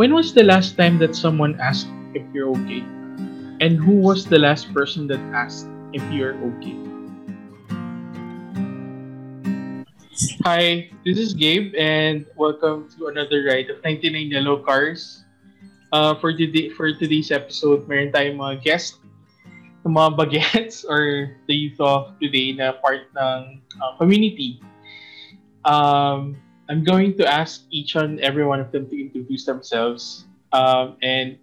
when was the last time that someone asked if you're okay? And who was the last person that asked if you're okay? Hi, this is Gabe, and welcome to another ride of 99 Yellow Cars. Uh, for today, for today's episode, meron tayong mga guest, ng mga bagets or the youth of today na part ng uh, community. Um, I'm going to ask each and every one of them to introduce themselves. Um, and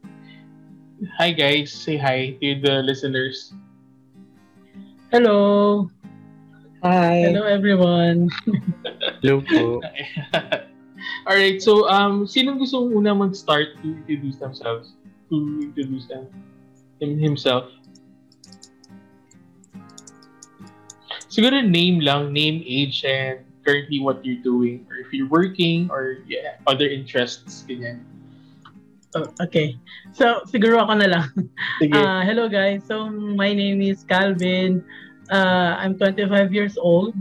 hi guys, say hi to the listeners. Hello. Hi. Hello everyone. Hello po. Alright, so um, sino gusto una mag-start to introduce themselves? To introduce them, him, himself? Siguro name lang, name, age, and currently what you're doing or if you're working or yeah, other interests ganyan. Oh, okay. So, siguro ako na lang. Sige. Uh, hello guys. So, my name is Calvin. Uh, I'm 25 years old.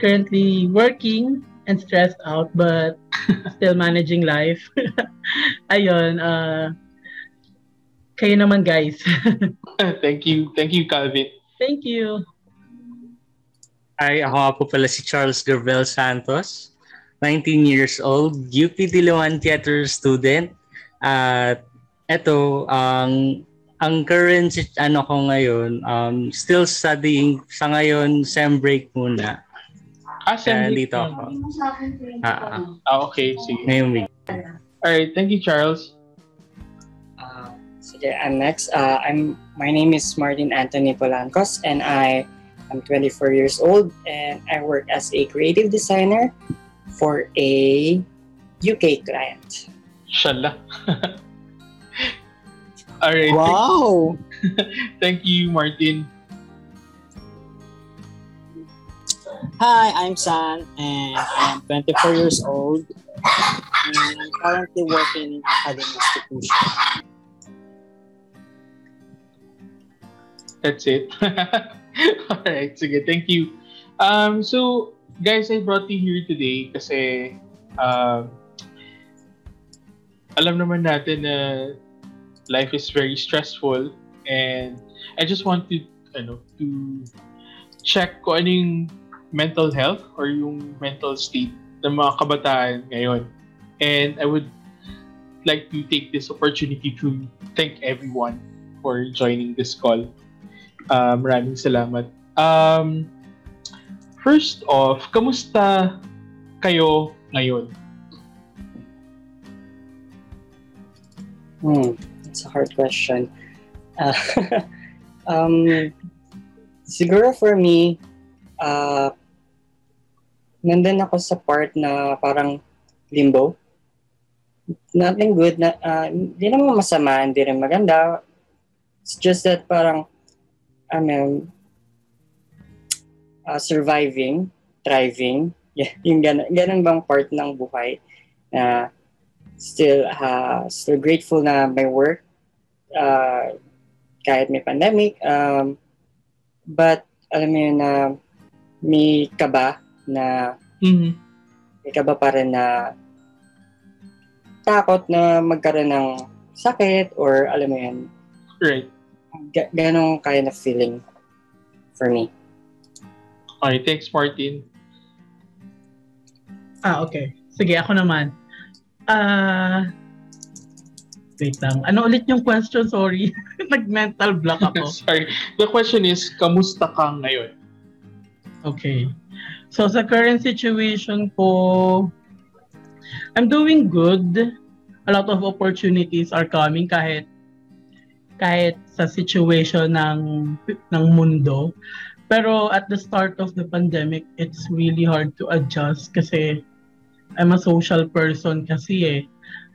Currently working and stressed out but still managing life. Ayun, uh, kayo naman guys. thank you. Thank you, Calvin. Thank you. Hi, ako nga po pala si Charles Gervel Santos. 19 years old, UP Diliman Theater student. At eto, ang ang current ano ko ngayon, um, still studying sa ngayon, sem break muna. Ah, sem dito ako. Ah, ah, Ah, okay. Sige. ngayong week. Alright, thank you, Charles. Uh, sige, I'm next. Uh, I'm my name is Martin Anthony Polancos, and I am 24 years old, and I work as a creative designer for a UK client. Shala. Alright. Wow! Thank you, Martin. Hi, I'm San and I'm 24 years old and I'm currently working in an academic institution. That's it. Alright, sige. Thank you. Um, so, guys, I brought you here today kasi um, alam naman natin na life is very stressful and I just want to, ano, to check kung ano yung mental health or yung mental state ng mga kabataan ngayon. And I would like to take this opportunity to thank everyone for joining this call. Uh, maraming salamat. Um, first off, kamusta kayo ngayon? Hmm, it's a hard question. Uh, um, siguro for me, uh, nandun ako sa part na parang limbo. Nothing good, na, uh, hindi naman masama, hindi rin maganda. It's just that parang, ano, uh, surviving, thriving, yeah, yung ganun, ganun bang part ng buhay na still uh, still grateful na may work uh, kahit may pandemic um, but alam mo yun na may kaba na Mm-hmm. may kaba pa rin na takot na magkaroon ng sakit or alam mo yun Right. Ga- ganong kind of feeling for me Okay, thanks Martin. Ah, okay. Sige, ako naman. Ah, wait lang. Ano ulit yung question? Sorry. Nag-mental block ako. Sorry. The question is, kamusta ka ngayon? Okay. So sa current situation ko, I'm doing good. A lot of opportunities are coming kahit kahit sa situation ng ng mundo. Pero at the start of the pandemic, it's really hard to adjust kasi I'm a social person kasi eh.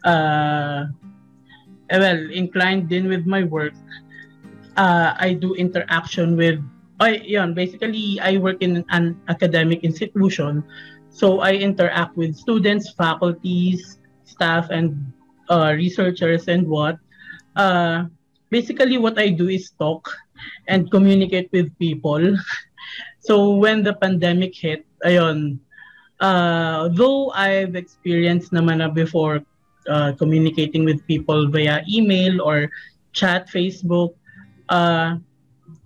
Uh, well, inclined din with my work. Uh, I do interaction with ay, yun, basically, I work in an academic institution. So, I interact with students, faculties, staff, and uh, researchers and what. Uh, basically, what I do is talk and communicate with people. so, when the pandemic hit, ayun, uh, though I've experienced naman na before uh, communicating with people via email or chat, Facebook, uh,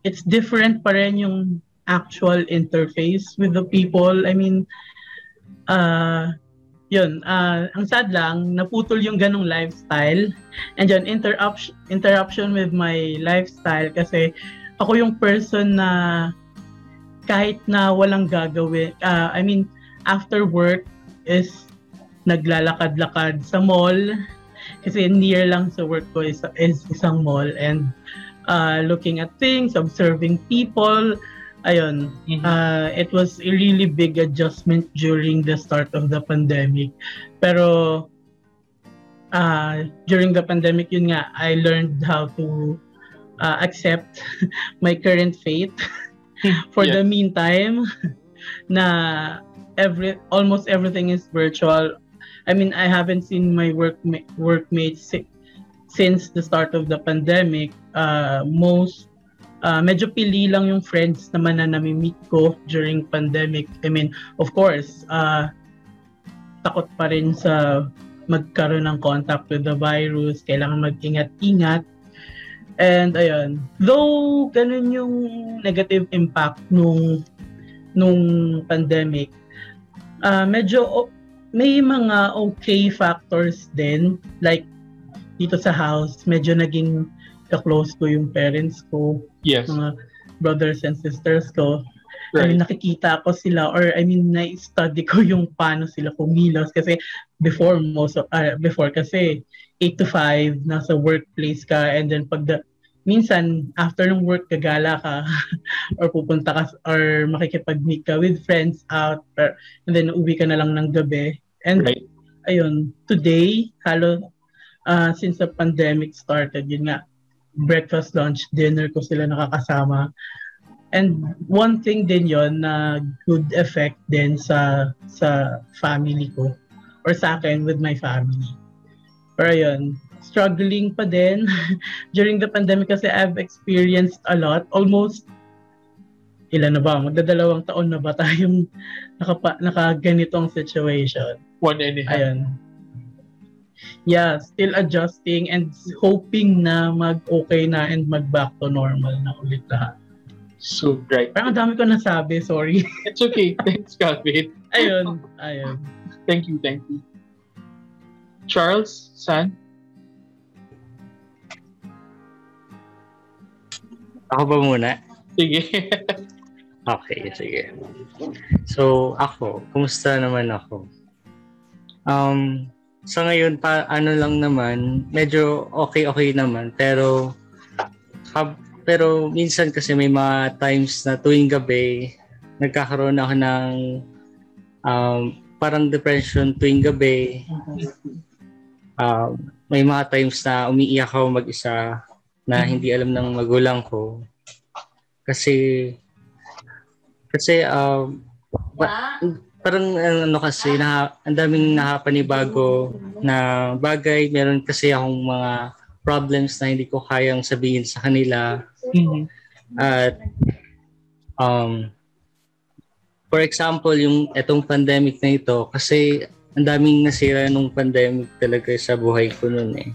it's different pa rin yung actual interface with the people. I mean, uh, yun, uh, ang sad lang, naputol yung ganong lifestyle. And yun, interruption, interruption with my lifestyle kasi ako yung person na kahit na walang gagawin, uh, I mean, after work is naglalakad-lakad sa mall kasi near lang sa work ko is, is isang mall and uh, looking at things, observing people, ayun, Mhm. uh, it was a really big adjustment during the start of the pandemic. Pero uh, during the pandemic, yun nga, I learned how to uh, accept my current fate for Yeah. the meantime na every almost everything is virtual. I mean, I haven't seen my work workmates si- since the start of the pandemic. Uh, most uh, medyo pili lang yung friends naman na nami-meet ko during pandemic. I mean, of course, uh, takot pa rin sa magkaroon ng contact with the virus, kailangan mag-ingat-ingat. And ayun, though ganun yung negative impact nung nung pandemic, uh, medyo may mga okay factors din like dito sa house, medyo naging ka-close ko yung parents ko, Yes. mga brothers and sisters ko. I Right. mean, nakikita ko sila or I mean, na-study ko yung paano sila kumilos kasi before most of, ah, before kasi 8 to 5 nasa workplace ka and then pag the, minsan after ng work gagala ka or pupunta ka or makikipag-meet ka with friends out or, and then uwi ka na lang ng gabi and Right. ayun today halo ah, since the pandemic started yun nga breakfast lunch dinner ko sila nakakasama And one thing din yon na good effect din sa sa family ko or sa akin with my family. Pero yun, struggling pa din during the pandemic kasi I've experienced a lot. Almost ilan na ba? Magdadalawang taon na ba tayong nakapa, nakaganitong situation. One and a half. Ayun. Yeah, still adjusting and hoping na mag-okay na and mag-back to normal na ulit lahat. So right. Parang ang dami ko nasabi, sorry. It's okay. Thanks, Calvin. ayun, ayun. Thank you, thank you. Charles, San? Ako ba muna? Sige. Okay, sige. So, ako, kumusta naman ako? Um, sa ngayon, pa, ano lang naman, medyo okay-okay naman, pero hab, pero minsan kasi may mga times na tuwing gabi, nagkakaroon ako ng um, parang depression tuwing gabi. Um, may mga times na umiiyak ako mag-isa na hindi alam ng magulang ko. Kasi kasi um, pa- parang ano kasi na ang daming nakapanibago na bagay. Meron kasi akong mga problems na hindi ko kayang sabihin sa kanila. Mhm. At um, for example, yung etong pandemic na ito, kasi ang daming nasira nung pandemic talaga sa buhay ko noon eh.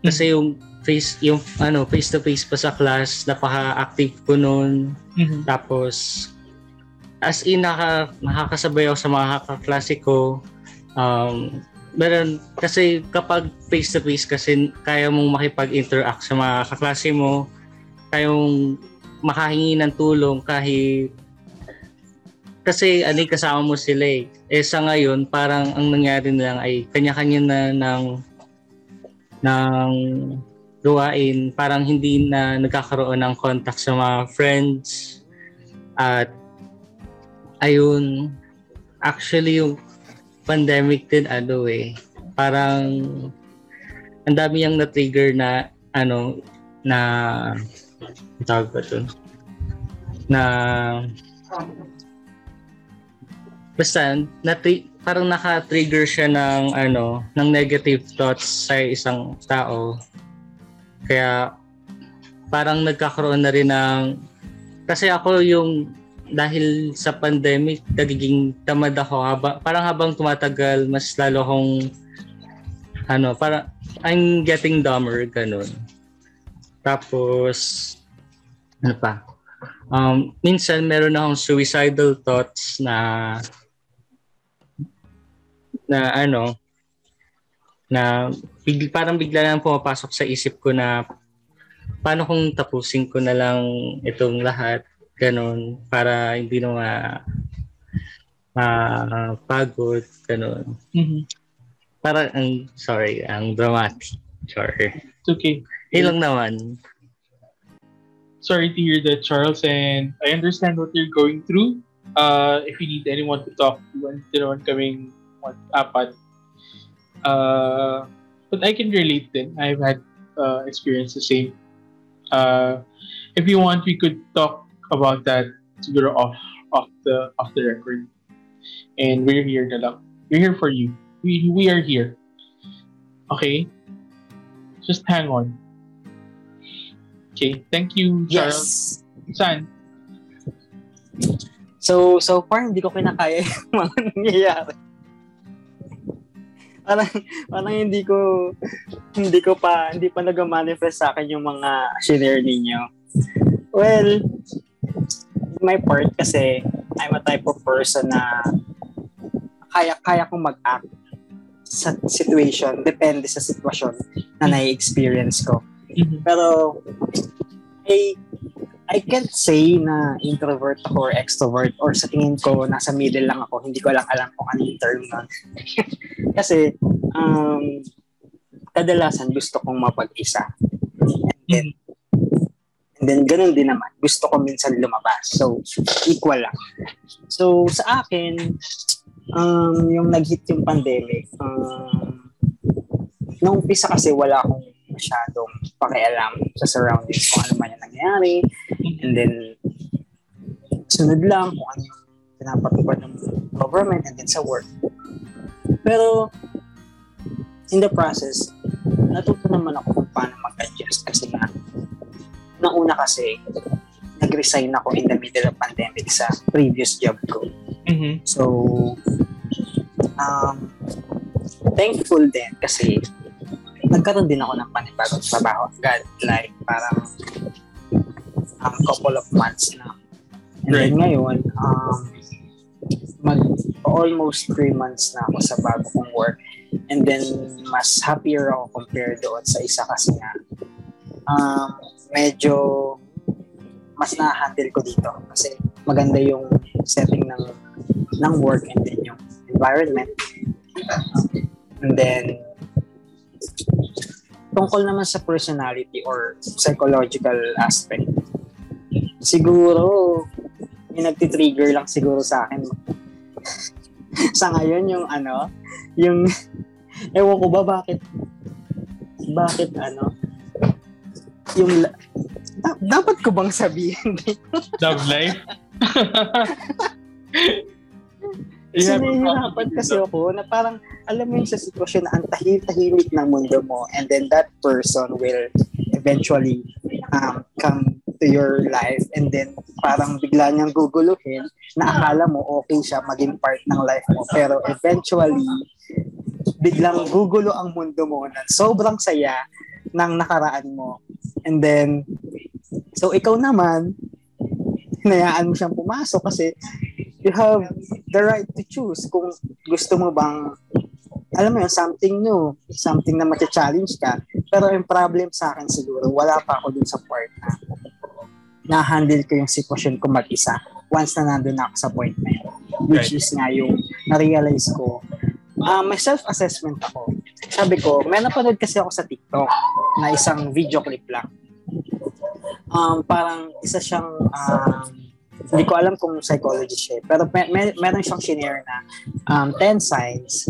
Kasi yung face yung ano face to face pa sa class, napaka-active ko noon. Mhm. Tapos as in naka, nakakasabay ako sa mga kaklase ko. Um, meron kasi kapag face to face kasi kaya mong makipag-interact sa mga kaklase mo, kaya mong makahingi ng tulong kahit kasi ano kasama mo sila eh. Eh sa ngayon parang ang nangyari na lang ay kanya-kanya na ng ng gawain, parang hindi na nagkakaroon ng contact sa mga friends at ayun. Actually yung pandemic din ano eh parang ang dami yung na-trigger na ano na tawag ba to na basta na parang naka-trigger siya ng ano ng negative thoughts sa isang tao. Kaya parang nagkakaroon na rin ng kasi ako yung dahil sa pandemic nagiging tamad ako haba, parang habang tumatagal mas lalo akong ano, para I'm getting dumber, ganun. Tapos, ano pa? Um, minsan meron akong suicidal thoughts na na ano na big, parang bigla lang pumapasok sa isip ko na paano kung tapusin ko na lang itong lahat ganun para hindi na ma, ma pagod ganun Mhm. parang ang sorry ang dramatic sorry It's okay. yun lang naman Sorry to hear that, Charles, and I understand what you're going through. Uh, if you need anyone to talk to, andito naman kaming what, apat. Uh, but I can relate din. I've had uh, experience the same. Uh, if you want, we could talk about that siguro off off the off the record. And we're here na lang. We're here for you. We we are here. Okay? Just hang on. Okay. Thank you, Charles. Yes. San? So, so far, hindi ko kinakaya yung mga nangyayari. Parang, parang hindi ko, hindi ko pa, hindi pa nag-manifest sa akin yung mga shinare ninyo. Well, my part kasi, I'm a type of person na kaya, kaya kong mag-act sa situation, depende sa sitwasyon na nai-experience ko. Mhm. Pero I I can't say na introvert ako or extrovert or sa tingin ko nasa middle lang ako. Hindi ko lang alam kung ano yung term nun. Kasi um, kadalasan gusto kong mapag-isa. And then, and then ganun din naman. Gusto ko minsan lumabas. So, equal lang. So, sa akin, um, yung nag-hit yung pandemic, um, nung umpisa kasi wala akong masyadong pakialam sa surroundings kung ano man yung nangyayari. And then, sunod lang kung ano yung pinapatupad ng government and then sa work. Pero, in the process, natuto naman ako kung paano mag-adjust kasi nga, nauna kasi, nag-resign ako in the middle of pandemic sa previous job ko. Mhm. So, um, thankful din kasi nagkaroon din ako ng panibagong trabaho agad. Like, parang um, couple of months na. And then ngayon, um, mag almost three months na ako sa bago kong work. And then, mas happier ako compared doon sa isa kasi nga, um, medyo mas na-handle ko dito kasi maganda yung setting ng ng work and then yung environment. And then, tungkol naman sa personality or psychological aspect, siguro, yung nagtitrigger lang siguro sa akin. sa ngayon, yung ano, yung, ewan ko ba bakit, bakit ano, yung, la- da- dapat ko bang sabihin? Love life? Yeah, nahihirapan kasi ako na parang, alam mo yung sa sitwasyon na ang tahim-tahimik ng mundo mo and then that person will eventually um, come to your life and then parang bigla niyang guguluhin na akala mo okay siya maging part ng life mo. Pero eventually biglang gugulo ang mundo mo na sobrang saya ng nakaraan mo and then so ikaw naman hinayaan mo siyang pumasok kasi you have the right to choose kung gusto mo bang alam mo yun, something new, something na matcha-challenge ka. Pero yung problem sa akin siguro, wala pa ako dun sa part na na-handle ko yung sitwasyon ko mag-isa once na nandun ako sa point na yun. Which is nga yung na-realize ko, ah may self-assessment ako. Sabi ko, may napanood kasi ako sa TikTok na isang video clip lang. Um, parang isa siyang um, hindi ko alam kung psychologist siya. eh. Pero may, may, meron siyang shinare na um, 10 signs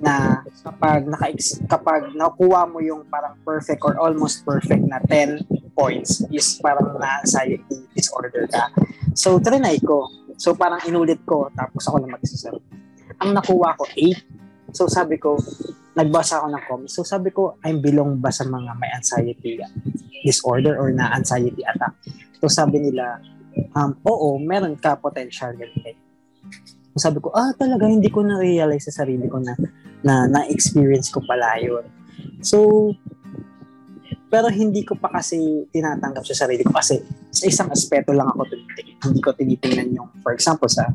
na kapag naka kapag nakuha mo yung parang perfect or almost perfect na 10 points is parang na anxiety disorder ka. So, trinay ko. So, parang inulit ko tapos ako na mag-isa Ang nakuha ko, 8. So, sabi ko, nagbasa ako ng comments. So, sabi ko, I'm belong ba sa mga may anxiety disorder or na anxiety attack? So, sabi nila, um, oo, meron ka potential ganun. sabi ko, ah, talaga, hindi ko na-realize sa sarili ko na na na-experience ko pala yun. So, pero hindi ko pa kasi tinatanggap sa sarili ko kasi sa isang aspeto lang ako tinitingin. Hindi ko tinitingnan yung, for example, sa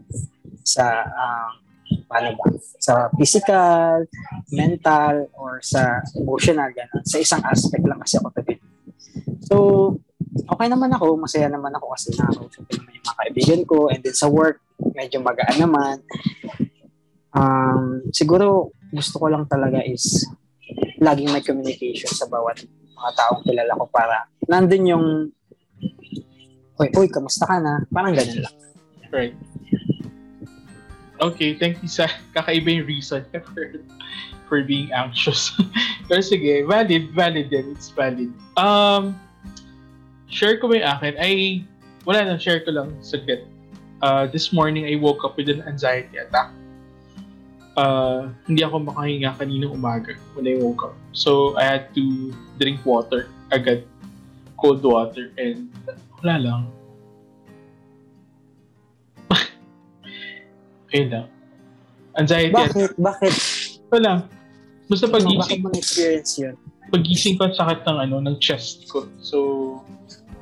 sa um, paano ba? Sa physical, mental, or sa emotional, gano'n. Sa isang aspect lang kasi ako tinitingin. So, okay naman ako, masaya naman ako kasi nakakausap naman yung mga kaibigan ko and then sa work, medyo magaan naman. Um, siguro, gusto ko lang talaga is laging may communication sa bawat mga taong kilala ko para nandun yung Uy, uy, kamusta ka na? Parang ganun lang. Right. Okay, thank you sa kakaiba yung reason for, for being anxious. Pero sige, valid, valid din. It's valid. Um, share ko ba yung akin? Ay, wala na, share ko lang saglit. Uh, this morning, I woke up with an anxiety attack. Uh, hindi ako makahinga kaninang umaga when I woke up. So, I had to drink water agad. Cold water. And wala lang. Ayun lang. Anxiety. Bakit? Bakit? Wala. Basta Bakit pagising, mo na-experience yun? pagising ko sakit ng ano, ng chest ko. So,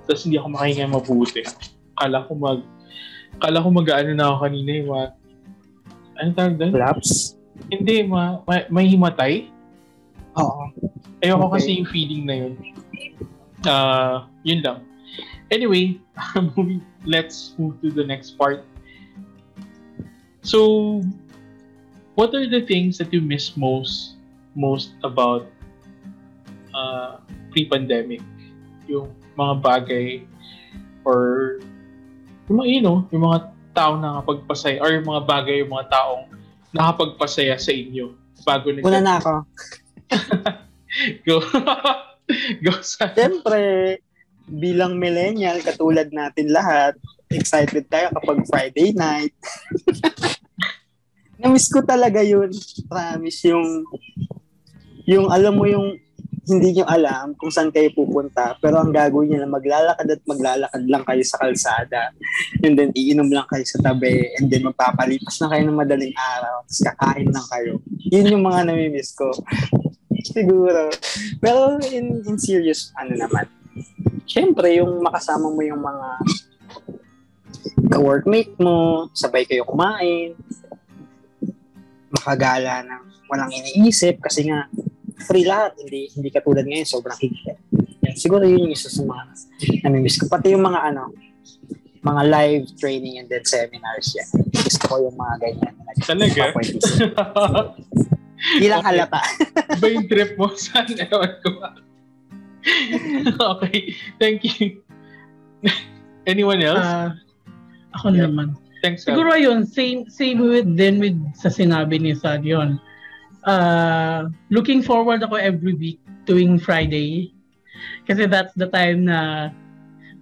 tapos hindi ako makahinga mabuti. Kala ko mag, kala ko mag-ano na ako kanina yung mga, ano tawag doon? Collapse? Hindi, ma, ma, may himatay. Oo. Ayoko Okay. kasi yung feeling na yun. Ah, yun lang. Anyway, let's move to the next part. So, what are the things that you miss most most about uh, pre-pandemic? Yung mga bagay or yung mga, you know, yung mga taong nakapagpasaya or yung mga bagay, yung mga taong nakapagpasaya sa inyo bago nag- Una na ako. Go. Go sa... Siyempre, bilang millennial, katulad natin lahat, excited tayo kapag Friday night. Na-miss ko talaga yun. Promise yung yung alam mo yung hindi nyo alam kung saan kayo pupunta pero ang gagawin nyo lang maglalakad at maglalakad lang kayo sa kalsada. And then iinom lang kayo sa tabi and then magpapalipas na kayo ng madaling araw tapos kakain lang kayo. Yun yung mga namimiss ko. Siguro. Pero in, in serious ano naman syempre yung makasama mo yung mga ka-workmate mo sabay kayo kumain makagala ng walang iniisip kasi nga free lahat. Hindi hindi katulad ngayon, sobrang higpit. Yan, siguro yun yung isa sa mga namimiss ko. Pati yung mga ano, mga live training and then seminars yan. Gusto ko yung mga ganyan. na Talaga? Hindi lang Okay. halata. Iba yung trip mo. Saan? Ewan ko ba? okay. Thank you. Anyone else? Ah, ako Yeah. naman. Thanks. Siguro yun, same same with din with sa sinabi ni Sad yun. Uh, looking forward ako every week tuwing Friday. Kasi that's the time na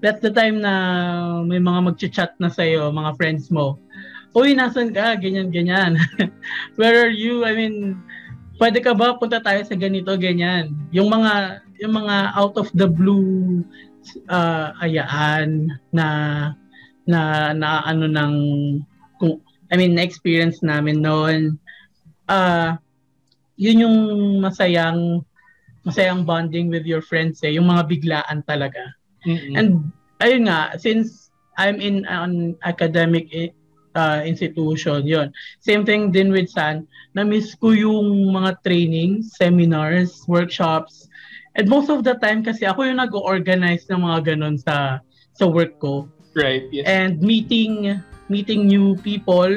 that's the time na may mga magchat-chat na sa'yo, mga friends mo. Uy, nasan ka? Ganyan, ganyan. Where are you? I mean, pwede ka ba punta tayo sa ganito, ganyan. Yung mga yung mga out of the blue uh, ayaan na na na ano ng kung I mean na experience namin noon. Ah yun yung masayang masayang bonding with your friends eh yung mga biglaan talaga. Mm-mm. and ayun nga since I'm in an academic uh, institution yon same thing din with San na miss ko yung mga trainings seminars workshops. And most of the time kasi ako yung nag-organize ng mga ganun sa sa work ko right, yes. and meeting meeting new people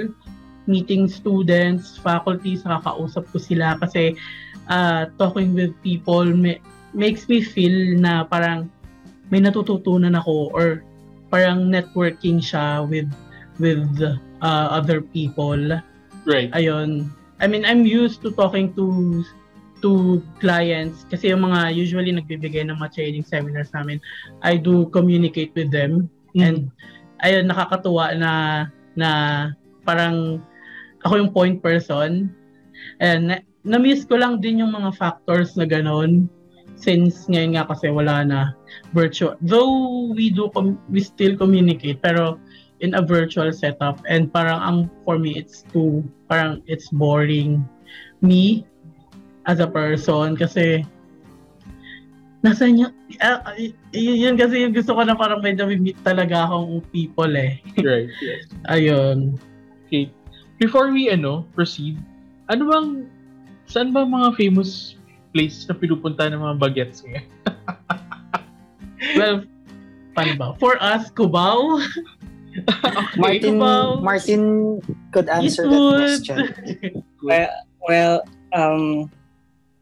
meeting students faculties nakakausap ko sila kasi uh, talking with people ma- makes me feel na parang may natututunan ako or parang networking siya with with uh, other people right. ayun I mean I'm used to talking to to clients kasi yung mga usually nagbibigay ng mga training seminars namin I do communicate with them And ayun nakakatuwa na na parang ako yung point person. And na- na-miss ko lang din yung mga factors na ganun since ngayon nga kasi wala na virtual. Though we do com- we still communicate pero in a virtual setup and parang ang for me it's too parang it's boring me as a person kasi nasa niya uh, yun kasi yung gusto ko na parang medyo meet talaga akong people eh Right. Yes. ayun Okay. Before we ano proceed, ano bang saan ba mga famous places na pinupunta ng mga bagets ngayon? well paano ba for us Cubao Martin, Cubao, Martin could answer that Eastwood. question. Well, well, um,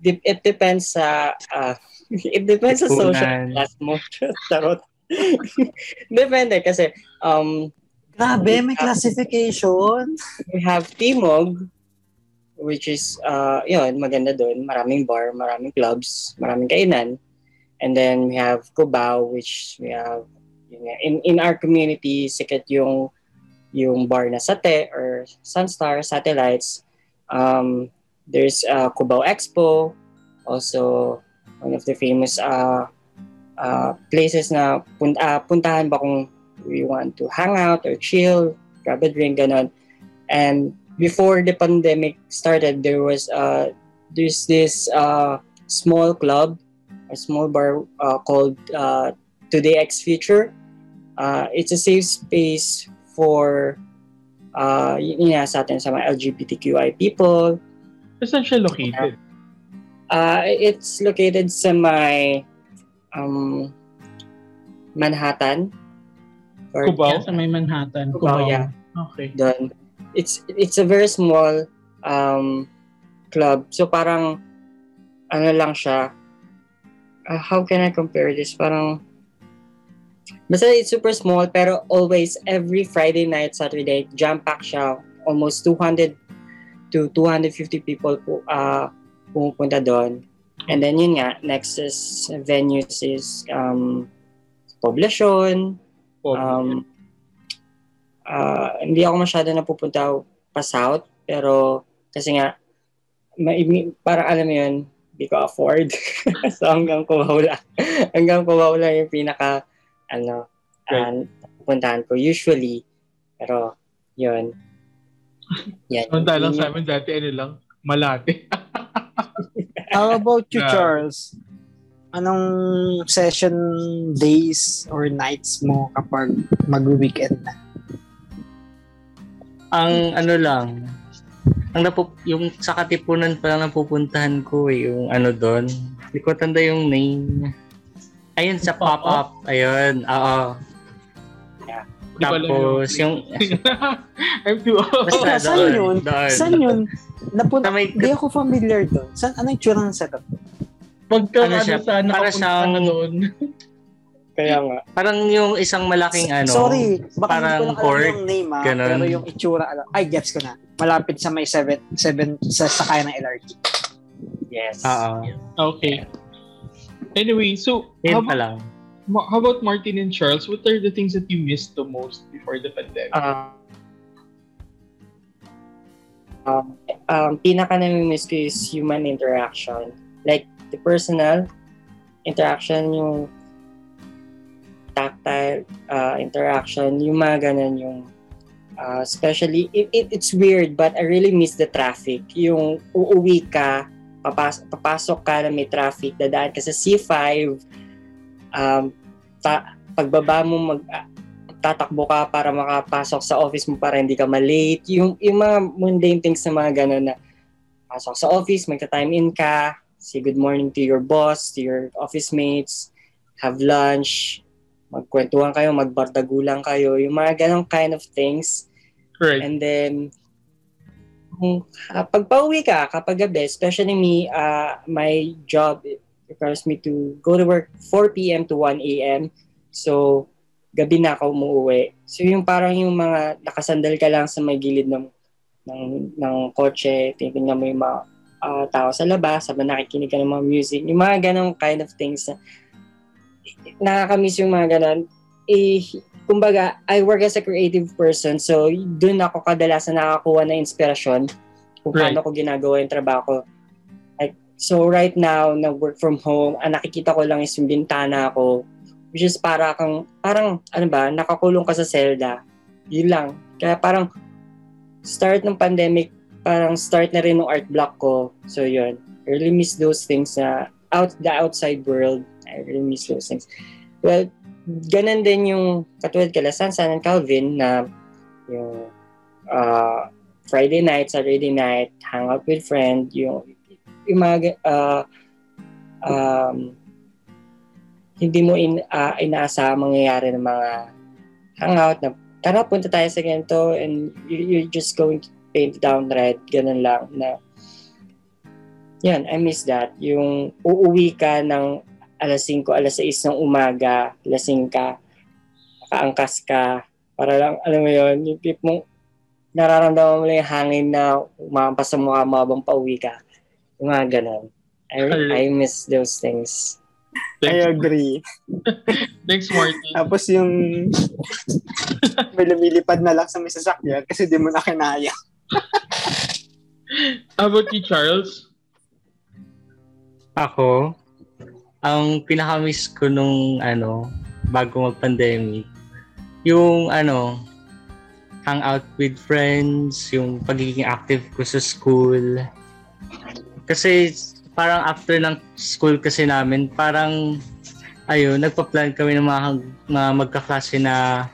dip- it depends sa, uh, it depends sa social class mo. Tarot. Depende kasi, um, Grabe, may classification. we have Timog, which is, uh, yun, maganda doon. Maraming bar, maraming clubs, maraming kainan. And then we have Cubao, which we have, yun in, in our community, sikat yung, yung bar na Sate or Sunstar Satellites. Um, there's uh, Cubao Expo, also one of the famous uh, uh, places na pun- uh, puntahan ba kung we want to hang out or chill, grab a drink. And before the pandemic started, there was uh, there's this uh, small club, a small bar uh, called uh, Today X Future. Uh, it's a safe space for uh, yun nga sa atin sa mga LGBTQI people. Saan siya located? Uh, it's located sa may um, Manhattan. Or Cubao? sa may Manhattan Cubao, Cubao. yeah. Okay. doon. It's it's a very small um club. So parang ano lang siya. uh, how can I compare this? Parang basta it's super small pero always every Friday night, Saturday, jam-pack siya. Almost 200 to 250 people po uh, pumupunta doon. And then yun nga, next is venues is um, Poblacion, Oh, Um, ah, hindi ako masyado napupunta pa south, pero kasi nga, may, parang alam mo yun, hindi ko afford. so hanggang Cubao lang. hanggang Cubao lang yung pinaka, ano, Right. puntahan ko usually. Pero, yun. Yan. Samantala lang sa amin dati, ano lang, malate. How about you, Yeah. Charles? Anong session days or nights mo kapag mag-weekend na? Ang ano lang, ang napup yung sa Katipunan pa lang napupuntahan ko eh, yung ano doon. Hindi ko tanda yung name. Ayun sa Pop-up? pop-up. Ayun, oo. Di Tapos yung I'm too old. basta Saan doon, yun? doon. Saan yun? Napunta, Sa may- hindi ako familiar doon. Saan, ano yung tsura ng setup? Pagka Ano ano, siya, sa para ka doon. Kaya nga. Parang yung isang malaking ano. Sorry, baka parang hindi ko lang alam yung name ah, ganun. pero yung itsura alam. Ay, gets ko na. Malapit sa may 7 7 sa sakay ng LRT. Yes. Oo. Okay. Anyway, so, Yun pa lang. How about Martin and Charles? What are the things that you missed the most before the pandemic? Um, um, um, pinaka namimiss ko is human interaction. Like, the personal interaction, yung tactile uh, interaction, yung mga ganun, yung uh, especially, it, it, it's weird, but I really miss the traffic. Yung uuwi ka, papas- papasok ka na may traffic, dadaan ka sa C5, um, ta- pagbaba mo mag, tatakbo ka para makapasok sa office mo para hindi ka malate. Yung, yung mga mundane things na mga gano'n na pasok sa office, magta-time in ka, say good morning to your boss, to your office mates, have lunch, magkwentuhan kayo, magbardagulan kayo, yung mga ganong kind of things. right. And then, kung uh, pag pauwi ka, kapag gabi, especially me, uh, my job requires me to go to work 4 p.m. to 1 a.m. So, gabi na ako umuwi. So, yung parang yung mga nakasandal ka lang sa may gilid ng ng, ng kotse, titingnan mo yung mga ah, tao sa labas, sabang nakikinig ka ng mga music, yung mga ganong kind of things na nakakamiss yung mga ganon. Eh, kumbaga, I work as a creative person, so doon ako kadalasan nakakuha ng inspirasyon kung Right. paano ko ginagawa yung trabaho ko. So right now, na work from home, ang nakikita ko lang is yung bintana ko, which is para kang, parang, ano ba, nakakulong ka sa selda. Yun lang. Kaya parang start ng pandemic, parang start na rin ng art block ko. So yun, I really miss those things na out the outside world. I really miss those things. Well, ganun din yung katulad kala Sansan and Calvin na yung uh, Friday night, Saturday night, hang out with friend, yung, yung uh, um, hindi mo in, uh, inaasa mangyayari ng mga hangout na tara punta tayo sa ganito and you, you're just going to paint down red, ganun lang na yan, I miss that. Yung uuwi ka ng alas 5, alas 6 ng umaga, lasing ka, nakaangkas ka, para lang, alam mo yun, yung tip mong nararamdaman mo lang yung hangin na umampas sa mukha mo habang pauwi ka. Yung mga ganun. I, I miss those things. I agree. Thanks, Martin. Tapos yung may lumilipad na lang sa may sasakyan kasi di mo na kinaya. How about you, Charles? Ako, ang pinaka-miss ko nung ano, bago mag-pandemic, yung ano, hangout with friends, yung pagiging active ko sa school. Kasi parang after ng school kasi namin, parang ayun, nagpa-plan kami ng mga, mga magkaklase na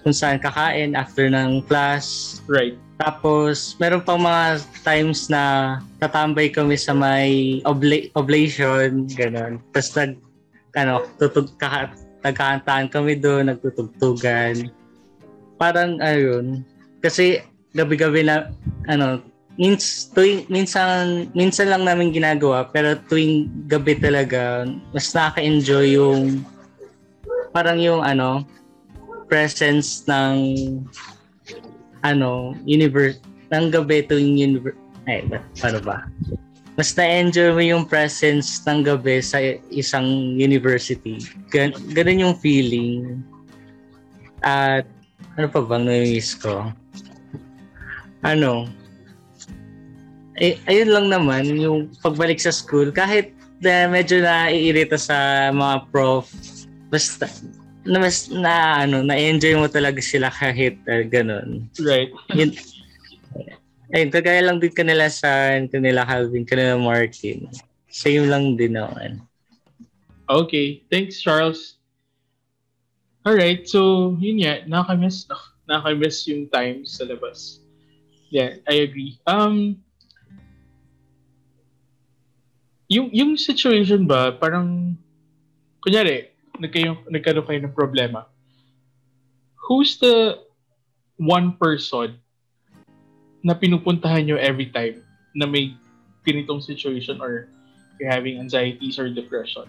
kung saan kakain after ng class. Right. Tapos, meron pang mga times na tatambay kami sa may obla- oblation, gano'n. Tapos nag, ano, tutug, kaka, nagkakantaan kami doon, nagtutugtugan. Parang, ayun, kasi gabi-gabi na, ano, mins, tuwing, minsan, minsan lang namin ginagawa, pero tuwing gabi talaga, mas nakaka-enjoy yung, parang yung, ano, presence ng ano, universe, ng gabi tuwing universe, ay, paano ba? Mas na-enjoy mo yung presence ng gabi sa isang university. Gan- ganun yung feeling. At, ano pa bang namiss ko? Ano, eh, ayun lang naman, yung pagbalik sa school, kahit na medyo naiirita sa mga prof, basta, na mas na ano na-enjoy mo talaga sila kahit uh, ganun. Right. Yun, ayun, kagaya lang din kanila sa kanila Calvin, kanila Martin. Same lang din naman. Okay. Thanks, Charles. Alright. So, yun nga. Nakakamiss, nakakamiss yung time sa labas. Yeah, I agree. Um, yung, yung situation ba, parang, kunyari, nagkayo, nagkaroon kayo ng problema. Who's the one person na pinupuntahan nyo every time na may ganitong situation or you're having anxieties or depression?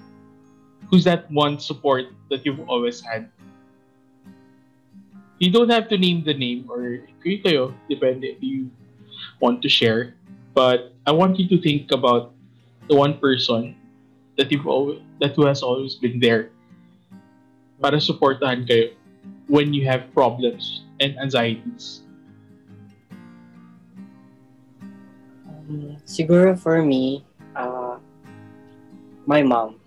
Who's that one support that you've always had? You don't have to name the name or kayo depende if you want to share. But I want you to think about the one person that you've always, that who has always been there para supportahan kayo when you have problems and anxieties. Um, siguro for me, uh, my mom.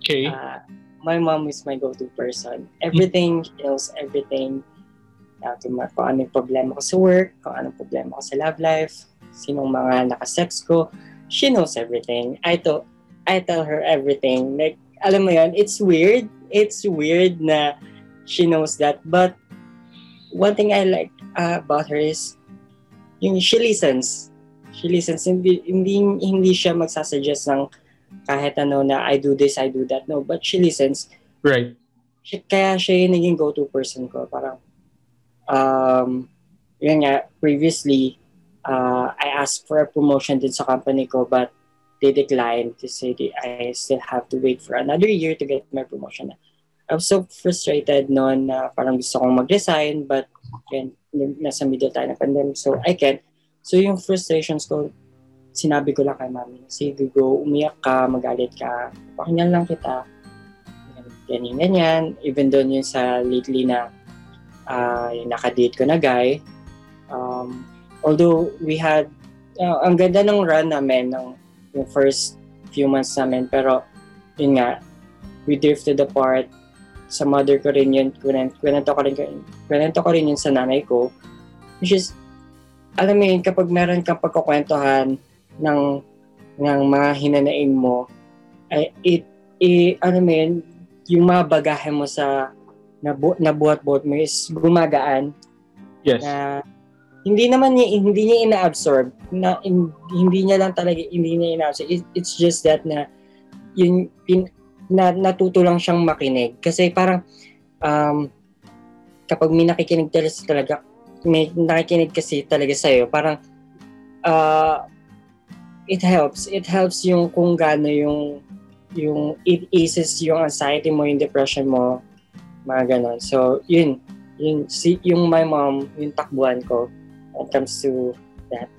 Okay? Uh, my mom is my go-to person. Everything, she knows everything. Uh, kung, kung ano yung problema ko sa work, kung anong problema ko sa love life, sinong mga nakasex ko, she knows everything. I to, I tell her everything. Like, alam mo yon it's weird. It's weird na she knows that. But one thing I like uh, about her is yung she listens. She listens. Hindi, hindi, hindi siya magsasuggest ng kahit ano na I do this, I do that. No, but she listens. right. Siya, kaya siya yung naging go-to person ko. Parang, um, yun nga, previously, uh, I asked for a promotion din sa company ko, but they declined to say that I still have to wait for another year to get my promotion. I was so frustrated noon na parang gusto kong mag-resign, but yun, nasa middle tayo ng pandemic, so I can't. So yung frustrations ko, sinabi ko lang kay mami, sige go, umiyak ka, magalit ka, pakinggan lang kita. Ganyan, ganyan. Even doon yung sa lately na uh, yung nakadate ko na guy, um, although we had, uh, ang ganda ng run namin, ng yung first few months namin, pero yun nga, we drifted apart sa mother ko rin yun, kwento, kwento ko rin, kwento ko rin yun sa nanay ko. Which is, alam mo yun, kapag meron kang pagkukwentuhan ng, ng mga hinanaing mo, ay, it, i, ano mo yun, yung mga bagahe mo sa nabu, nabuhat-buhat mo is gumagaan Yes. na hindi naman niya hindi niya ina-absorb na in- hindi niya lang talaga hindi niya ina-absorb. It- it's just that na yun pin, na natuto lang siyang makinig. Kasi parang um, kapag may nakikinig talaga may nakikinig kasi talaga sa parang uh, it helps. It helps yung kung gaano yung yung it eases yung anxiety mo yung depression mo mga ganon. So yun yun si yung my mom yung takbuhan ko when it comes to that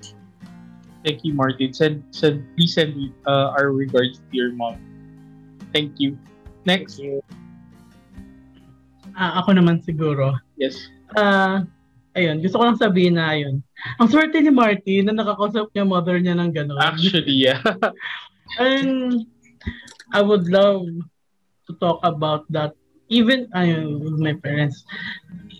Thank you, Martin. Send, send, please send uh, our regards to your mom. Thank you. Next. Thank you. Ah, ako naman siguro. Yes. Ah, ayun, gusto ko lang sabihin na ayun. Ang swerte ni Marty na nakakausap niya mother niya ng gano'n. Actually, yeah. And I would love to talk about that even ayun, with my parents.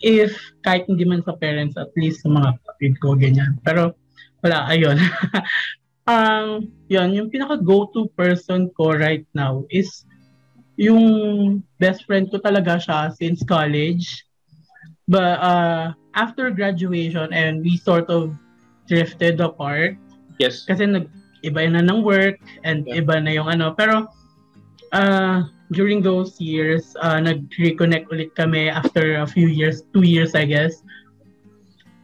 If kahit hindi man sa parents, at least sa mga kapatid ko, ganyan. Pero wala, ayun. Ang yun, yung pinaka go-to person ko right now is yung best friend ko talaga siya since college. But uh, after graduation and we sort of drifted apart yes. kasi nag iba na ng work and Yeah. iba na yung ano pero uh, during those years uh, nag-reconnect ulit kami after a few years two years I guess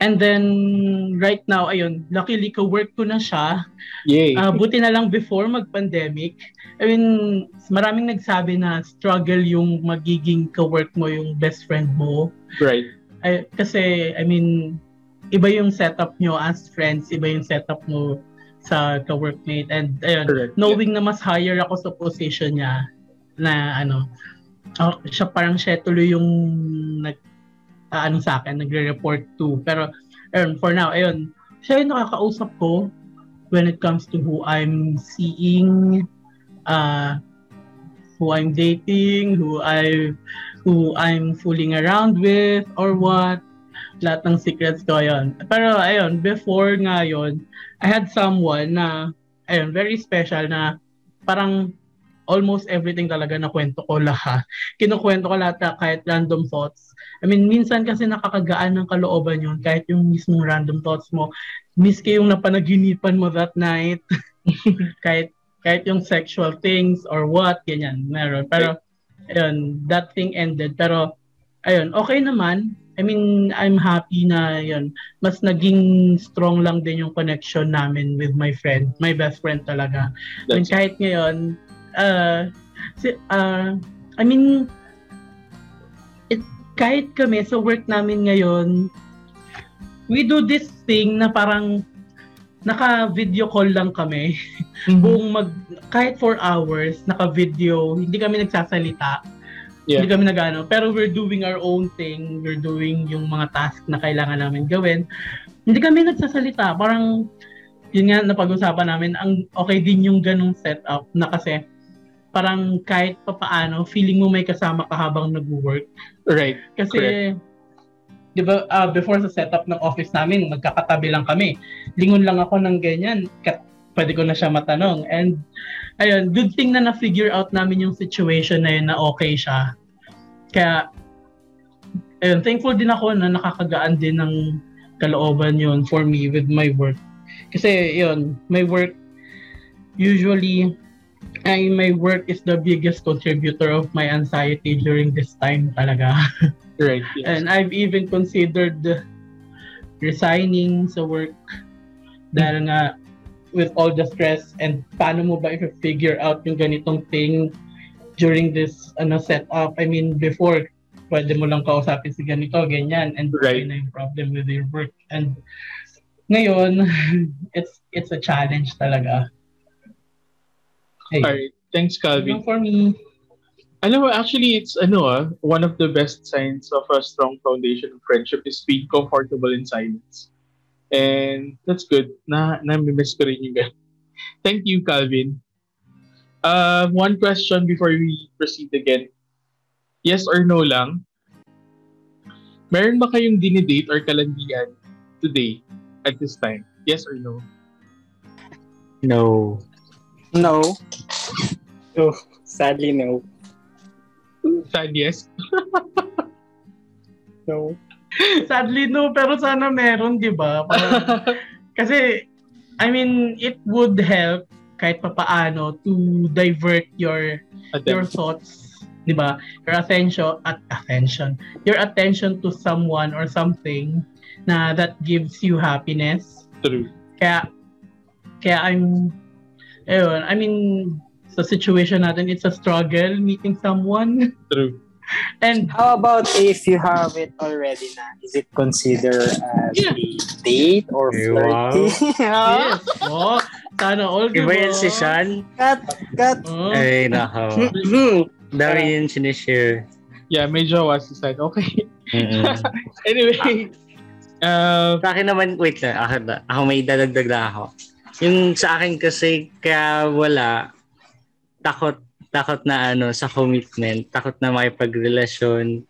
and then right now ayun luckily ka-work ko na siya Yay. uh, buti na lang before mag-pandemic I mean maraming nagsabi na struggle yung magiging ka-work mo yung best friend mo right. ay, kasi, I mean, iba yung setup nyo as friends, iba yung setup mo sa ka-workmate. And, ayun, Correct. knowing na mas higher ako sa position niya, na ano, oh, siya parang siya tuloy yung nag, ah, ano sa akin, nagre-report to. Pero, ayun, for now, ayun, siya yung nakakausap ko when it comes to who I'm seeing, uh, who I'm dating, who I who I'm fooling around with or what. Lahat ng secrets ko yun. Pero ayun, before nga yun, I had someone na, ayun, very special na parang almost everything talaga na kwento ko lahat. Kinukwento ko lahat kahit random thoughts. I mean, minsan kasi nakakagaan ng kalooban yun kahit yung mismong random thoughts mo. Miski yung napanaginipan mo that night. kahit kahit yung sexual things or what, ganyan, meron. Pero, ayun, that thing ended. Pero, ayun, okay naman. I mean, I'm happy na, yun, mas naging strong lang din yung connection namin with my friend, my best friend talaga. That's, kahit ngayon, uh, uh, I mean, it, kahit kami sa work namin ngayon, we do this thing na parang naka-video call lang kami. Mhm. Buong mag, kahit 4 hours, naka-video, hindi kami nagsasalita. Yeah. Hindi kami nagano. Pero we're doing our own thing. We're doing yung mga task na kailangan namin gawin. Hindi kami nagsasalita. Parang, yun nga napag-usapan namin, ang okay din yung ganong setup na kasi parang kahit papaano, feeling mo may kasama ka habang nag-work. right. Kasi, di ba, ah, before sa setup ng office namin, magkakatabi lang kami. Lingon lang ako ng ganyan, kat, pwede ko na siya matanong. And, ayun, good thing na na-figure out namin yung situation na yun na okay siya. Kaya, ayun, thankful din ako na nakakagaan din ng kalooban yun for me with my work. Kasi, yun, my work, usually, ay my work is the biggest contributor of my anxiety during this time talaga. Right. Yes. And I've even considered resigning sa work dahil nga with all the stress and paano mo ba i-figure out yung ganitong thing during this ano setup. I mean, before, pwede mo lang kausapin si ganito, ganyan, and Right. yun na yung problem with your work. And ngayon, it's it's a challenge talaga. Hey, Alright. Thanks, Calvin. yun for me. Alam mo, actually, it's ano ah, one of the best signs of a strong foundation of friendship is being comfortable in silence. And that's good. Na, na-miss ko rin yung ganun. Thank you, Calvin. Uh, one question before we proceed again. yes or no lang. Meron ba kayong dinidate or kalandian today at this time? Yes or no? No. No. No, sadly no. Sad yes? No. Sadly no, pero sana meron, di ba? Kasi, I mean, it would help kahit papaano to divert your your Attempt. thoughts, di ba? Your attention at attention, your attention to someone or something na that gives you happiness. True. Kaya kaya I'm ayun, I mean sa situation natin it's a struggle meeting someone True. and How about if you have it already na? Is it considered as Yeah. a date or Eh, wow. yes, oh, sana all Iba ba? yan si Sean? cut, cut. Oh. Ay, nako. Dami yun sinishare. Yeah, may jowa si Sad. Okay. Anyway, uh, Sa akin naman, wait lang, ako, ako may dadagdag na ako. Yung sa akin kasi, kaya wala, takot, takot na ano, sa commitment, takot na makipagrelasyon.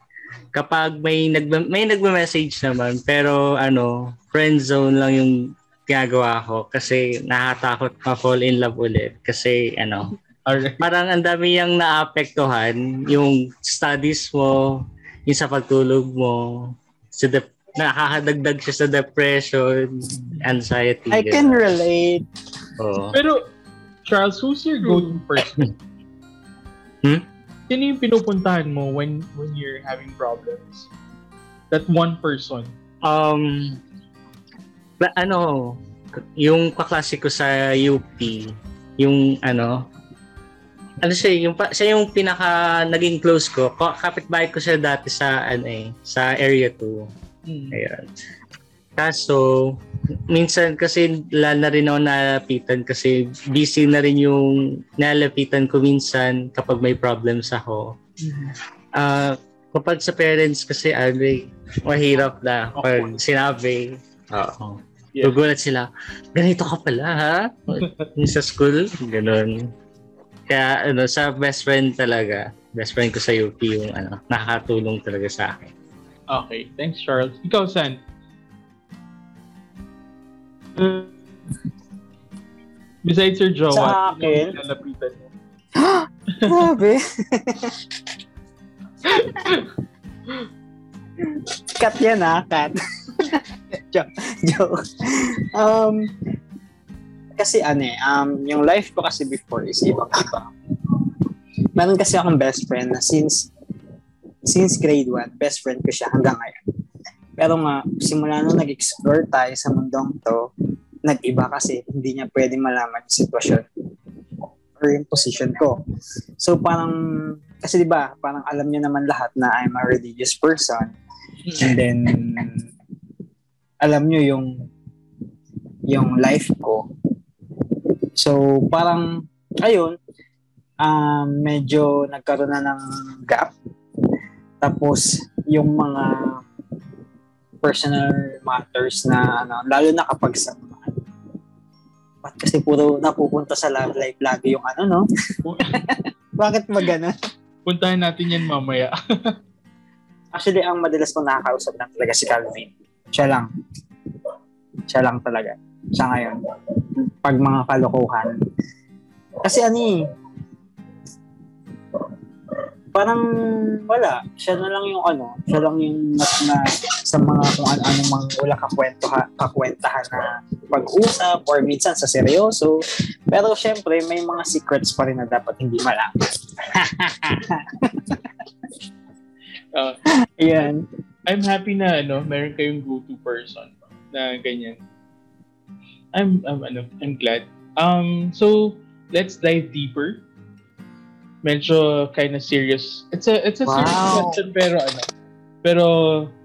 Kapag may nag may nagme-message naman, pero ano, friend zone lang yung ginagawa ko kasi nakakatakot ma-fall in love ulit. Kasi ano, alright. parang ang dami yung naapektuhan, yung studies mo, yung sa pagtulog mo, sa dep- nakakadagdag siya sa depression, anxiety. I can ganun. relate. Oo. Pero, Charles, who's your go-to person? Hmm? Sino yung pinupuntahan mo when when you're having problems? That one person. Um, ba- ano, yung kaklase ko sa UP, yung ano, ano siya, yung, pa- siya yung pinaka naging close ko. Ka- Kapitbahay ko siya dati sa, ano eh, sa area 2. Hmm. Ayan. Kaso, minsan kasi wala na rin ako nalapitan kasi busy na rin yung nalapitan ko minsan kapag may problems ako. Mhm. Ah, kapag sa parents kasi eh, mahirap na pag sinabi. Oo. Yeah. Gugulat sila, ganito ka pala ha? Sa school, ganun. Kaya ano, sa best friend talaga, best friend ko sa UP yung ano, nakakatulong talaga sa akin. Okay, thanks Charles. Ikaw, San? Besides your jowa, Sa akin? yung lalapitan mo? Grabe. cut yan ah, cut. joke. joke. Um, kasi ano eh, um, yung life ko kasi before is ibang iba. Meron kasi akong best friend na since since grade 1, best friend ko siya hanggang ngayon. Pero nga, simula nung nag-explore tayo sa mundong to, nag-iba kasi hindi niya pwede malaman yung sitwasyon or yung position ko. So parang, kasi di ba parang alam niyo naman lahat na I'm a religious person. And then, alam niyo yung yung life ko. So, parang, ayun, um, medyo nagkaroon na ng gap. Tapos, yung mga personal matters na, ano, lalo na kapag sa Ba't kasi puro napupunta sa love life lagi yung ano, no? Bakit magana? Puntahan natin yan mamaya. Actually, ang madalas kong nakakausap lang talaga si Calvin. Siya lang. Siya lang talaga. Sa ngayon. Pag mga kalokohan. Kasi ano eh, parang wala. Siya na lang yung ano, siya lang yung mas na sa mga kung ano-ano mang wala kakwentahan, kakwentahan na pag-usap or minsan sa seryoso. Pero syempre, may mga secrets pa rin na dapat hindi malaman. Uh, Ayan. I'm happy na ano, meron kayong go-to person na ganyan. I'm I'm ano, I'm glad. Um so let's dive deeper. Medyo kind of serious. It's a it's a serious Wow. question pero ano. Pero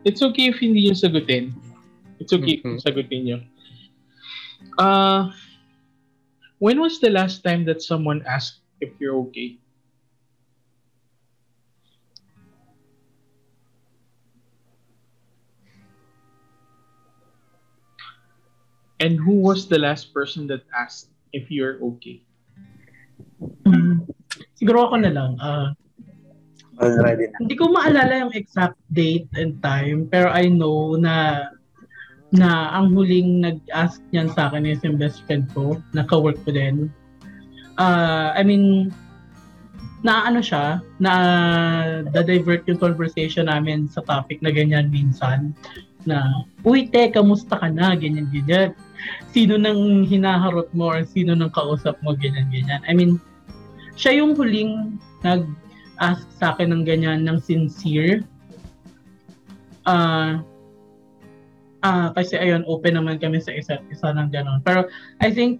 it's okay if hindi yung sagutin. It's okay Mhm. if sagutin niyo. Uh when was the last time that someone asked if you're okay? And who was the last person that asked if you're okay? Mm. Siguro ako na lang. ah Already na. Hindi ko maalala yung exact date and time, pero I know na na ang huling nag-ask niyan sa akin is yung best friend ko, na ka-work ko din. Uh, I mean, na ano siya, na da-divert yung conversation namin sa topic na ganyan minsan. Na, uy, te, kamusta ka na? Ganyan, ganyan. Sino nang hinaharot mo or sino nang kausap mo? Ganyan, ganyan. I mean, siya yung huling nag-ask sa akin ng ganyan, ng sincere. Ah, uh, Ah, kasi ayun, open naman kami sa isa't isa ng gano'n. Pero I think,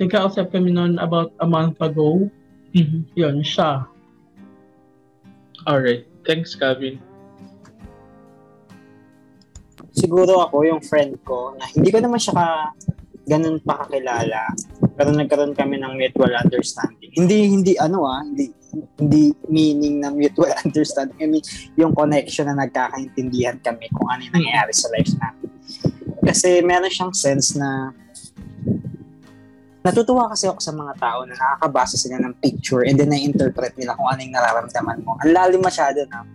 nagkausap kami noon about a month ago. Mm-hmm. Yun, siya. Alright. Thanks, Kevin. Siguro ako, yung friend ko, na hindi ko naman siya ka, ganun pa kakilala. Pero nagkaroon kami ng mutual understanding. Hindi, hindi, ano ah, hindi, hindi meaning ng mutual understanding. I mean, yung connection na nagkakaintindihan kami kung ano yung nangyayari sa life namin. Kasi meron siyang sense na natutuwa kasi ako sa mga tao na nakakabasa sila ng picture and then na-interpret nila kung ano yung nararamdaman mo. Ang lalim masyado na.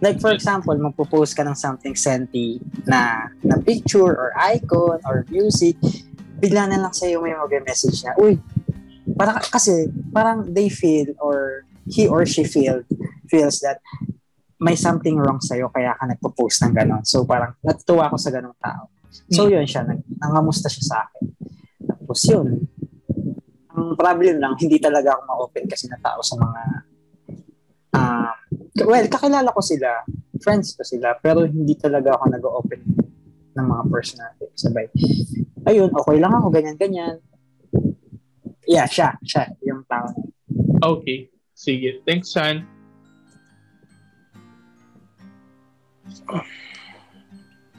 Like for example, magpo-post ka ng something senti na, na picture or icon or music, bigla na lang sa'yo may mag-message na, uy, para, kasi parang they feel or he or she feel feels that may something wrong sa'yo kaya ka nagpo-post ng gano'n. So parang natutuwa ako sa ganong tao. So yun siya, nang, nangamusta siya sa akin. Tapos yun, ang problem lang, hindi talaga ako ma-open kasi na tao sa mga uh, well, kakilala ko sila, friends ko sila, pero hindi talaga ako nag-open ng mga personality. Sabay, ayun, okay lang ako, ganyan-ganyan. Yeah, siya, siya, yung tao. Okay, sige. Thanks, San.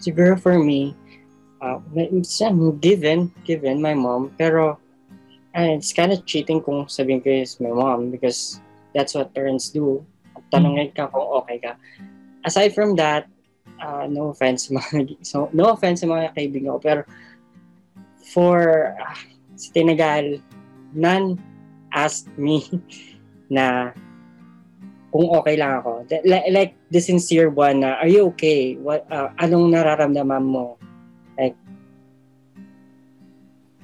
Siguro for me, uh, given, given my mom, pero uh, it's kind of cheating kung sabihin ko is my mom because that's what parents do. Tanongin ka kung okay ka. Aside from that, uh, no offense mga, so, no offense sa mga kaibigan ko, pero for uh, si Tinagal, none asked me na kung okay lang ako. Like, like the sincere one na, are you okay? What, uh, anong nararamdaman mo? Like,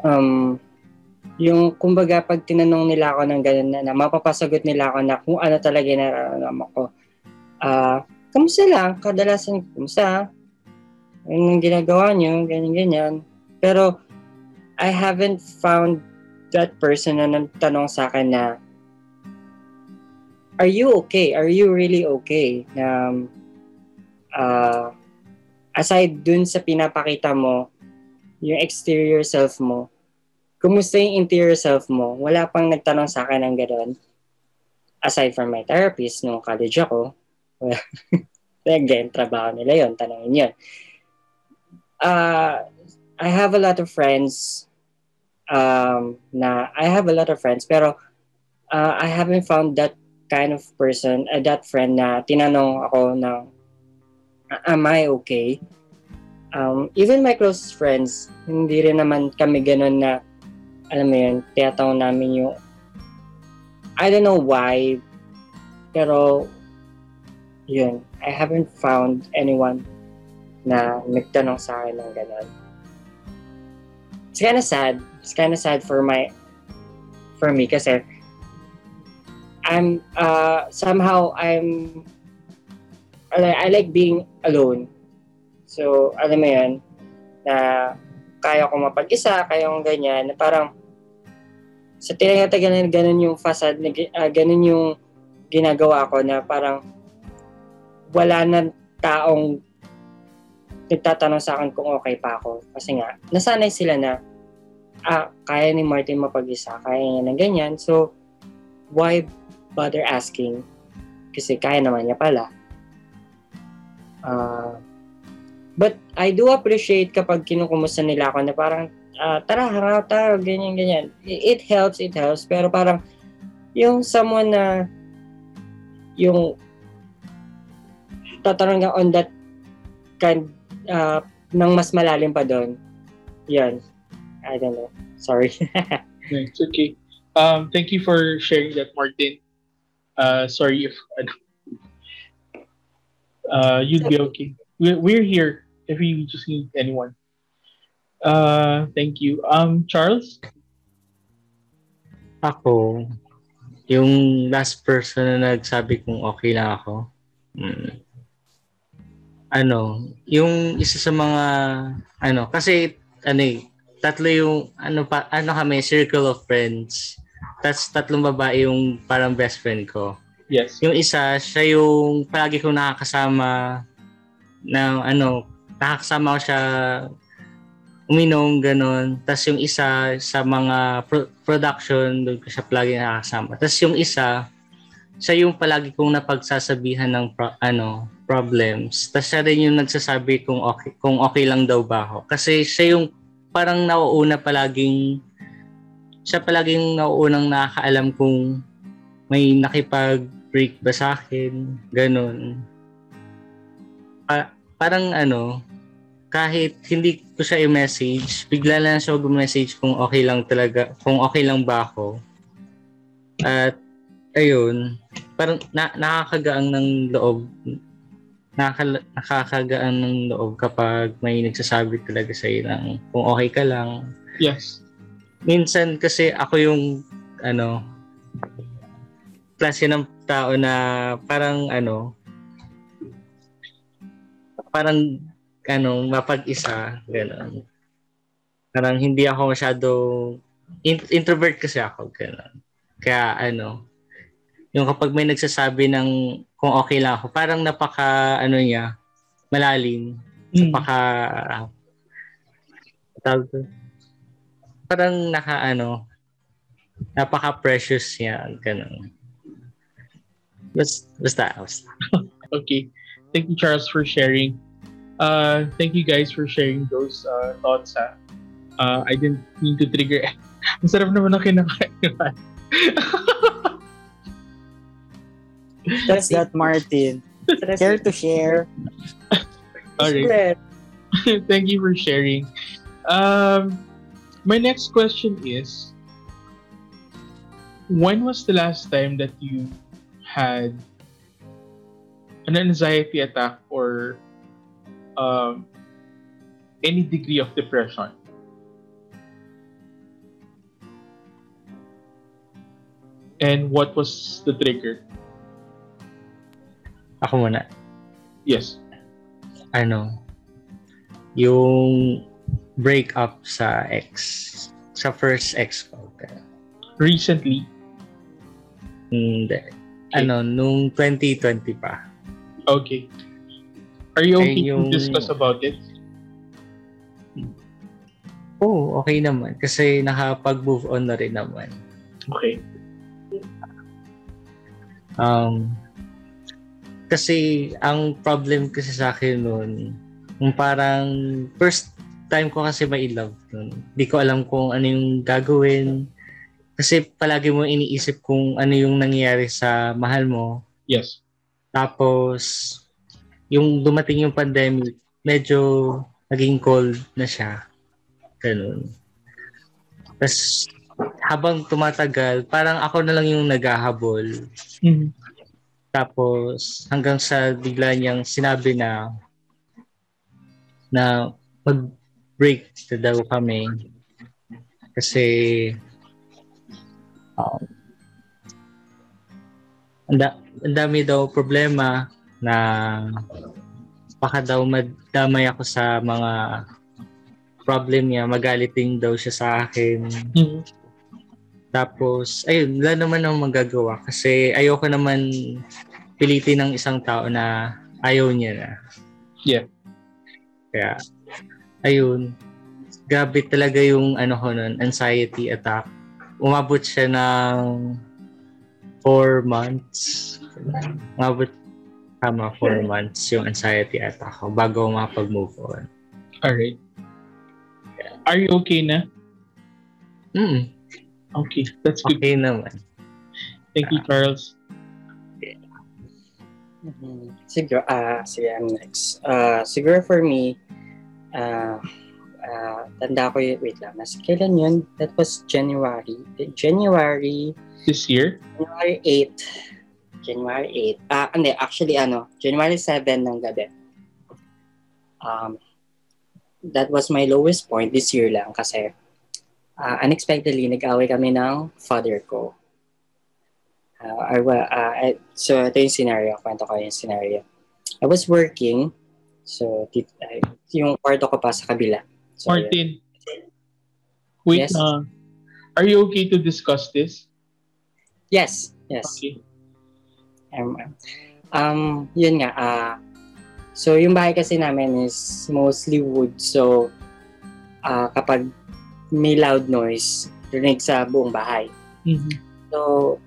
um, yung, kumbaga, pag tinanong nila ako ng ganun na, na mapapasagot nila ako na kung ano talaga nararamdaman ko. Ah, uh, kamusta lang? Kadalasan, kamusta? Anong ginagawa nyo? Ganyan, ganyan. Pero, I haven't found that person na nagtanong sa akin na, are you okay? Are you really okay? Na, uh, aside dun sa pinapakita mo, yung exterior self mo, kumusta yung interior self mo? Wala pang nagtanong sa akin ng gano'n. Aside from my therapist, nung college ako, again, trabaho nila yon tanongin yun. Uh, I have a lot of friends um, na I have a lot of friends pero uh, I haven't found that kind of person, uh, that friend na tinanong ako na, am I okay? Um, even my close friends, hindi rin naman kami ganun na, alam mo yun, tiyataw namin yung, I don't know why, pero, yun, I haven't found anyone na nagtanong sa akin ng ganun. It's kind of sad. It's kind of sad for my, for me kasi I'm uh, somehow I'm I, I like being alone. So, alam mo yan, na kaya ko mapag-isa, kaya kong ganyan, na parang sa tinagata ganun, ganun yung facade, na, uh, ganun yung ginagawa ko na parang wala na taong nagtatanong sa akin kung okay pa ako. Kasi nga, nasanay sila na ah, kaya ni Martin mapag-isa, kaya niya ng ganyan. So, why bother asking kasi kaya naman niya pala. Uh, but I do appreciate kapag kinukumusta nila ako na parang uh, tara, harap tayo, ganyan, ganyan. It, it helps, it helps. Pero parang yung someone na yung tatanong ka on that kind uh, ng mas malalim pa doon. Yan. I don't know. Sorry. it's okay. Um, thank you for sharing that, Martin. Uh, sorry if Uh, you'd be okay. We're, we're here if you just need anyone. Uh, thank you. Um, Charles? Ako, yung last person na nagsabi kung okay lang ako, mm, ano, yung isa sa mga, ano, kasi, ano eh, tatlo yung, ano pa, ano kami, circle of friends. Tapos tatlong babae yung parang best friend ko. Yes. Yung isa, siya yung palagi kong nakakasama ng ano, nakakasama ko siya uminom, ganun. Tapos yung isa sa mga pro- production, doon ko siya palagi nakakasama. Tapos yung isa, siya yung palagi kong napagsasabihan ng pro- ano, problems. Tapos siya rin yung nagsasabi kung okay, kung okay lang daw ba ako. Kasi siya yung parang nauuna palaging siya palaging nauunang nakakaalam kung may nakipag-break ba sa akin, ganun. Pa- parang ano, kahit hindi ko siya i-message, bigla lang siya mag-message kung okay lang talaga, kung okay lang ba ako. At ayun, parang na, nakakagaang ng loob, nakaka, nakakagaan ng loob kapag may nagsasabi talaga sa ng kung okay ka lang. Yes. Minsan kasi ako yung ano klase ng tao na parang ano parang ano mapag-isa gano'n. Parang hindi ako masyado in- introvert kasi ako gano'n. Kaya ano yung kapag may nagsasabi ng kung okay lang ako, parang napaka ano niya malalim, Mm. napaka tawag parang naka ano napaka precious niya ganun basta basta, basta. Okay. Thank you, Charles, for sharing. Uh, thank you guys for sharing those uh, thoughts. Ha? Uh, I didn't mean to trigger. Ang sarap naman ng kinakain. That's that, Martin. Care to share? Alright. Thank you for sharing. Um, my next question is, when was the last time that you had an anxiety attack or um, any degree of depression? And what was the trigger? Ako muna Yes. ano yung break up sa ex sa first ex ko Recently. hindi ano nung 2020 pa Okay. Are you okay Ay, yung- to discuss about it? oh okay naman kasi nakapag move on na rin naman Okay. Um, kasi ang problem kasi sa akin noon, yung parang first time ko kasi may love noon. Hindi ko alam kung ano yung gagawin. Kasi palagi mo iniisip kung ano yung nangyayari sa mahal mo. Yes. Tapos, yung dumating yung pandemic, medyo naging cold na siya. Ganun. Tapos, habang tumatagal, parang ako na lang yung naghahabol. Mhm. Tapos hanggang sa bigla niyang sinabi na na mag-break na daw kami kasi um, ang da- dami daw problema na baka daw madamay ako sa mga problem niya, magalit din daw siya sa akin. Mhm. Tapos, ayun, wala naman akong magagawa kasi ayoko naman pilitin ng isang tao na ayaw niya na. Yeah. Kaya, ayun, grabe talaga yung ano ko nun, anxiety attack. Umabot siya ng four months. Umabot tama four months yung anxiety attack ko bago ako makapag-move on. Alright. Are you okay na? Mm, Okay. That's good. okay naman. Thank you, Charles. Mhm. Siguro, ah, sige, I'm next. Ah, siguro for me, ah, ah, tanda ko yun, wait lang, nasa kailan yun? That was January. January, This year? January 8. January 8. Ah, hindi, actually ano, January 7 ng gabi. Um, that was my lowest point this year lang kasi uh, unexpectedly nag-away kami ng father ko. Uh, I, uh, I- so ito yung scenario, kwento ko yung scenario. I was working, so tit- ay, yung kwarto ko pa sa kabila. So, yun. Martin. Wait Yes. na. Are you okay to discuss this? Yes, yes. Okay. Um, um, yun nga, ah, so yung bahay kasi namin is mostly wood. So, ah, kapag may loud noise, rinig sa buong bahay. Mhm. So,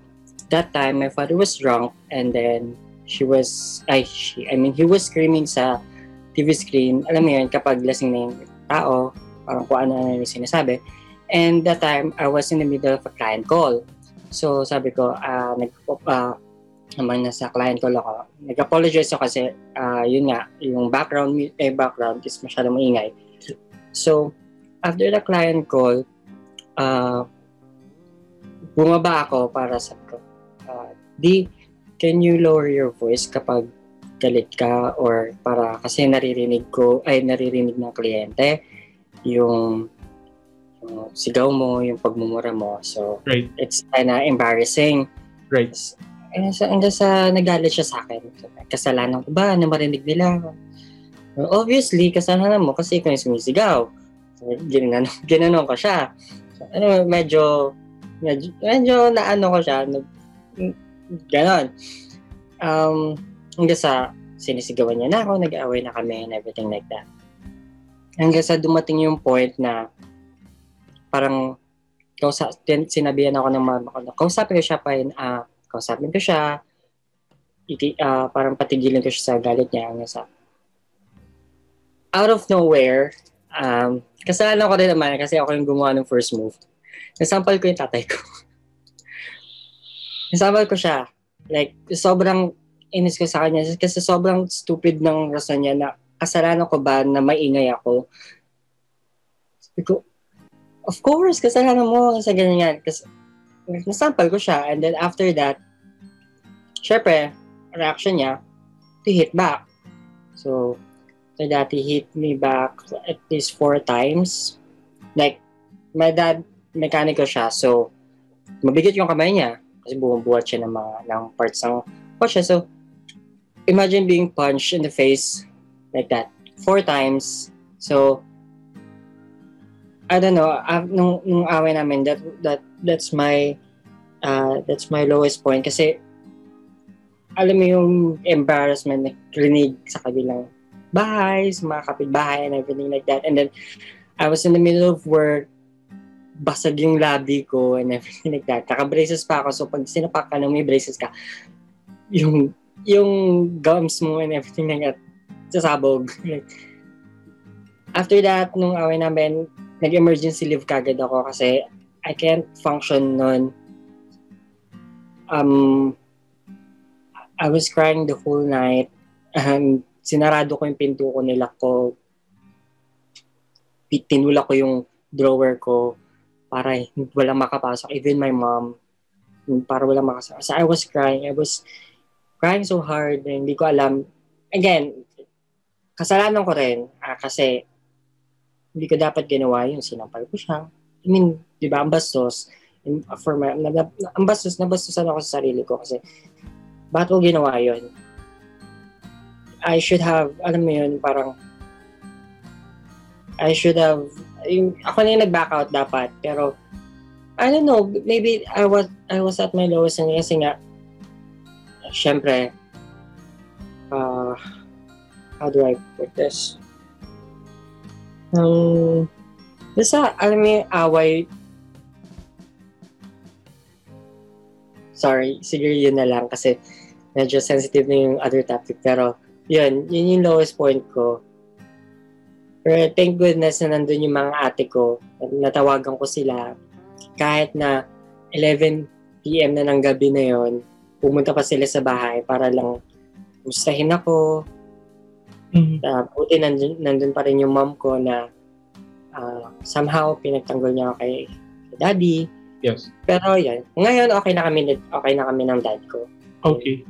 that time, my father was drunk and then she was, ay, she, I mean, he was screaming sa TV screen. Alam mo yun, kapag lasing na yung tao, parang kung ano na yung sinasabi. And that time, I was in the middle of a client call. So, sabi ko, ah, nag, ah, naman nasa client call ako. Nag-apologize ako kasi, ah, yun nga, yung background, eh, background is masyadong maingay. So, after the client call, ah, bumaba ako para sa ah, di, can you lower your voice kapag galit ka or para kasi naririnig ko, ay naririnig ng kliyente yung, yung sigaw mo, yung pagmumura mo. So, Right. it's kinda embarrassing. Right. Eh, sa, hanggang sa nagalit siya sa akin. Kasalanan ko ba na marinig nila? Well, obviously, kasalanan mo kasi ikaw yung sumisigaw. So, ginanong, ginanong ko siya. So, ano, medyo, medyo, medyo naano ko siya. Ganon. Um, hanggang sa sinisigawan niya na ako, nag-away na kami and everything like that. Hanggang sa dumating yung point na parang kausa, sinabihan ako ng mama ko na kausapin ko siya pa yun, ah, kausapin ko siya, iti, ah, parang patigilin ko siya sa galit niya hanggang sa out of nowhere, um, kasalanan ko rin naman kasi ako yung gumawa ng first move. Nasampal ko yung tatay ko. Nasampal ko siya. Like, sobrang inis ko sa kanya kasi sobrang stupid ng rason niya na kasalanan ko ba na maingay ako. Sabi ko, of course, kasalanan mo sa ganyan. Kasi nasampal ko siya and then after that, syempre, reaction niya, to hit back. So, dad, he hit me back at least four times. Like, my dad, mekaniko siya. So, mabigat yung kamay niya. Kasi bumubuhat siya ng mga ng parts ng kotse. So, imagine being punched in the face like that four times. So, I don't know, uh, nung, nung away namin, that, that, that's my, uh, that's my lowest point. Kasi, alam mo yung embarrassment na rinig sa kabilang bahay, sa mga kapitbahay and everything like that. And then, I was in the middle of work, basag yung labi ko and everything like that. Naka-braces pa ako, so pag sinapak ka na may braces ka, yung, yung gums mo and everything like that, sasabog. After that, nung away namin, nag-emergency leave kagad ako kasi I can't function nun. Um, I was crying the whole night. Um, sinarado ko yung pinto ko, nilak ko. Tinulak ko yung drawer ko para walang makapasok. Even my mom, para walang makasok. So I was crying. I was crying so hard na hindi ko alam. Again, kasalanan ko rin ah, kasi hindi ko dapat ginawa yun. Sinampal ko siya. I mean, di ba, ang bastos. For my, na, na, ang bastos, nabastusan ako sa sarili ko kasi bakit ko ginawa yun? I should have, alam mo yun, parang I should have, yung, ako na yung nag-back out dapat, pero I don't know, maybe I was I was at my lowest and kasi nga, syempre, uh, how do I put this? Um, basta, alam mo yung away, sorry, siguro yun na lang kasi medyo sensitive na yung other topic. Pero, yun, yun yung lowest point ko. Pero thank goodness na nandun yung mga ate ko. Natawagan ko sila. Kahit na 11 p.m. na ng gabi na yon pumunta pa sila sa bahay para lang gustahin ako. Mhm. Uh, buti nandun, nandun pa rin yung mom ko na ah, somehow pinagtanggol niya ako kay, kay daddy. Yes. Pero yan, ngayon okay na kami, okay na kami ng dad ko. Okay.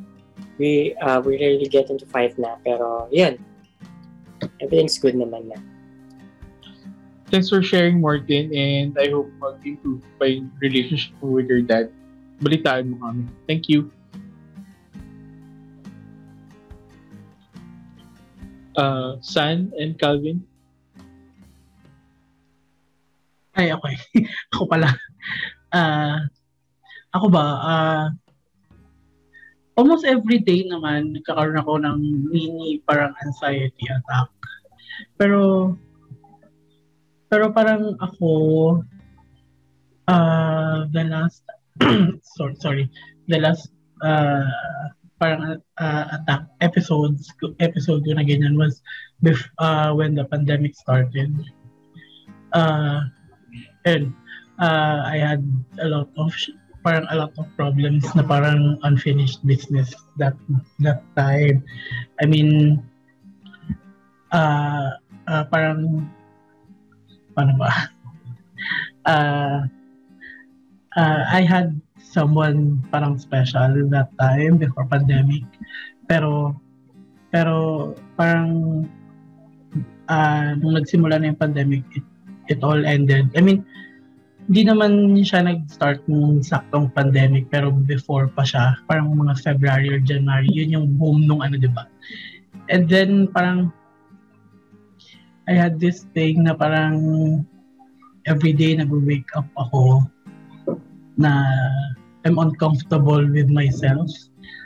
We uh, we rarely get into fight na, pero yun. Everything's good naman na. Thanks for sharing, Martin, and I hope mag-improve pa yung relationship mo with your dad. Balitaan mo kami. Thank you. Uh, San and Calvin? Ay, okay. ako pala. Ah, ako ba, ah, almost every day naman, nagkakaroon ako ng mini parang anxiety attack. Pero, pero parang ako, ah, the last, sorry, sorry, the last, uh, parang uh, attack episodes, episode ko na ganyan was bef- uh, when the pandemic started. Uh, and uh, I had a lot of sh- parang a lot of problems na parang unfinished business that that time. I mean, uh, uh, parang paano ba? Uh, uh, I had someone parang special that time before pandemic. Pero pero parang uh, nung nagsimula na yung pandemic, it, it all ended. I mean, hindi naman siya nag-start ng saktong pandemic pero before pa siya, parang mga February or January, yun yung boom nung ano, di ba? And then parang I had this thing na parang everyday nag-wake up ako na I'm uncomfortable with myself.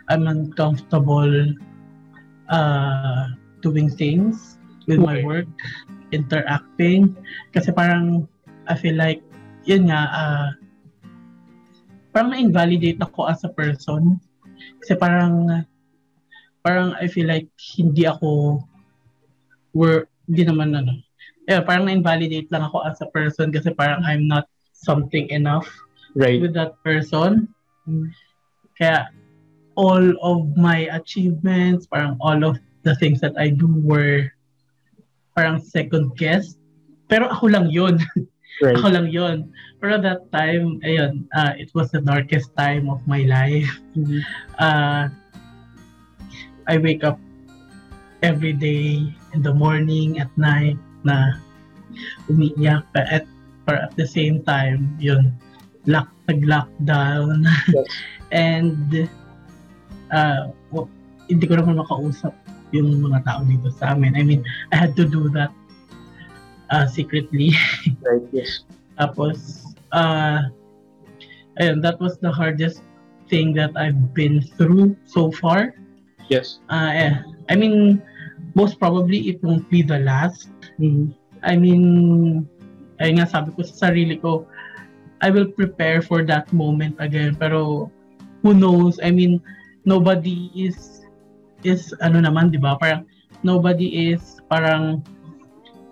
I'm uncomfortable uh, doing things with my work, interacting. Kasi parang I feel like, yun nga, uh, parang na-invalidate ako as a person. Kasi parang, parang I feel like hindi ako, were, hindi naman ano, yeah, parang na-invalidate lang ako as a person kasi parang I'm not something enough Right. with that person. Kaya all of my achievements, parang all of the things that I do were parang second guess. Pero ako lang yun. Right. ako lang yun. Pero that time, ayun, uh, it was the darkest time of my life. Uh, I wake up every day in the morning, at night, na umiiyak. At, but at the same time, yun, lock, nag-lockdown. Yes. And, uh, wa- hindi ko naman makausap yung mga tao dito sa amin. I mean, I had to do that uh, secretly. Right. Yes. Tapos, uh, ayun, that was the hardest thing that I've been through so far. Yes. Uh, eh, I mean, most probably it won't be the last. I mean, ayun nga sabi ko sa sarili ko, I will prepare for that moment again. Pero who knows? I mean, nobody is is ano naman, 'di ba? Parang nobody is parang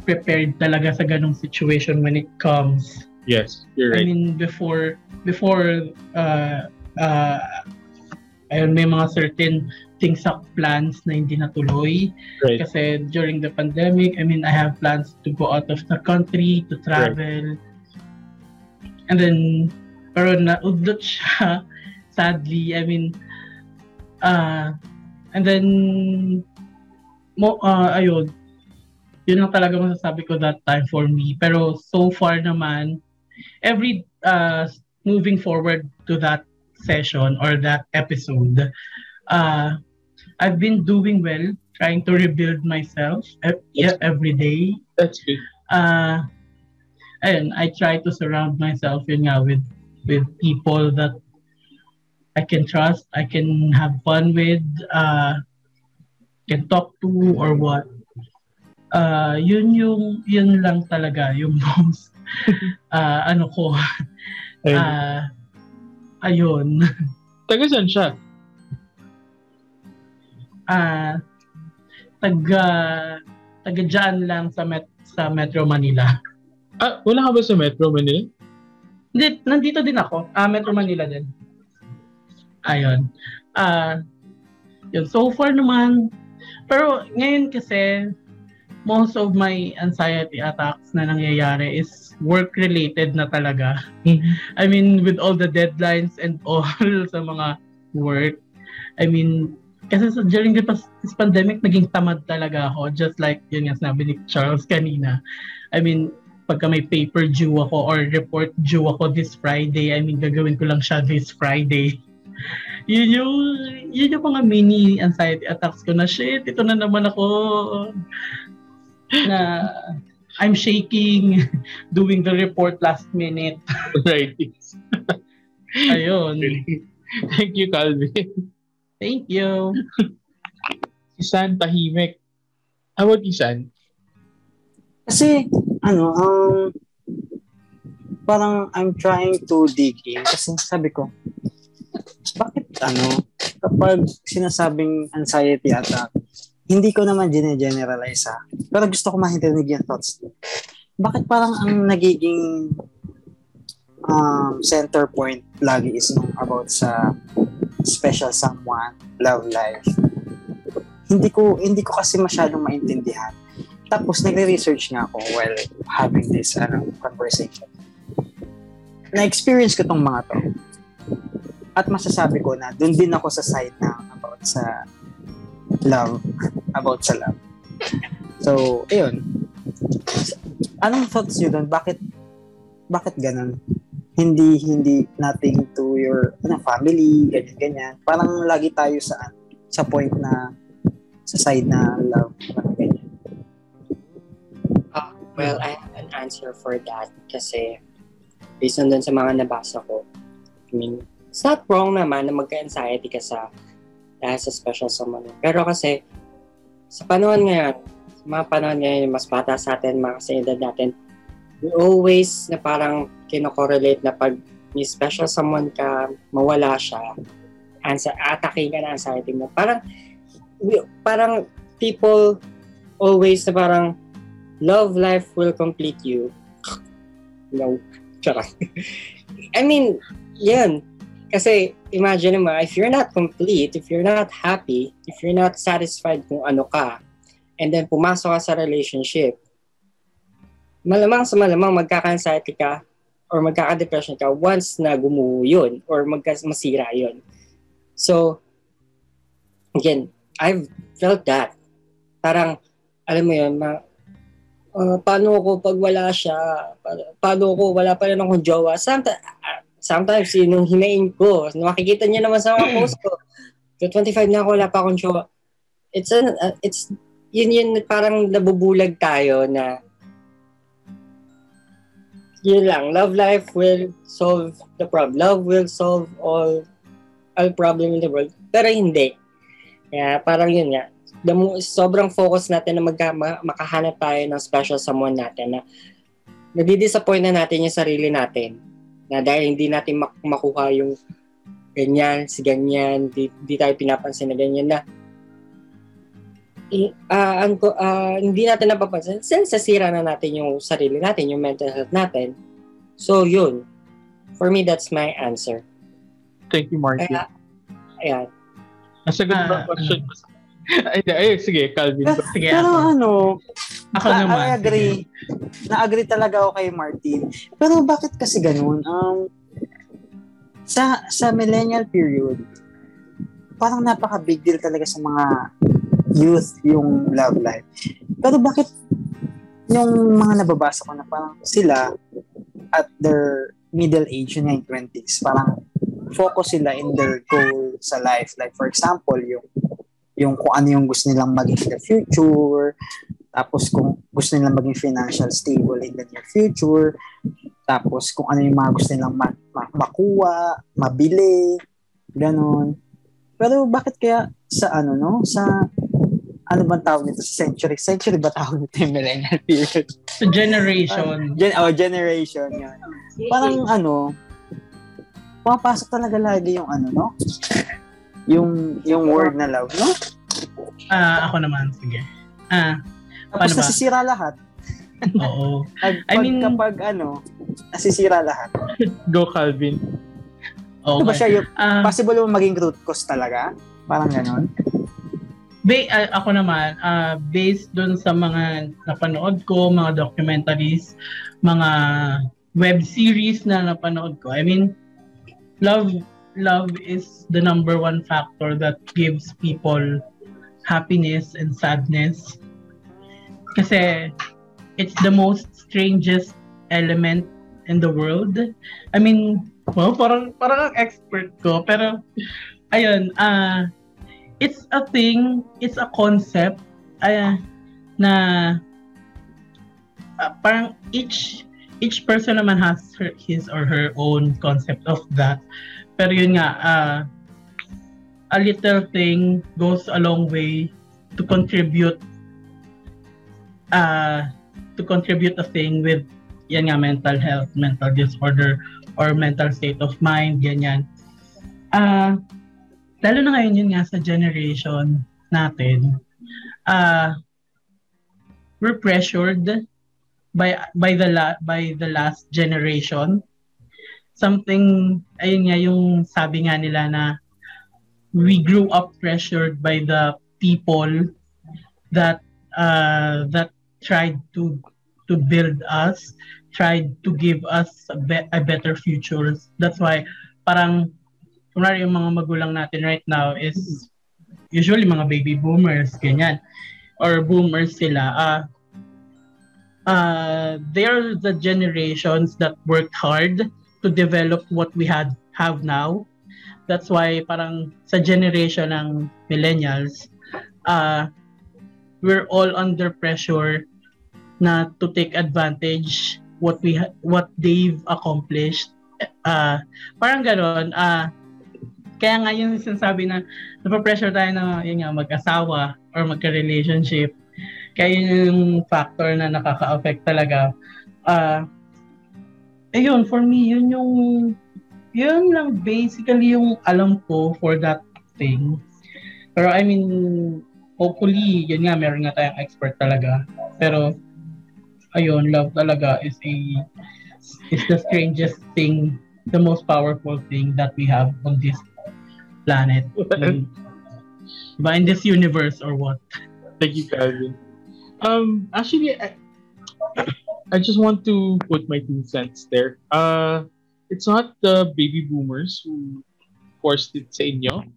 prepared talaga sa ganong situation when it comes. Yes. You're I right. mean, before before uh uh ayun, may mga certain things sa plans na hindi natuloy. Right. Kasi during the pandemic, I mean, I have plans to go out of the country, to travel. And then, pero naudlot siya, sadly. I mean, uh, and then, mo, uh, ayun, yun lang talaga masasabi ko that time for me. Pero so far naman, every, uh, moving forward to that session or that episode, uh, I've been doing well, trying to rebuild myself e- yeah, every day. That's good. Uh, ayun, I try to surround myself yun nga with with people that I can trust, I can have fun with, uh, can talk to or what. Uh, yun yung yun lang talaga yung most uh, ano ko Ayun. uh, ayun Taga saan siya? ah taga taga dyan lang sa met, sa Metro Manila. Ah, wala ka ba sa Metro Manila? Hindi, nandito din ako. Ah, Metro Manila din. Ayun. Ah, yun. So far naman, pero ngayon kasi, most of my anxiety attacks na nangyayari is work-related na talaga. I mean, with all the deadlines and all sa mga work, I mean, kasi sa, during the, this pandemic, naging tamad talaga ako. Just like yun nga sinabi ni Charles kanina. I mean, pagka may paper due ako or report due ako this Friday, I mean, gagawin ko lang siya this Friday. yun yung, yun yung mga mini anxiety attacks ko na, shit, ito na naman ako. Na, I'm shaking, doing the report last minute. Right. Ayun. Thank you, Calvin. Thank you. Si San, tahimik. How about you, San? Kasi, ano, um, parang I'm trying to dig in kasi sabi ko, bakit ano, kapag sinasabing anxiety attack, hindi ko naman gine-generalize ha. Pero gusto ko mahintinig yung thoughts. Bakit parang ang nagiging um, center point lagi is nung about sa special someone, love life. Hindi ko hindi ko kasi masyadong maintindihan. Tapos nagre-research nga ako while having this ano, conversation. Na-experience ko tong mga to. At masasabi ko na doon din ako sa side na about sa love. About sa love. So, ayun. Anong thoughts nyo doon? Bakit bakit ganun? Hindi hindi nothing to your ano, family, ganyan ganyan. Parang lagi tayo sa sa point na sa side na love, parang ganyan. Ah, well, I have an answer for that kasi based on dun sa mga nabasa ko, I mean, it's not wrong naman na magka-anxiety ka sa dahil sa special someone. Pero kasi, sa panahon ngayon, sa mga panahon ngayon, mas bata sa atin, mga sa edad natin, we always na parang kinokorrelate na pag may special someone ka, mawala siya, ansa atake ka na anxiety mo. Parang, we, parang people always na parang love life will complete you. No. Charot. I mean, yan. Kasi imagine mo, if you're not complete, if you're not happy, if you're not satisfied kung ano ka, and then pumasok ka sa relationship, malamang sa malamang magkaka-anxiety ka or magkaka-depression ka once na gumuho yun or magka masira yun. So, again, I've felt that. Parang, alam mo yun, ma, uh, paano ko pag wala siya, pa- paano ko wala pa rin akong jowa. Sometimes, sometimes yun yung hinain ko. Makikita niyo naman sa mga post ko. To 25 na ako, wala pa akong jowa. It's, an, uh, it's, yun yun, parang nabubulag tayo na yun lang, love life will solve the problem. Love will solve all all problem in the world. Pero hindi. Kaya parang yun nga, the mo, sobrang focus natin na magka, ma, makahanap tayo ng special someone natin na nadi-disappoint na natin yung sarili natin na dahil hindi natin mak- makuha yung ganyan, si ganyan, di, di tayo pinapansin na ganyan na ah, ang, ah, hindi natin napapansin, since sasira na natin yung sarili natin, yung mental health natin. So, yun. For me, that's my answer. Thank you, Marky. Kaya, ayan. Nasagot ba Ah, ang question ko? sa- Ay, ay, sige, Calvin. Pero, Sige, pero ako. ano, Ako I- naman. I agree. Na-agree talaga ako kay Martin. Pero bakit kasi ganun? Um, sa sa millennial period, parang napaka-big deal talaga sa mga youth yung love life. Pero bakit yung mga nababasa ko na parang sila at their middle age, yun yung 20s, parang focus sila in their goal sa life. Like for example, yung yung kung ano yung gusto nilang maging in the future, tapos kung gusto nilang maging financial stable in the near future, tapos kung ano yung mga gusto nilang ma- ma- makuha, mabili, ganun. Pero bakit kaya sa ano no, sa ano bang tawag nito? Century? Century ba tawag nito yung millennial period? Generation. Gen- oh, generation yun. Parang ano, pumapasok talaga lagi yung ano, no? Yung yung word na love, no? Ah, ako naman. Sige. Ah, Tapos Paano ba? nasisira lahat. oo. Pag, I mean- kapag ano, nasisira lahat. Go, Calvin. Ano ba Okay. siya yung Ah, possible mo maging root cause talaga? Parang ganon. ba- ah, ako naman, ah, based dun sa mga napanood ko, mga documentaries, mga web series na napanood ko. I mean, love love is the number one factor that gives people happiness and sadness. Kasi it's the most strangest element in the world. I mean, well, parang parang ang expert ko, pero ayun, ah it's a thing, it's a concept uh, na uh, parang each each person naman has her, his or her own concept of that. Pero yun nga, uh, a little thing goes a long way to contribute uh, to contribute a thing with yan nga mental health, mental disorder or mental state of mind, ganyan. Uh, lalo na ngayon yun nga sa generation natin, uh, we're pressured by by the la, by the last generation something ayun nga yung sabi nga nila na we grew up pressured by the people that uh, that tried to to build us tried to give us a, be- a better future. That's why parang kunwari yung mga magulang natin right now is usually mga baby boomers ganyan. Or boomers sila. Uh, uh, they're the generations that worked hard to develop what we had have now. That's why parang sa generation ng millennials, uh, we're all under pressure na to take advantage what we ha- what they've accomplished. Uh, parang ganoon, uh, kaya nga yung sinasabi na napapressure tayo na yun nga, mag-asawa or magka-relationship kaya yun yung factor na nakaka-affect talaga. Uh, ayun, for me, yun yung, yun lang basically yung alam ko for that thing. Pero I mean, hopefully, yun nga, meron nga tayong expert talaga. Pero, ayun, love talaga is a, is the strangest thing, the most powerful thing that we have on this planet. ba in this universe or what? Thank you, Calvin. Um, actually, I, I just want to put my two cents there. Uh, it's not the baby boomers who forced it sa inyo.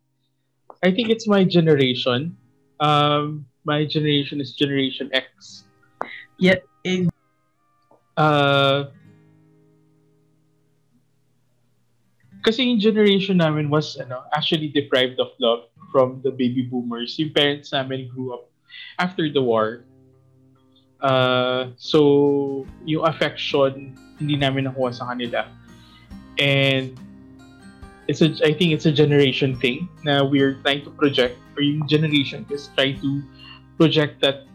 I think it's my generation. Um, my generation is Generation X. Yeah, it, Uh, kasi yung generation namin was ano, actually deprived of love from the baby boomers. Yung parents namin grew up after the war. Uh, so, yung affection, hindi namin nakuha sa kanila. And it's a, I think it's a generation thing na we're trying to project, or yung generation is trying to project that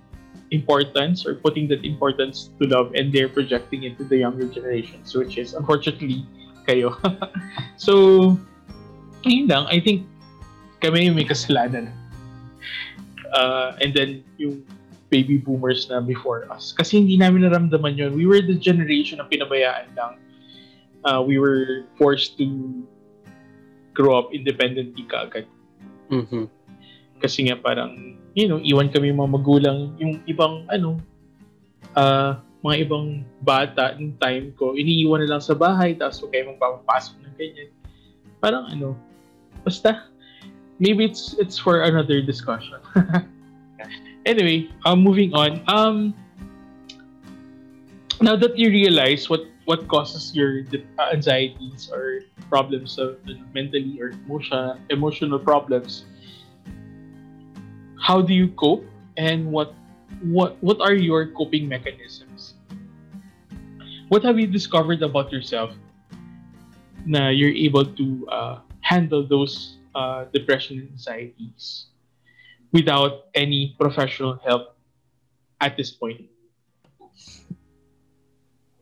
importance or putting that importance to love and they're projecting it to the younger generations, which is unfortunately kayo. so, yun lang. I think kami yung may kasalanan. Uh, and then, yung baby boomers na before us. Kasi hindi namin naramdaman yun. We were the generation na pinabayaan lang. Uh, we were forced to grow up independently kaagad. Mhm. Kasi nga parang, you know, iwan kami mga magulang. Yung ibang, ano, ah, mga ibang bata ng time ko, iniiwan na lang sa bahay, tapos huwag kayo magpapapasok ng ganyan. Parang ano, basta, maybe it's it's for another discussion. anyway, um, moving on. Um, now that you realize what what causes your uh, anxieties or problems of uh, mentally or emotional emotional problems, how do you cope and what what what are your coping mechanisms? What have you discovered about yourself na you're able to uh, handle those uh, depression and anxieties without any professional help at this point?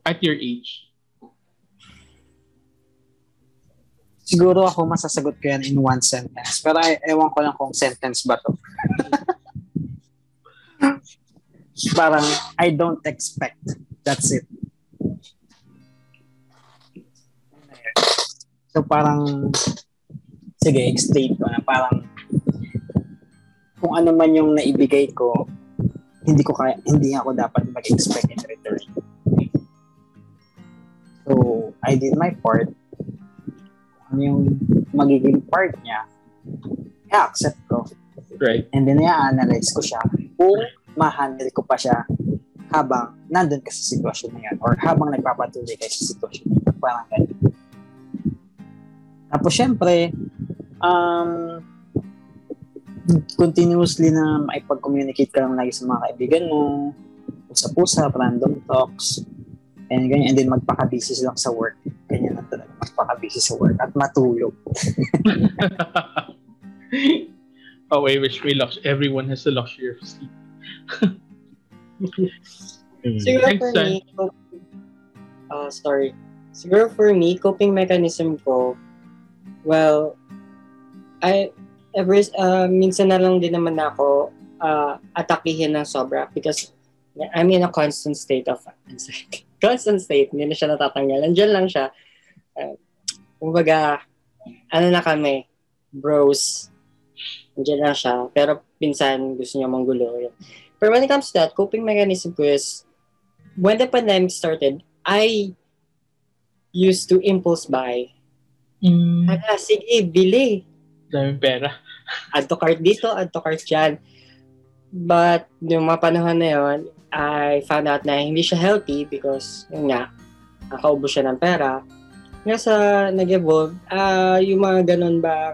At your age? Siguro ako masasagot ko yan in one sentence. Pero ay, ewan ko lang kung sentence ba to. Parang, I don't expect. That's it. So parang, sige, explain ko na parang, kung ano man yung naibigay ko, hindi ko kaya, hindi ako dapat mag-expect in return. So, I did my part. ano yung magiging part niya, i-accept ko. Right. And then, i-analyze ko siya kung ma-handle ko pa siya habang nandun ka sa sitwasyon na yan or habang nagpapatuloy ka sa sitwasyon na yan. Parang ganun. Tapos, syempre, um, continuously na maipag-communicate ka lang lagi sa mga kaibigan mo, usap-usap, random talks, and ganyan, and then magpaka-busy lang sa work. Ganyan lang talaga, magpaka-busy sa work at matulog. oh, I wish we lux- everyone has the luxury of sleep. Siguro Thanks, for me, cop- uh, sorry. Siguro for me, coping mechanism ko, well, I, ever, uh, minsan na lang din naman ako uh, atakihin ng sobra because I'm in a constant state of anxiety. Constant state, hindi na siya natatanggal. Nandiyan lang siya. Uh, kumbaga, ano na kami, bros. Nandiyan lang siya. Pero pinsan gusto niya manggulo. But when it comes to that, coping mechanism ko is when the pandemic started, I used to impulse buy. Mm. Hala, sige, bili. Daming pera. Add to cart dito, add to cart dyan. But, yung mga panahon na yun, I found out na hindi siya healthy because, yun nga, nakaubo siya ng pera. Nga sa nag-evolve, ah yung mga ganun ba,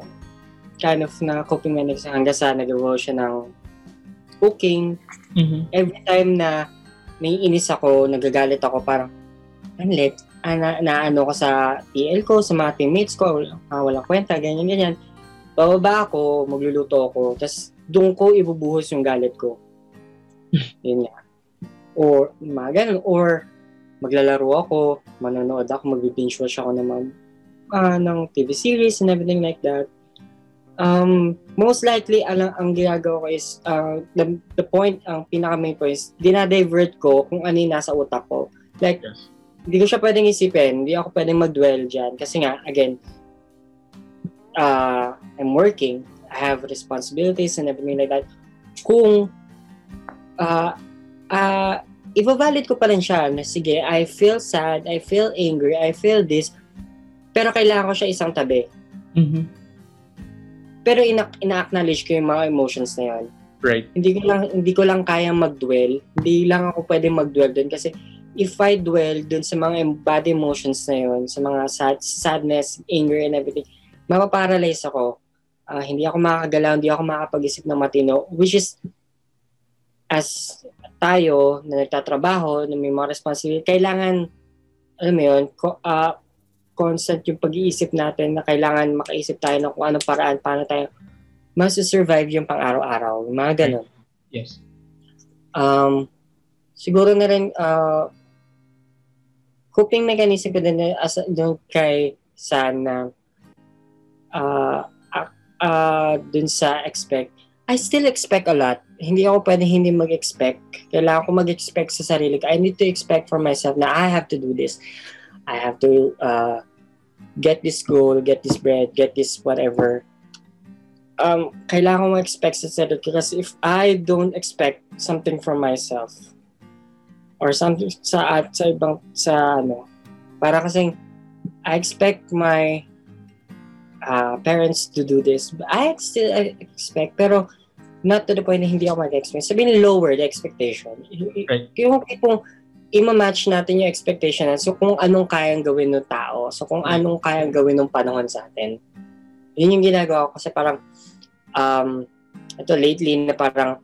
kind of na coping mechanism hanggang sa nag-evolve siya ng cooking, Mhm. every time na naiinis ako, nagagalit ako, parang, ang lit, ah, na, na ano ko sa TL ko, sa mga teammates ko, ah, walang kwenta, ganyan, ganyan. Bababa ako, magluluto ako, tapos doon ko ibubuhos yung galit ko. Yun nga. Or, mga ganun. Or, maglalaro ako, manonood ako, mag-binge watch ako ng, mga, ah, ng TV series and everything like that. Um, most likely, ang, ang ginagawa ko is, uh, the, the point, ang pinaka main point is, dinadivert ko kung ano yung nasa utak ko. Like, Yes. hindi ko siya pwedeng isipin, hindi ako pwedeng mag-dwell dyan. Kasi nga, again, uh, I'm working, I have responsibilities and everything like that. Kung, uh, uh, i-valid ko pa rin siya na sige, I feel sad, I feel angry, I feel this, pero kailangan ko siya isang tabi. Mhm. Pero ina- ina-acknowledge ko yung mga emotions na yun. Right. Hindi ko lang hindi ko lang kaya mag-dwell. Hindi lang ako pwede mag-dwell doon kasi if I dwell doon sa mga bad emotions na yun, sa mga sad, sadness, anger and everything, mapaparalyze ako. Ah, hindi ako makakagalaw, hindi ako makapag-isip ng matino, which is as tayo na nagtatrabaho, na may mga responsibility, kailangan, alam mo yun, ko, ah, constant yung pag-iisip natin na kailangan makaisip tayo ng kung anong paraan, paano tayo mas-survive yung pang-araw-araw. Yung mga ganun. Yes. Um, siguro na rin, uh, coping mechanism ko din na- as doon kay San na uh, uh, uh, dun sa expect. I still expect a lot. Hindi ako pwede hindi mag-expect. Kailangan ko mag-expect sa sarili ko. I need to expect for myself na I have to do this. I have to uh, get this goal, get this bread, get this whatever um, kailangan ko ma-expect sa sarili ko kasi if I don't expect something from myself or something sa at sa ibang sa ano para kasi I expect my uh, parents to do this I still expect pero not to the point na hindi ako mag-expect sabihin lower the expectation Right. yung tipong ima-match natin yung expectation na so kung anong kayang gawin ng tao so kung anong kayang gawin ng panahon sa atin yun yung ginagawa ko kasi parang um, ito lately na parang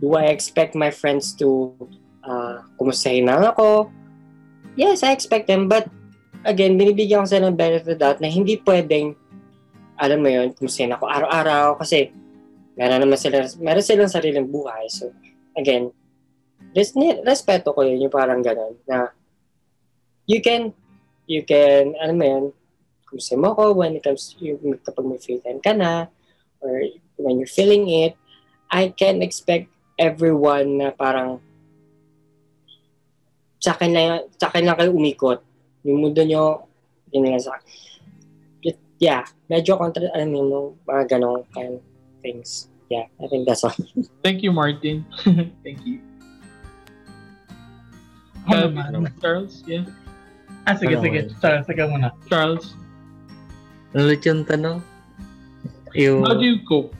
do I expect my friends to uh, kumustahin na ako? Yes, I expect them. But again, binibigyan ko sila ng benefit of doubt na hindi pwedeng alam mo yun, kumustahin ako araw-araw kasi meron naman sila, meron silang sariling buhay. So, again, res, respeto ko yun, yung parang ganun, na you can, you can, alam mo yun, kumustahin mo ako when it comes, you, kapag may free time ka na, or when you're feeling it, I can expect everyone na parang sa akin lang, sa akin lang kayo umikot. Yung mundo nyo, yun lang sa akin. Yeah, medyo contra, ano yun, no, mga ganong kind of things. Yeah, I think that's all. Thank you, Martin. Thank you. Ako Uh, naman. Charles? Yeah. Ah, sige, Ano sige. yun? Charles, sige muna. Charles? Ano ulit yung tanong? Yung, How do you cope?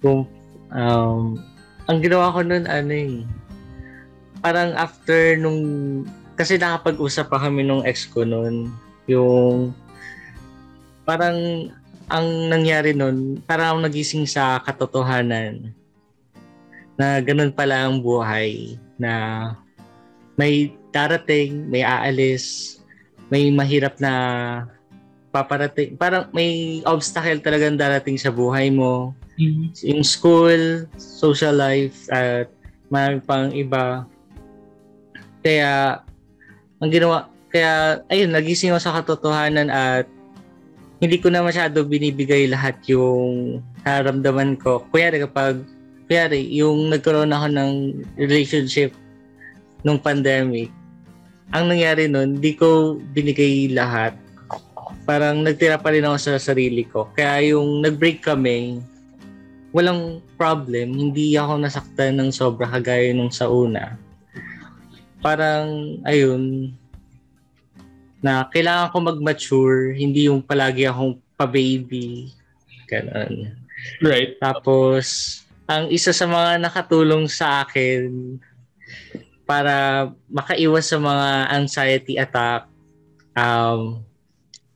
kung, um, ang ginawa ko nun, ano eh, parang after nung, kasi nakapag-usap pa kami nung ex ko nun, yung, parang, ang nangyari nun, parang ako nagising sa katotohanan na ganun pala ang buhay na may darating, may aalis, may mahirap na paparating, parang may obstacle talagang darating sa buhay mo. Mm. Yung school, social life, at marami pang iba. Kaya, ang ginawa, kaya, ayun, nagising ako sa katotohanan at hindi ko na masyado binibigay lahat yung nararamdaman ko. Kuyari kapag, kuyari, yung nagkaroon ako ng relationship nung pandemic, ang nangyari nun, di ko binigay lahat. Parang nagtira pa rin ako sa sarili ko. Kaya yung nag-break kami, walang problem. Hindi ako nasaktan ng sobra kagaya nung sa una. Parang, ayun, na kailangan ko mag-mature, hindi yung palagi akong pa-baby. Ganon. Right. Tapos, ang isa sa mga nakatulong sa akin para makaiwas sa mga anxiety attack, um,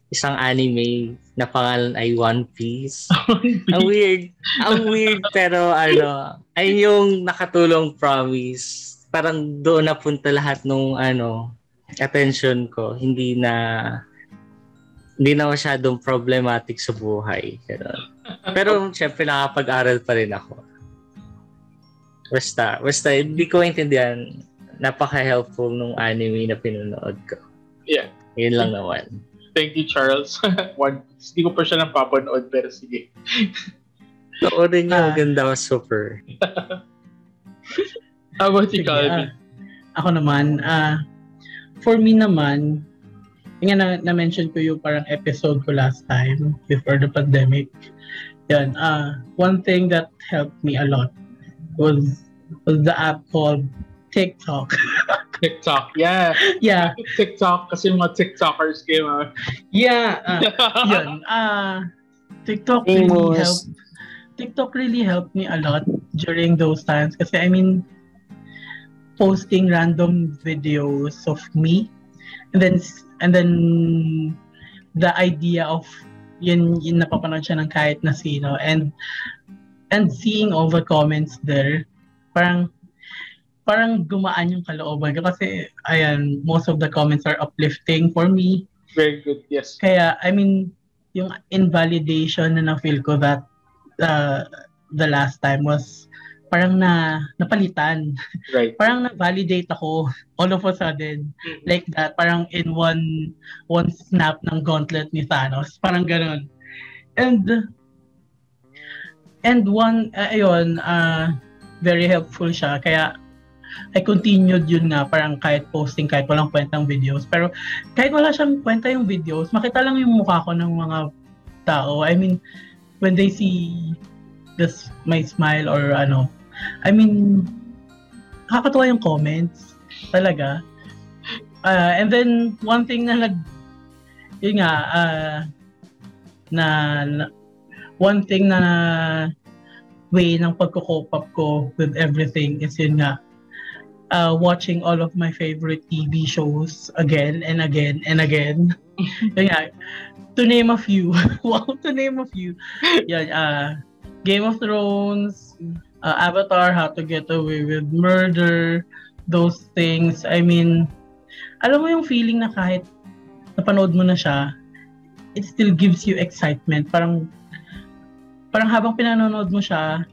isang anime na pangalan ay One Piece. ang weird. Ang weird pero ano, ay yung nakatulong promise. Parang doon napunta lahat nung ano, attention ko. Hindi na hindi na masyadong problematic sa buhay. Ganun. Pero syempre nakapag-aral pa rin ako. Basta, basta hindi ko maintindihan. Napaka-helpful nung anime na pinanood ko. Yeah. Yun lang naman. Thank you, Charles. One Piece. Hindi ko pa siya napapanood, pero sige. Noorin niyo, Ah. ganda super. How about you, Sige, Calvin? ah, ako naman, ah, for me naman, yung nga na, na-mention ko yung parang episode ko last time before the pandemic. Yan, ah, one thing that helped me a lot was was the app called TikTok. TikTok. Yeah. yeah, TikTok. Kasi mga TikTokers kayo. mga- yeah, ah, yun. Ah, TikTok really helped. TikTok really helped me a lot during those times kasi I mean posting random videos of me and then and then the idea of yun yun napapanood siya ng kahit na sino and and seeing all the comments there parang parang gumaan yung kalooban ko kasi ayan most of the comments are uplifting for me Very good. Yes. kaya, I mean, yung invalidation na na-feel ko that uh, the last time was parang na napalitan. Right. Parang na-validate ako all of a sudden. Like that. Parang in one one snap ng gauntlet ni Thanos. Parang ganun. And and one, uh, ayun, uh, very helpful siya. Kaya I continued yun nga, parang kahit posting, kahit walang kwentang videos. Pero kahit wala siyang kwenta yung videos, makita lang yung mukha ko ng mga tao. I mean, when they see this my smile or ano, I mean, nakakatuwa yung comments. Talaga. Uh, and then, one thing na nag, yun nga, uh, na, na, one thing na way ng pagko-cope up ko with everything is yun nga, uh, watching all of my favorite TV shows again and again and again. Yun nga, to name a few. wow, to name a few. Yan, uh, Game of Thrones, uh, Avatar, How to Get Away with Murder, those things. I mean, alam mo yung feeling na kahit napanood mo na siya, it still gives you excitement. Parang, parang habang pinanonood mo siya,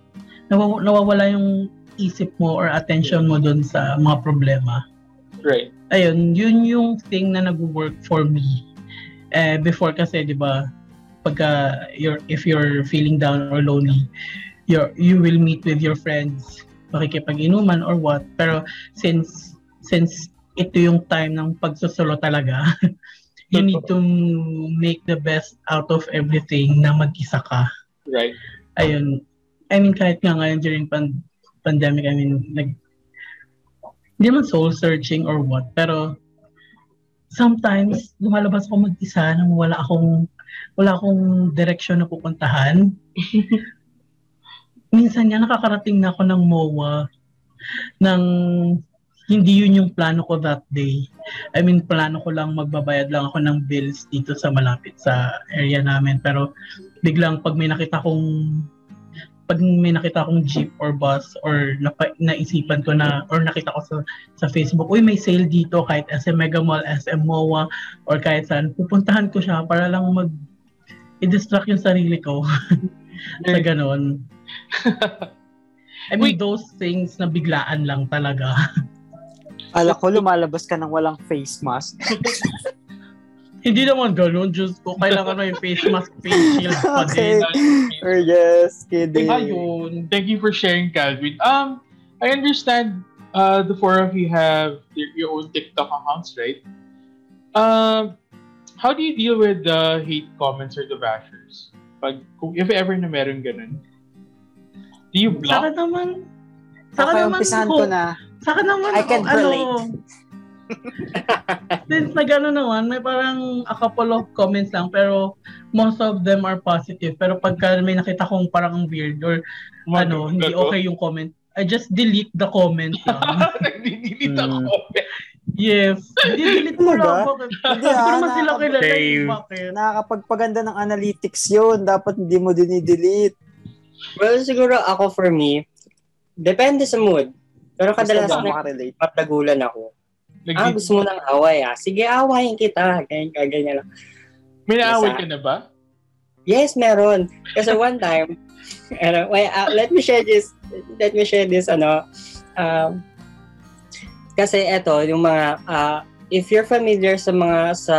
nawaw- nawawala yung isip mo or attention mo dun sa mga problema. Right. Ayun, yun yung thing na nag-work for me. Eh, before kasi, di ba, pagka you're, if you're feeling down or lonely, you're, you will meet with your friends, makikipag-inuman or what. Pero since since ito yung time ng pagsusolo talaga, you need to make the best out of everything na mag-isa ka. Right. Ayun. I mean, kahit nga ngayon during pan- pandemic, I mean, nag, hindi man soul searching or what, pero sometimes lumalabas ako mag-isa nang wala akong wala akong direksyon na pupuntahan. Minsan nga nakakarating na ako ng MOA ng hindi yun yung plano ko that day. I mean, plano ko lang magbabayad lang ako ng bills dito sa malapit sa area namin. Pero biglang pag may nakita kong pag may nakita akong jeep or bus or napa, naisipan ko na or nakita ko sa sa Facebook, uy may sale dito kahit SM Mega Mall, SM MOA or kahit saan, pupuntahan ko siya para lang mag i-distract yung sarili ko sa ganon. I mean, Wait. those things na biglaan lang talaga. Ala ko, lumalabas ka ng walang face mask. Hindi naman ganun, Diyos ko. Kailangan mo yung face mask, face shield pa Okay. din. Or just kidding. Ayun. Thank you for sharing, Calvin. Um, I understand uh, the four of you have your, your own TikTok accounts, right? Um, how do you deal with the hate comments or the bashers? Pag, kung, if ever na meron ganun. Do you Saka block? naman, saka Okay, naman, ko, ko na. saka naman, I can ano, relate. since na gano'n naman, may parang a couple of comments lang, pero most of them are positive. Pero pagka may nakita kong parang weird or ano, hindi okay yung comment, I just delete the comment lang. Nagdi-delete Hmm. ako. yes. Hindi delete ko Talaga? lang. Hindi, Hindi ah, naman sila kilala. Nakakapagpaganda ng analytics yun. Dapat hindi mo dinidelete. Well, siguro ako for me, depende sa mood. Pero kadalasan makarelate. nagpatagulan ako. Nagdi- Ah, gusto mo ng away ah. Sige, awayin kita. Ganyan, ganyan lang. may naaway Yes, ka na ba? Yes, meron. Kasi one time, ano, wait, uh, let me share this, let me share this, ano, um, kasi eto, yung mga, uh, if you're familiar sa mga, sa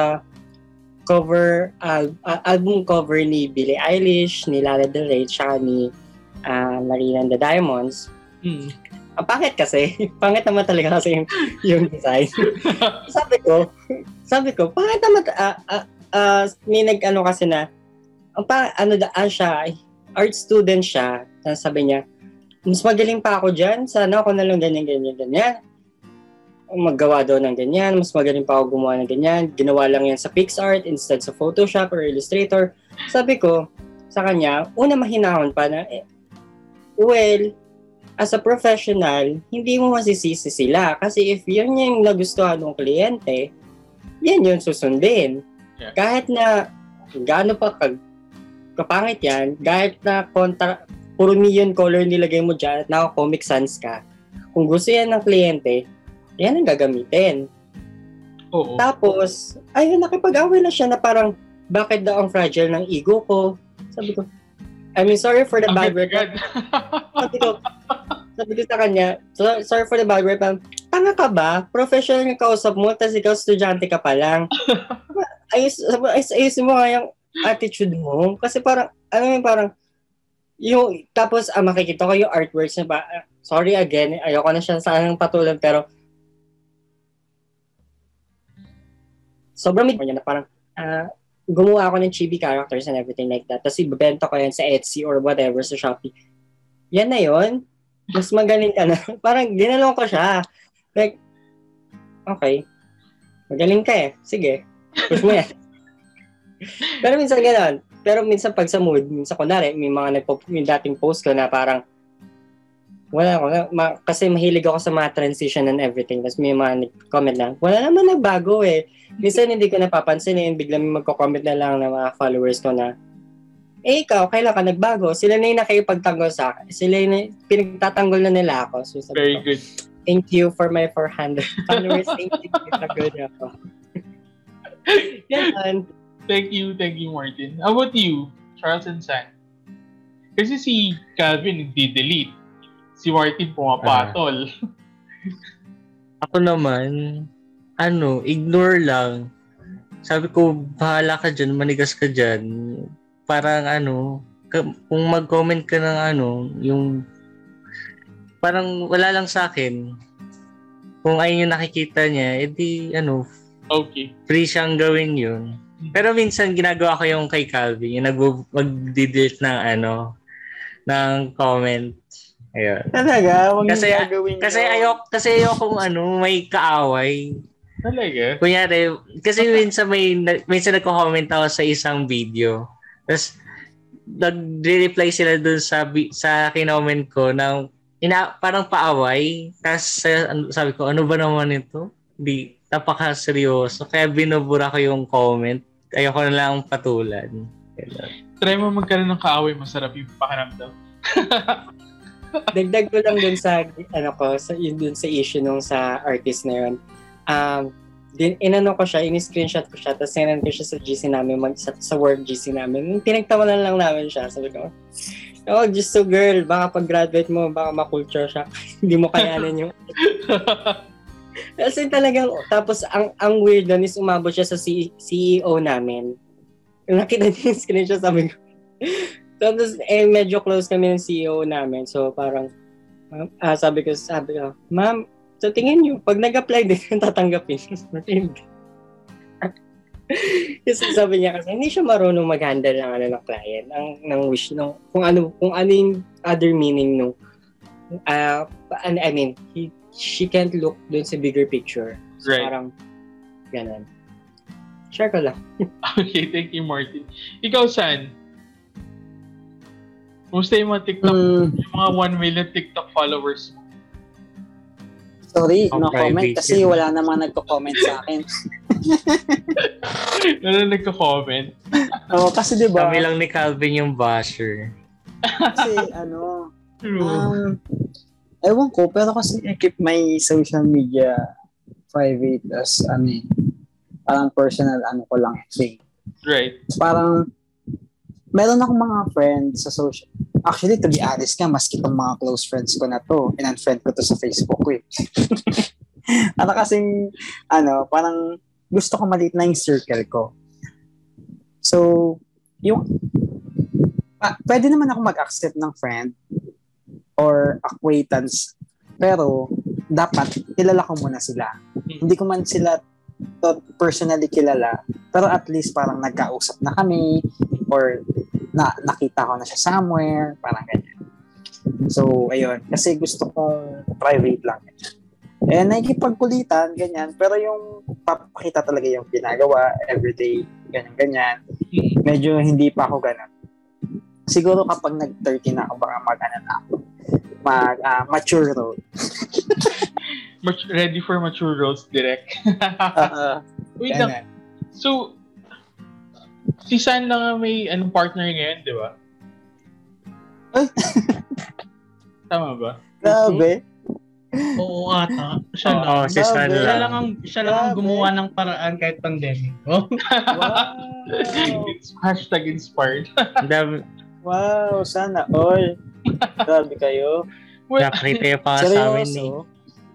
cover, al- uh, album cover ni Billie Eilish, ni Lana Del Rey, tsaka ni uh, Marina and the Diamonds, Hmm. ang pangit kasi, pangit naman talaga kasi yung, yung design. sabi ko, sabi ko, pangit naman, ah, ah, ah, may nag-ano kasi na, ang pa, ano daan siya, art student siya, sabi niya, mas magaling pa ako dyan, sana ako na lang ganyan, ganyan, ganyan. Maggawa daw ng ganyan, mas magaling pa ako gumawa ng ganyan. Ginawa lang yan sa PixArt instead sa Photoshop or Illustrator. Sabi ko sa kanya, una mahinahon pa na, eh, well, as a professional, hindi mo masisisi sila. Kasi if yun yung nagustuhan ng kliyente, yan yung susundin. Yeah. Kahit na gaano pa kag kapangit yan, kahit na kontra, puro neon color nilagay mo dyan at naka Comic Sans ka, kung gusto yan ng kliyente, yan ang gagamitin. Oo. Tapos, ayun, nakipag-away na siya na parang, bakit daw ang fragile ng ego ko? Sabi ko, I mean, sorry for the bad word. Sabi ko, sabi ko sa kanya, so, sorry for the bad word, parang, tanga ka ba? Professional yung kausap mo, tapos ikaw estudyante ka pa lang. ayos, ayos, ayos mo nga yung attitude mo. Kasi parang, ano yung parang, yung, tapos ah, makikita ko yung artworks na ba, ah, sorry again, ayoko na siya sanang patulan, pero sobrang mid niya na parang, ah, gumawa ako ng chibi characters and everything like that. Tapos ibebenta ko yan sa Etsy or whatever sa Shopee. Yan na yon Mas magaling ka na. parang ginalong ko siya. Like, okay. Magaling ka eh. Sige. Push mo yan. Pero minsan gano'n. Pero minsan pag sa mood, minsan kunwari, may mga nagpo, may dating post ko na parang, wala ako, ma, kasi mahilig ako sa mga transition and everything. Tapos may mga nag-comment lang, wala naman nagbago eh. Minsan hindi ko napapansin eh, biglang may magko-comment na lang ng mga followers ko na, eh ikaw, kailan ka nagbago? Sila na yung nakipagtanggol sa akin. Sila yung pinagtatanggol na nila ako. So, sabi Very ko, good. thank you for my 400 followers. Thank you. Pinagtatanggol niyo ako. Yan. Thank you, thank you, Martin. How about you, Charles and San? Kasi si Calvin hindi-delete. Si Martin pumapatol. Ako naman, ano, ignore lang. Sabi ko, bahala ka dyan, manigas ka dyan. Parang ano, kung mag-comment ka ng ano, yung parang wala lang sa akin. Kung ayun yung nakikita niya, edi ano, okay. free siyang gawin yun. Pero minsan ginagawa ko yung kay Calvin, yung nag- mag-delete ng ano, ng comment. Ayun. Talaga, huwag Kasi- gagawin Kasi yun. ayok kasi ayok kung ano may kaaway. Talaga? Kunyari, kasi minsan may, minsan nagko-comment ako sa isang video. Tapos, nagre-reply sila dun sa, sa kinoment ko ng ina, parang paaway. Tapos ano, sabi ko, ano ba naman ito? Di, napaka-seryoso. Kaya binubura ko yung comment. Ayoko na lang patulan. Try mo magkaroon ng kaaway, masarap yung pakiramdam. Dagdag ko lang dun sa, ano ko, sa, yun dun sa issue nung sa artist na yun. Um, din, inano ko siya, in-screenshot ko siya, tapos sinend ko siya sa GC namin, mag, sa, sa work GC namin. Pinagtawanan lang namin siya. Sabi ko, oh, just so girl, baka pag-graduate mo, baka makulture siya. Hindi mo kayanin yung... Kasi talagang, tapos ang ang weird doon is umabot siya sa C- CEO namin. Nakita niya yung screenshot, sabi ko, tapos, eh, medyo close kami ng CEO namin. So, parang, ah, sabi ko, sabi ko, ma'am, sa tingin niyo, pag nag-apply din, tatanggapin. Hindi. kasi sabi niya kasi, hindi siya marunong mag-handle ng, ano, ng client, ng, ng wish, ng, kung ano, kung ano yung other meaning nung, uh, I mean, he, she can't look dun sa bigger picture. So, Right. parang, ganun. Share ko lang. Okay, thank you, Martin. Ikaw, San? Kumusta yung mga TikTok, Mm, yung mga 1 million TikTok followers mo? sorry, Ang no comment kasi yun. wala namang nagko-comment sa akin. Ano nagko-comment? Oo, kasi di ba? Kami lang ni Calvin yung basher. Kasi ano, True. um, ewan ko, pero kasi I keep my social media private as ano eh, parang personal ano ko lang thing. right. Parang meron akong mga friends sa social Actually, to be honest nga, maski itong mga close friends ko na to, in-unfriend ko to sa Facebook eh. ano kasing, ano, parang gusto ko maliit na yung circle ko. So, yung, ah, pwede naman ako mag-accept ng friend or acquaintance, pero dapat kilala ko muna sila. Hindi ko man sila personally kilala, pero at least parang nagkausap na kami or na nakita ko na siya somewhere, parang ganyan. So, ayun. Kasi gusto kong private lang. Eh, nakikipagkulitan, ganyan. Pero yung papakita talaga yung ginagawa, everyday, ganyan-ganyan. Medyo hindi pa ako ganun. Siguro kapag nag-30 na ako, baka mag-ano na ako. Mag, ah, mature road. Ready for mature roles direct. Uh, Wait lang. So, si San lang ang may anong partner ngayon, di ba? Ay. Tama ba? Grabe. Oo ata. Siya lang. Oo, si San Grabe. Siya lang lang. ang siya lang ang Grabe. gumawa ng paraan kahit pandemic. Oh. Wow. It's hashtag inspired. Ang dami- Wow, sana all. Grabe kayo. Well, Nakakita yung pa sa amin eh.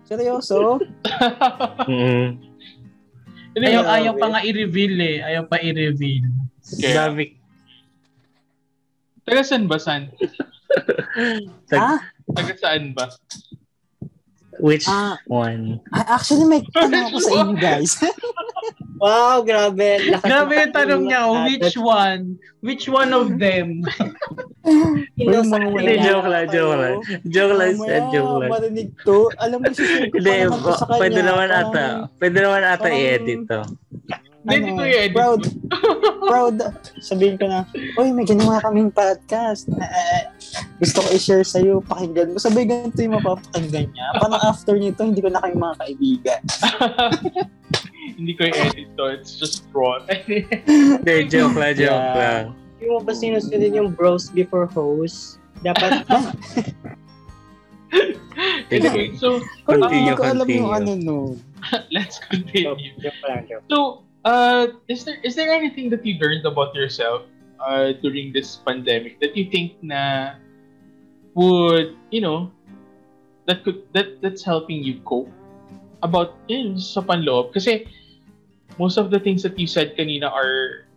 Seryoso? Seryoso? Mm. Ayaw, Grabe. ayaw pa nga i-reveal eh. Ayaw pa i-reveal. kaya, Dami. taga saan ba, San? Tag- Ah, Taga saan ba? Which Ah. one? actually may tanong ako sa inyo guys. Wow, grabe. Lakas Grabe ng yung tanong niya, oh, which one? Which one of them? Hindi, joke lang, joke lang. Joke lang, Seth, joke lang. marinig to. Alam mo, sisir ko pa naman to sa kanya. pwede naman ata. Pwede naman ata i-edit to. Hindi, ko i-edit. Proud. proud. Sabihin ko na, Uy, may ginawa kaming podcast. Eh, gusto ko i-share sa'yo. Pakinggan mo. Sabay ganito yung mapapakinggan niya. Parang after nito, hindi ko na kayo mga kaibigan. hindi ko i-edit to. It's just raw. Hindi, joke lang, joke Yeah. lang. Hindi mo ba sinusunod yung bros before host? Dapat, anyway, so, Continue, hindi ko alam continue. ano no. let's continue. So, uh, is there is there anything that you learned about yourself uh, during this pandemic that you think na would you know that could that that's helping you cope about yun sa panloob kasi most of the things that you said kanina are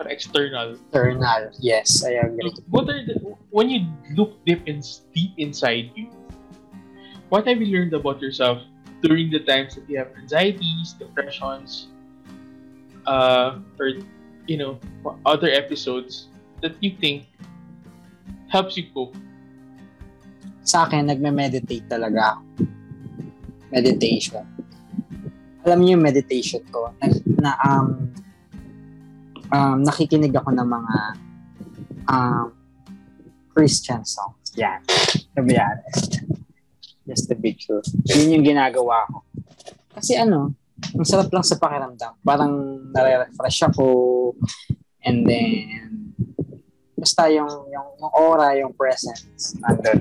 are external. Eternal. Yes, I agree. What are the, when you look deep in deep inside you? What have you learned about yourself during the times that you have anxieties, depressions, uh, or you know other episodes that you think helps you cope? Sa akin, nagme-meditate talaga ako. Meditation. alam niyo yung meditation ko, na, na um, um, nakikinig ako ng mga um, Christian songs. Yan. To be honest. Just to be true. Yun yung ginagawa ko. Kasi ano, ang sarap lang sa pakiramdam. Parang nare-refresh ako. And then, basta yung, yung, yung aura, yung presence, nandun.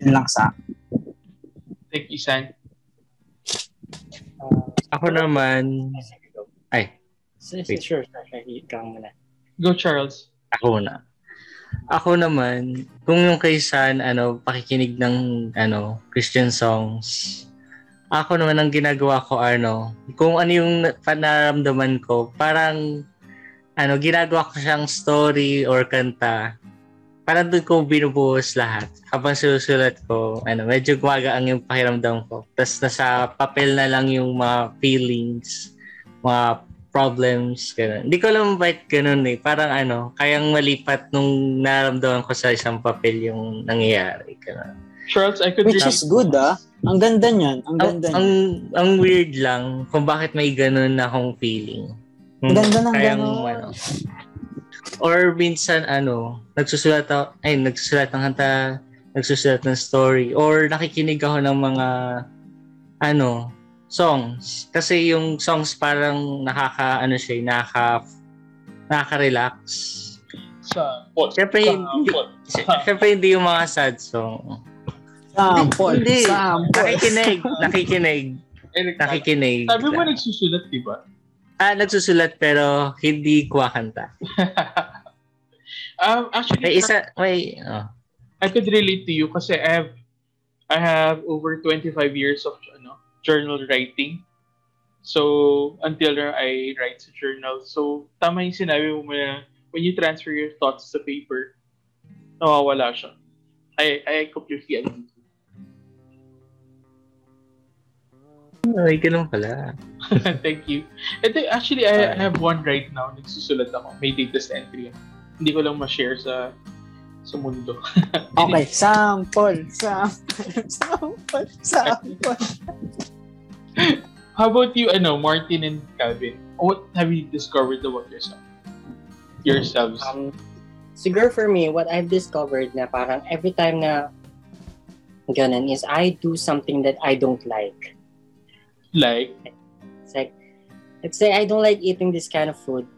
Yun lang sa Thank you, San. uh, Ako naman, ay, Sure, Wait. sure. Ikaw muna. Go, Charles. ako na. Ako naman, kung yung kay San, ano, pakikinig ng, ano, Christian songs, ako naman ang ginagawa ko, ano, kung ano yung panaramdaman ko, parang, ano, ginagawa ko siyang story or kanta, parang doon ko binubuhos lahat. Habang susulat ko, ano, medyo gumagaang yung pakiramdam ko. Tapos nasa papel na lang yung mga feelings, mga problems, gano'n. Hindi ko alam bakit gano'n eh. Parang ano, kayang malipat nung naramdaman ko sa isang papel yung nangyayari. Gano'n. Charles, I could which relate- is good ah. Ang ganda niyan. Ang Ang, ganda ang, niyan. ang weird lang kung bakit may gano'n na akong feeling. Ang ganda ng Kayang, gano'n. ano, or minsan ano, nagsusulat ako, ay, nagsusulat ng kanta, nagsusulat ng story, or nakikinig ako ng mga, ano, songs. Kasi yung songs parang nakaka, ano siya, nakaka, nakaka-relax. sa pot. Siyempre, Sa hindi, pot. siyempre hindi yung mga sad song. Sample. Hindi. Sample. Nakikinig, nakikinig, nakikinig. Sabi mo nagsusulat, di ba? Ah, nagsusulat pero hindi kumakanta. um, actually, May isa, may, oh. I could relate to you kasi I have I have over 25 years of ano, journal writing. So, until now, I write sa journal. So, tama yung sinabi mo na when you transfer your thoughts sa paper, nawawala siya. I, I completely agree. Ay, ganun pala. Thank you. And then, actually, I, I have one right now. Nagsusulat ako. May latest entry. Hindi ko lang ma-share sa sa mundo. Okay, sample, sample, sample, sample. How about you, ano, Martin and Calvin? What have you discovered about yourself? Yourselves. Um, siguro for me, what I've discovered na parang every time na ganun is I do something that I don't like. Like, It's like, let's say I don't like eating this kind of food.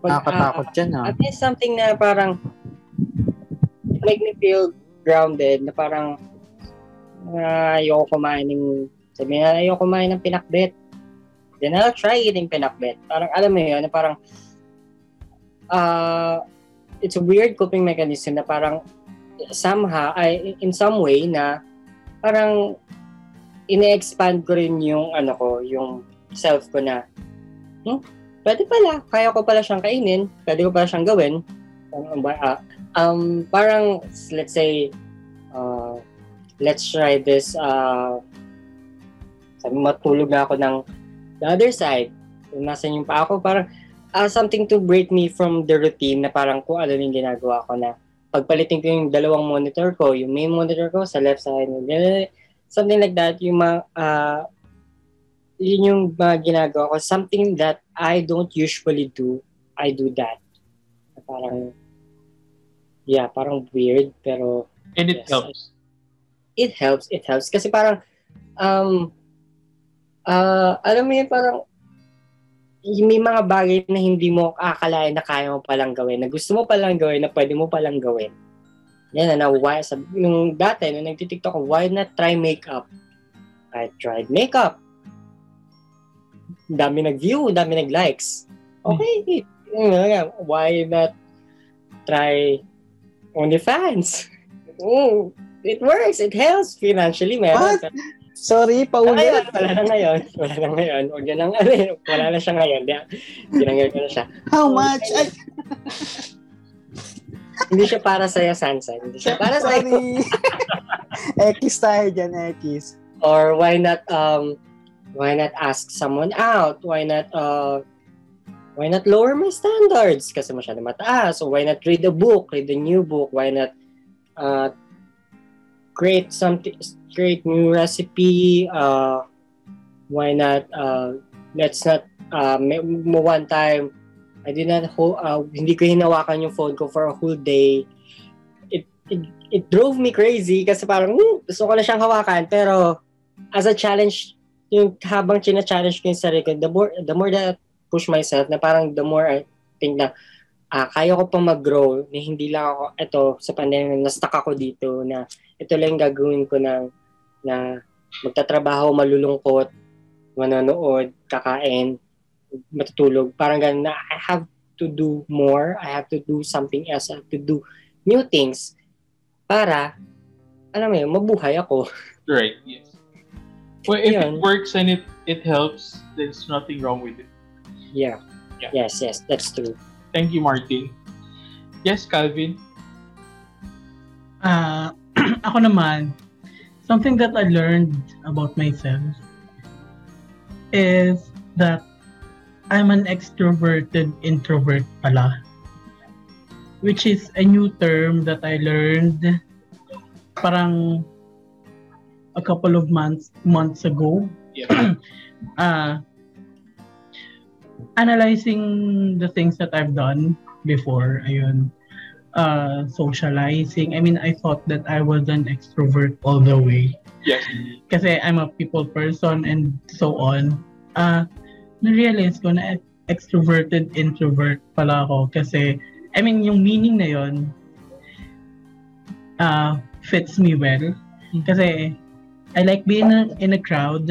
But, Nakakatakot dyan ah. At least something na parang make me feel grounded na parang uh, ayoko kumain ng sabi na ayoko kumain ng pinakbet. Then I'll try eating pinakbet. Parang alam mo yun, na parang uh, it's a weird coping mechanism na parang somehow, ay, in some way na parang ine-expand ko rin yung ano ko, yung self ko na hmm, pwede pala, kaya ko pala siyang kainin, pwede ko pala siyang gawin. Um, uh, um, parang, let's say, uh, let's try this, uh, sabi matulog na ako ng the other side. Nasan yung pa ako, parang uh, something to break me from the routine na parang kung ano yung ginagawa ko na pagpalitin ko yung dalawang monitor ko, yung main monitor ko sa left side, something like that, yung mga, uh, yun yung mga ginagawa ko. Something that I don't usually do, I do that. Parang, yeah, parang weird, pero and it Yes. helps. it helps, it helps. Kasi parang, um, uh, alam mo yun, parang, may mga bagay na hindi mo akalain na kaya mo palang gawin, na gusto mo palang gawin, na pwede mo palang gawin. Yan na, why, sa, nung dati, nung nagtitiktok ako, why not try makeup? I tried makeup. Dami nag-view, dami nag-likes. Okay, yun nga, why not try OnlyFans? Mm, it works, it helps financially, meron. What? Sorry, paulit. ngayon, wala na ngayon. Wala na ngayon. Huwag na lang, ano, eh, wala na siya ngayon. Di, ko na siya. How much? Ay, Hindi siya para sa'yo, Sansa. Hindi siya para sa'yo. sorry. X tayo dyan, X. Or why not, um, why not ask someone out? Why not, uh, why not lower my standards? Kasi masyado mataas. So why not read a book, read a new book? Why not, uh, create something, create new recipe, uh, why not uh, let's not uh, may, one time I did not hold, uh, hindi ko hinawakan yung phone ko for a whole day. It, it, it drove me crazy kasi parang hmm, gusto ko na siyang hawakan pero as a challenge yung habang china-challenge ko yung sarili ko, the more, the more that I push myself, na parang the more I think na ah kaya ko pa mag-grow, na hindi lang ako, ito, sa pandemic, na-stuck ako dito, na ito lang yung gagawin ko na, na magtatrabaho, malulungkot, manonood, kakain, matutulog. Parang ganun na I have to do more. I have to do something else. I have to do new things para, alam mo yun, mabuhay ako. Right, yes. Well, if it works and it, it helps, there's nothing wrong with it. Yeah. Yeah. Yes, yes, that's true. Thank you, Martin. Yes, Calvin? Ah, ako naman, something that I learned about myself is that I'm an extroverted introvert pala. Which is a new term that I learned parang a couple of months months ago. Yeah. uh, analyzing the things that I've done before, ayun, uh, socializing. I mean, I thought that I was an extrovert all the way. yes. Kasi I'm a people person and so on. Uh, na-realize ko na extroverted introvert pala ako kasi I mean yung meaning na yon uh, fits me well kasi I like being in a, crowd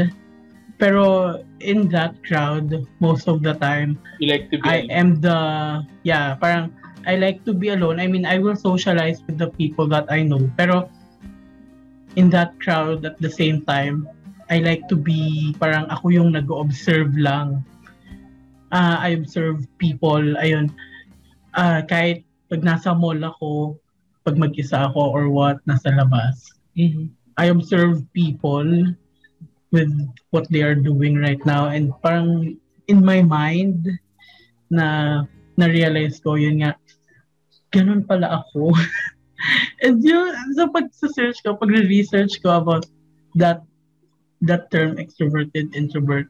pero in that crowd most of the time You like to be I am the yeah, parang I like to be alone. I mean, I will socialize with the people that I know. Pero in that crowd at the same time, I like to be parang ako yung nag-observe lang. Ah, I observe people, ayun. Ah, kahit pag nasa mall ako, pag mag-isa ako or what, nasa labas. I observe people with what they are doing right now and parang in my mind na na-realize ko yun nga ganun pala ako and yun sa pag-search ko pag-research ko about that that term extroverted introvert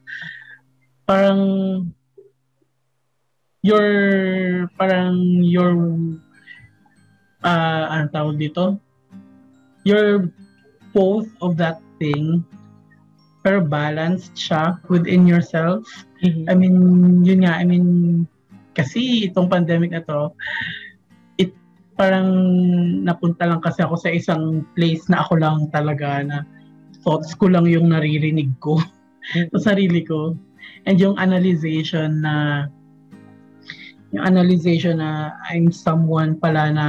parang your parang your uh, ano tawag dito? You're both of that thing pero balanced siya within yourself. I mean, yun nga, I mean, kasi itong pandemic na to, it parang napunta lang kasi ako sa isang place na ako lang talaga na thoughts ko lang yung naririnig ko sa sarili ko. And yung analyzation na yung analyzation na I'm someone pala na,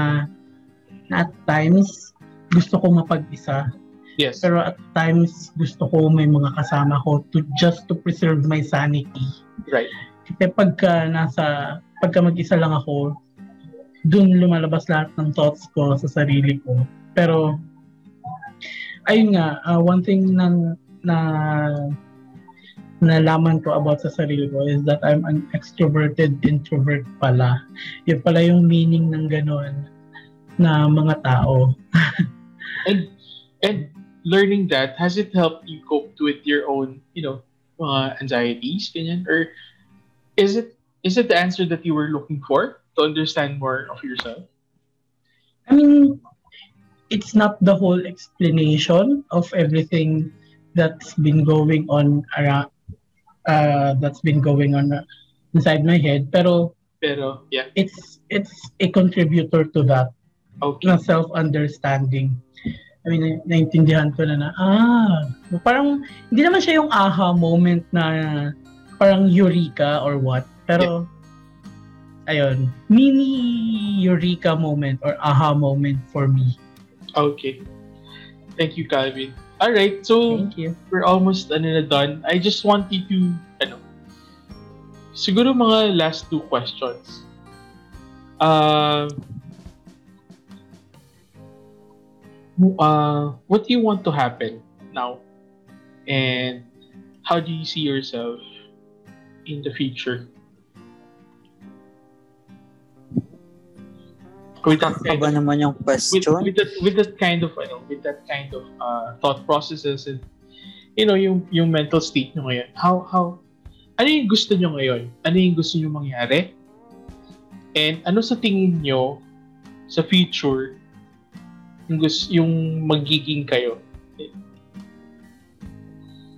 na at times gusto ko mapag-isa. Yes. Pero at times gusto ko may mga kasama ko to just to preserve my sanity. Right. Kasi pagka nasa pagka mag-isa lang ako, dun lumalabas lahat ng thoughts ko sa sarili ko. Pero ayun nga, uh, one thing na na nalaman ko about sa sarili ko is that I'm an extroverted introvert pala. Yun pala yung meaning ng ganon na mga tao. And and learning that has it helped you cope with your own, you know, mga anxieties, ganyan, or is it is it the answer that you were looking for to understand more of yourself? I mean, it's not the whole explanation of everything that's been going on around, uh, that's been going on inside my head. Pero Pero yeah, it's it's a contributor to that okay. na self-understanding. I mean, na- naintindihan ko na na, ah, parang, hindi naman siya yung aha moment na parang eureka or what. Pero, ayun, mini eureka moment or aha moment for me. Okay. Thank you, Calvin. All right, so Thank you. we're almost ano na done. I just wanted to ano siguro mga last two questions. Uh, uh, what do you want to happen now? And how do you see yourself in the future? With that kind ba of, naman yung with, question? with that with that kind of ano, with that kind of uh, thought processes and you know, yung, yung mental state nyo ngayon. How, how, ano yung gusto nyo ngayon? Ano yung gusto nyo mangyari? And ano sa tingin nyo sa future yung, gusto, yung magiging kayo?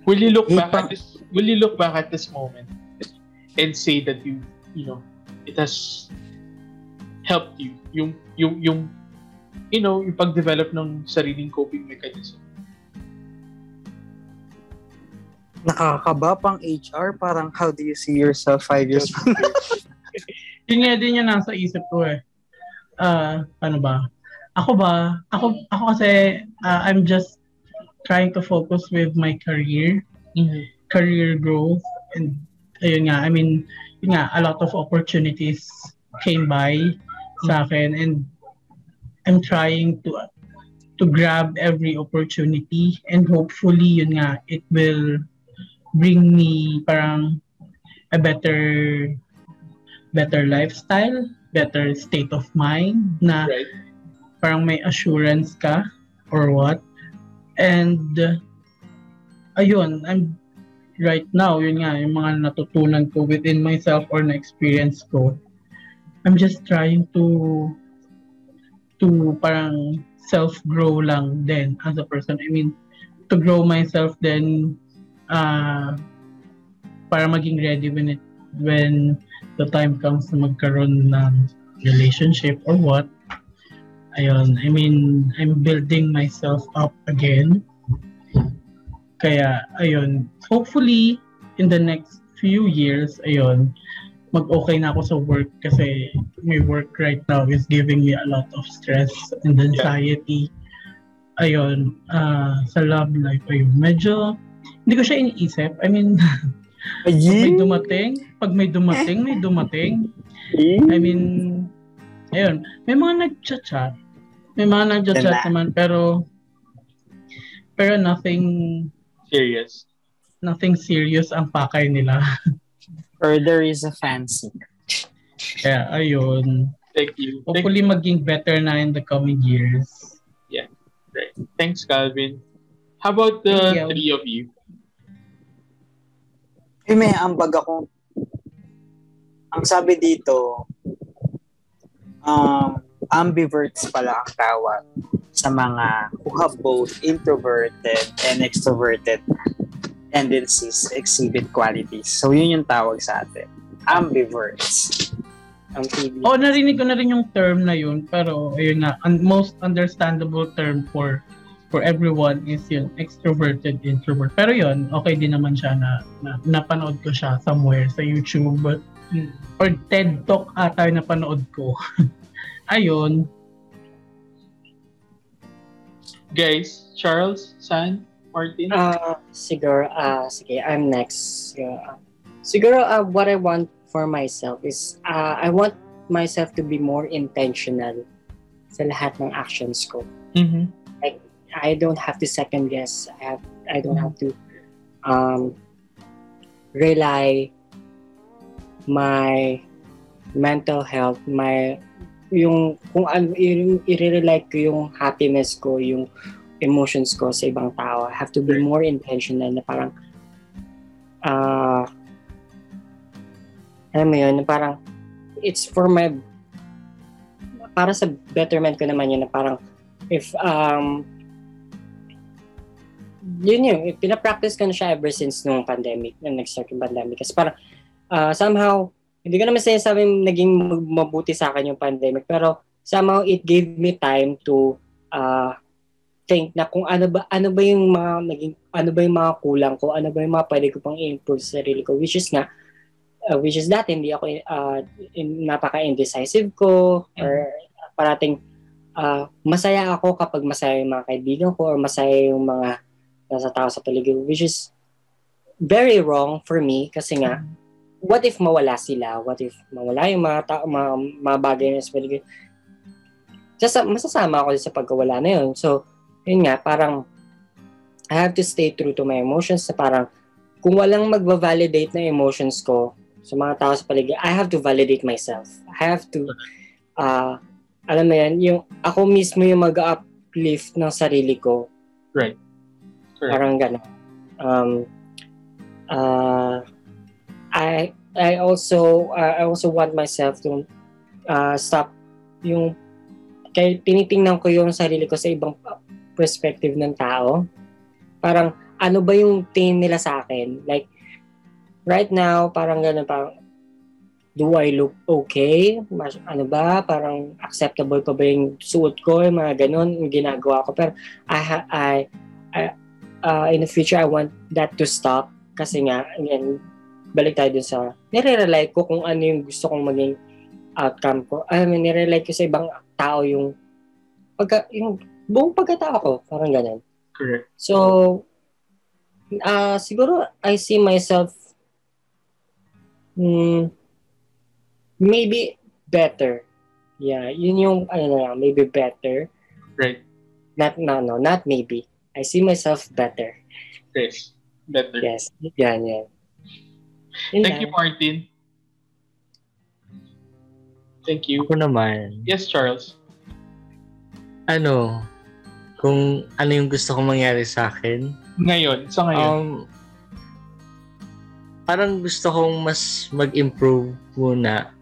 Will you look back at this will you look back at this moment and say that you you know it has helped you yung yung yung you know yung pag-develop ng sariling coping mechanism Nakakaba pang HR, parang how do you see yourself five years from now? Yun nga din yung nasa isip ko eh. Ah, ano ba? Ako ba? Ako, ako kasi, ah, I'm just trying to focus with my career, career growth, and ayun nga, I mean, yun nga, a lot of opportunities came by sa akin, and I'm trying to to grab every opportunity, and hopefully, yun nga, it will bring me parang a better better lifestyle, better state of mind na right parang may assurance ka or what. And uh, ayun, I'm right now, yun nga, yung mga natutunan ko within myself or na-experience ko, I'm just trying to to parang self-grow lang din as a person. I mean, to grow myself then uh, para maging ready when it when the time comes na magkaroon ng relationship or what. Ayun, I mean, I'm building myself up again. Kaya, ayun, hopefully, in the next few years, ayun, mag-okay na ako sa work kasi my work right now is giving me a lot of stress and anxiety. Ayun, ah, sa love life, ayun, medyo, hindi ko siya iniisip. I mean, pag may dumating, pag may dumating, may dumating. I mean, ayun, may mga nag-chat. May mga nag-chat Diba? naman, pero, pero nothing, serious nothing serious ang pakay nila. Or there is a fancy. Kaya, ayun. thank you Thank- Hopefully, maging better na in the coming years. right. thanks Calvin how about the Thank you. three of you Eh, may ambag ako. Ang sabi dito, um, ambiverts pala ang tawag sa mga who have both introverted and extroverted tendencies, exhibit qualities. So, yun yung tawag sa atin. Ambiverts. Ang TV. Oo, narinig ko na rin yung term na yun, pero ayun na, ang most understandable term for for everyone is yun, extroverted, introvert. Pero yun, okay din naman siya na, na napanood ko siya somewhere sa YouTube or TED Talk ata yung napanood ko. ayun, guys Charles San Martin Ah, siguro, ah, sige, I'm next. Siguro, ah, siguro ah, what I want for myself is, ah, I want myself to be more intentional sa lahat ng actions ko. Mhm. I don't have to second guess. I have, I don't have to um, rely my mental health, my yung kung ano i-rely ko yung happiness ko, yung emotions ko sa ibang tao. I have to be more intentional na parang ah alam mo yun, na parang it's for my para sa betterment ko naman yun na parang if um yun yun, pinapractice ko na siya ever since nung pandemic, nung nag-start yung pandemic. Kasi parang, ah, somehow, hindi ko naman sinasabing naging mabuti sa akin yung pandemic, pero somehow it gave me time to ah, think na kung ano ba ano ba yung mga naging ano ba yung mga kulang ko, ano ba yung mga pwede ko pang i-improve sa sarili ko, which is nga uh, which is that hindi ako uh, in, napaka-indecisive ko or parating ah, masaya ako kapag masaya yung mga kaibigan ko or masaya yung mga nasa tao sa paligid which is very wrong for me kasi nga what if mawala sila? What if mawala yung mga tao, mga, mga bagay na sa paligid? Sasa, masasama ako sa pagkawala na yun. So, yun nga, parang I have to stay true to my emotions na parang kung walang magva-validate na emotions ko sa mga tao sa paligid, I have to validate myself. I have to, uh, alam mo yan, yung ako mismo yung mag-uplift ng sarili ko. Right. Correct. Parang gano'n. Um, uh, I I also uh, I also want myself to uh, stop yung kaya tinitingnan ko yung sarili ko sa ibang perspective ng tao. Parang ano ba yung tingin nila sa akin? Like right now parang ganun parang do I look okay? Mas, ano ba? Parang acceptable pa ba yung suot ko? Yung mga ganun, yung ginagawa ko. Pero I, ha- I, I uh, in the future, I want that to stop. Kasi nga, again, balik tayo dun sa, nire-rely ko kung ano yung gusto kong maging outcome ko. I mean, nire-rely ko sa ibang tao yung, pagka, yung buong pagkatao ko. Parang ganun. Correct. So, uh, siguro I see myself hmm, maybe better. Yeah, yun yung ano na lang, maybe better. Right. Not no no, not maybe. I see myself better. Yes. Better. Yes. Yan, yan. Yun Thank lang. you, Martin. Thank you. Ako naman, Yes, Charles. ano, kung ano yung gusto kong mangyari sa akin, Ngayon, sa ngayon. um, parang gusto kong mas mag-improve muna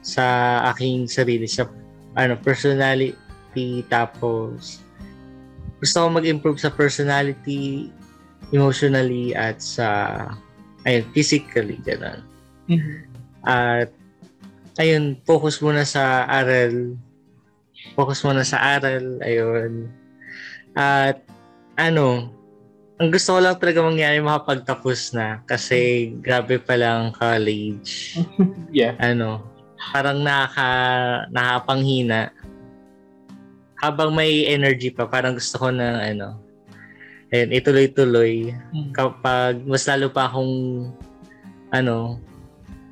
sa aking sarili, sa ano, personality, tapos gusto kong mag-improve sa personality, emotionally, at sa ayun, physically, gano'n. Mhm. At ayun, focus muna sa aral. Focus muna sa aral, ayun. At ano, ang gusto ko lang talaga mangyari makapagtapos na kasi grabe pa lang college. Yeah. Ano, parang nakaka, nakapanghina. Habang may energy pa, parang gusto ko na ano, ayun, ituloy-tuloy Mm. kapag mas lalo pa akong ano,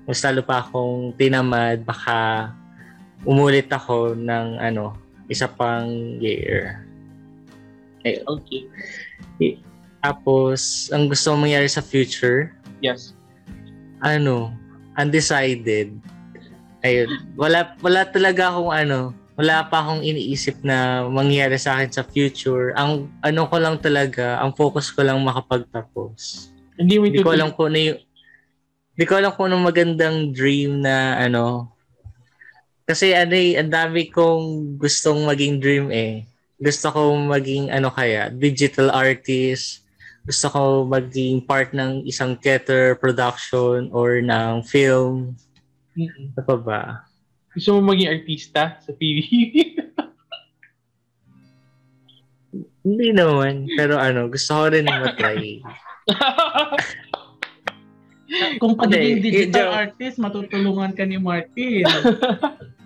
mas lalo pa akong tinamad, baka umulit ako ng ano, isa pang year. Okay. Tapos, ang gusto kong mangyari sa future, Yes. ano, undecided. Ayun, wala, wala talaga akong ano, wala pa akong iniisip na mangyari sa akin sa future. Ang ano ko lang talaga, ang focus ko lang makapagtapos. Hindi Hindi ko alam kung ano yung hindi ko alam kung anong magandang dream na ano. Kasi ano eh, ang dami kong gustong maging dream eh. Gusto ko maging ano kaya, digital artist. Gusto ko maging part ng isang theater production or ng film. Ano pa ba? Gusto mo maging artista sa PBB? Hindi naman. Pero ano, gusto ko rin matry. Kung pagiging digital artist, matutulungan ka ni Martin.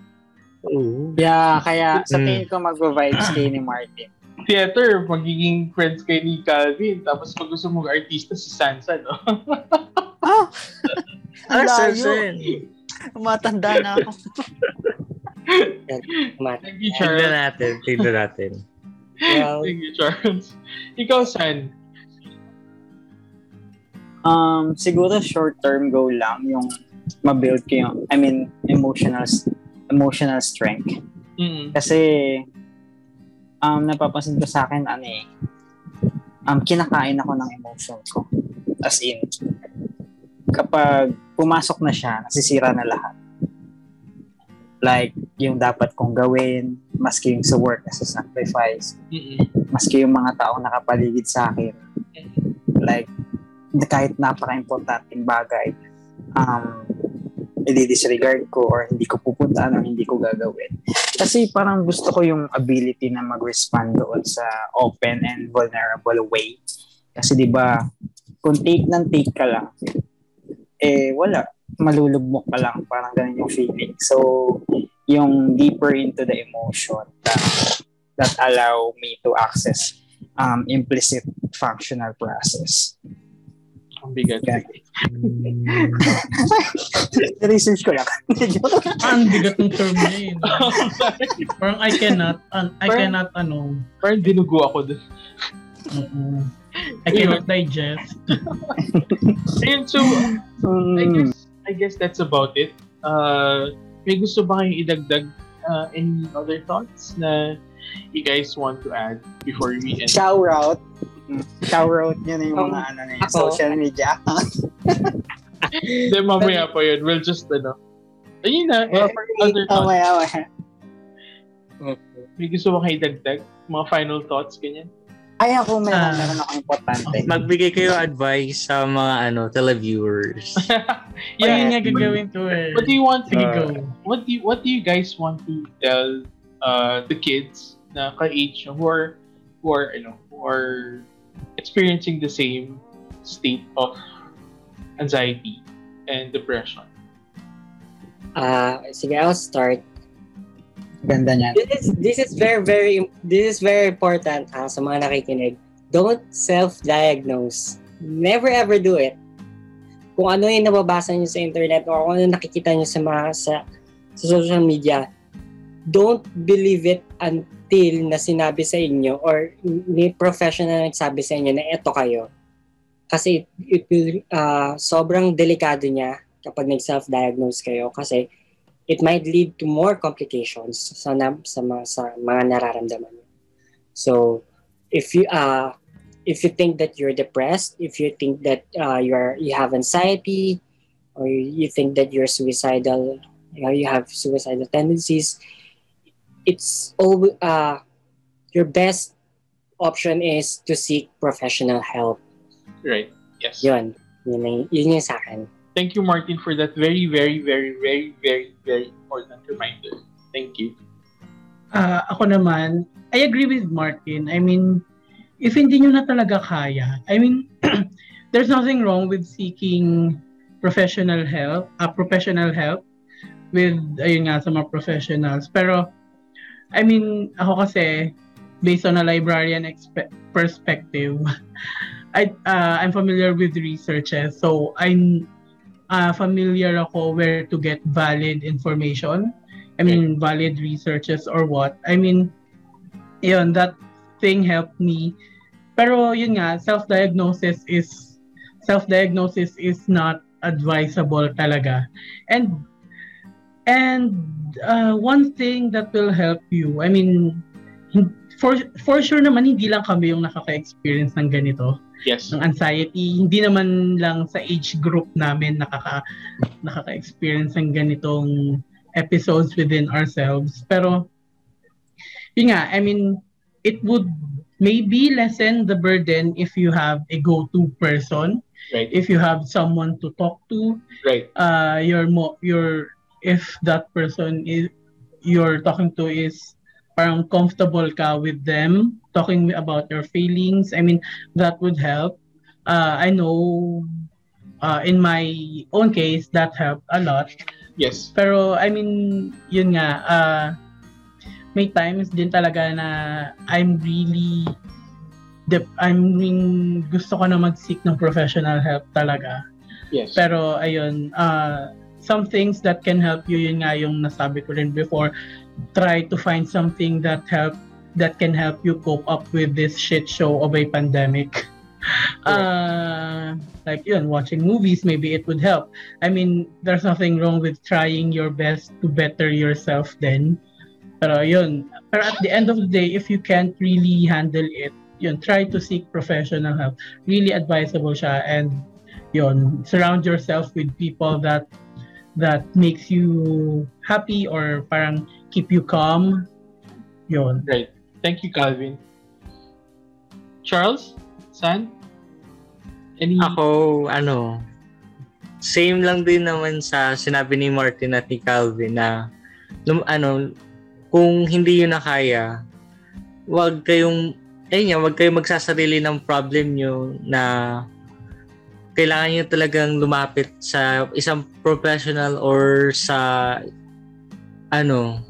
Oo. Yeah, kaya sa Mm. tingin ko mag-vibes kay ni Martin. Theater, magiging friends kayo ni Calvin. Tapos pag gusto mong artista, si Sansa, no? Ah! Ah, Ang sir, layo. sir. Matanda na ako. Thank you, Tignan Charles. natin, tignan natin. Well, Thank you, Charles. Ikaw, San? Um, siguro short-term goal lang yung ma-build ko yung, I mean, emotional emotional strength. Mm. Kasi, um, napapansin ko sa akin, ano eh, um, kinakain ako ng emotion ko. As in, kapag pumasok na siya, nasisira na lahat. Like, yung dapat kong gawin, maski yung sa work as a sacrifice, Mm-mm. maski yung mga taong nakapaligid sa akin, like, na kahit napaka-importanting bagay, um, i-disregard ko or hindi ko pupuntaan or hindi ko gagawin. Kasi parang gusto ko yung ability na mag-respond doon sa open and vulnerable way. Kasi di ba kung take ng take ka lang, eh wala, malulugmok ka lang. Parang ganun yung feeling. So, yung deeper into the emotion that, that allow me to access um, implicit functional process. Ang bigat. Research ko lang. Ang bigat ng term niya yun. Parang I cannot, an- I Parang- cannot, ano, Parang dinugo ako dun. mm I cannot digest. Ayun, so, I Mm. guess, I guess that's about it. Uh, may gusto ba kayong idagdag uh, any other thoughts na you guys want to add before we end? Shout out. Shower out nyo na yung mga Um, ano na yung ako- social media account. Then mamaya pa yun. We'll just, ano. Ayun na. Well, eh, for me, other oh, thoughts. maya, maya. May gusto mo kayo dagdag? Mga final thoughts, ganyan? Ay, ako, meron, Ah. meron ako importante. Magbigay kayo advice sa mga ano televiewers. Yun yung nga gagawin ko eh. What do you want Sige, Uh, go. what do you, what do you guys want to tell uh, the kids na ka-age who are who are you know who are experiencing the same state of anxiety and depression? Ah, sige, I'll start. Ganda niyan. This is this is very very this is very important ha, sa mga nakikinig. Don't self-diagnose. Never ever do it. Kung ano yung nababasa niyo sa internet o kung ano nakikita niyo sa mga sa, sa social media, don't believe it until na sinabi sa inyo or may professional na nagsabi sa inyo na eto kayo. Kasi it, will, ah, sobrang delikado niya kapag nag-self-diagnose kayo kasi it might lead to more complications sa na, sa mga sa mga nararamdaman niyo. So, if you uh if you think that you're depressed, if you think that uh, you're you have anxiety, or you think that you're suicidal, you, know, you have suicidal tendencies, it's all uh your best option is to seek professional help. Right. Yes. Yun. Yun, yung- yun yung sa akin. Thank you, Martin, for that very, very, very, very, very, very important reminder. Thank you. Ah, ako naman, I agree with Martin. I mean, if hindi nyo na talaga kaya, I mean, there's nothing wrong with seeking professional help, uh, professional help with, ayun nga, sa mga professionals. Pero, I mean, ako kasi, based on a librarian expe- perspective, I, uh, I'm familiar with researches. So, I'm uh, familiar ako where to get valid information. I mean, valid researches or what. I mean, yun, that thing helped me. Pero yun nga, self-diagnosis is, self-diagnosis is not advisable talaga. And, and uh, one thing that will help you, I mean, for, for sure naman, hindi lang kami yung nakaka-experience ng ganito Yes. ng anxiety. Hindi naman lang sa age group namin nakaka nakaka-experience ng ganitong episodes within ourselves. Pero yun nga, I mean, it would maybe lessen the burden if you have a go-to person, Right. if you have someone to talk to, Right. uh your mo your if that person is you're talking to is parang comfortable ka with them talking about your feelings i mean that would help uh i know uh in my own case that helped a lot Yes. pero i mean yun nga uh may times din talaga na I'm really dep I'm mean, gusto ko na mag-seek ng professional help talaga Yes. pero ayun, uh, some things that can help you, yun nga yung nasabi ko rin before, try to find something that help that can help you cope up with this shit show of a pandemic. Uh, like yun, watching movies, maybe it would help. I mean, there's nothing wrong with trying your best to better yourself then. Pero yun, pero at the end of the day, if you can't really handle it, yun, try to seek professional help. Really advisable siya and yun, surround yourself with people that that makes you happy or parang keep you calm. Yun. Right. Thank you, Calvin. Charles? San? Any? Ako, ano, same lang din naman sa sinabi ni Martin at ni Calvin na lum, ano, kung hindi yun na kaya, wag kayong, ayun nga, wag kayong magsasarili ng problem nyo na kailangan nyo talagang lumapit sa isang professional or sa ano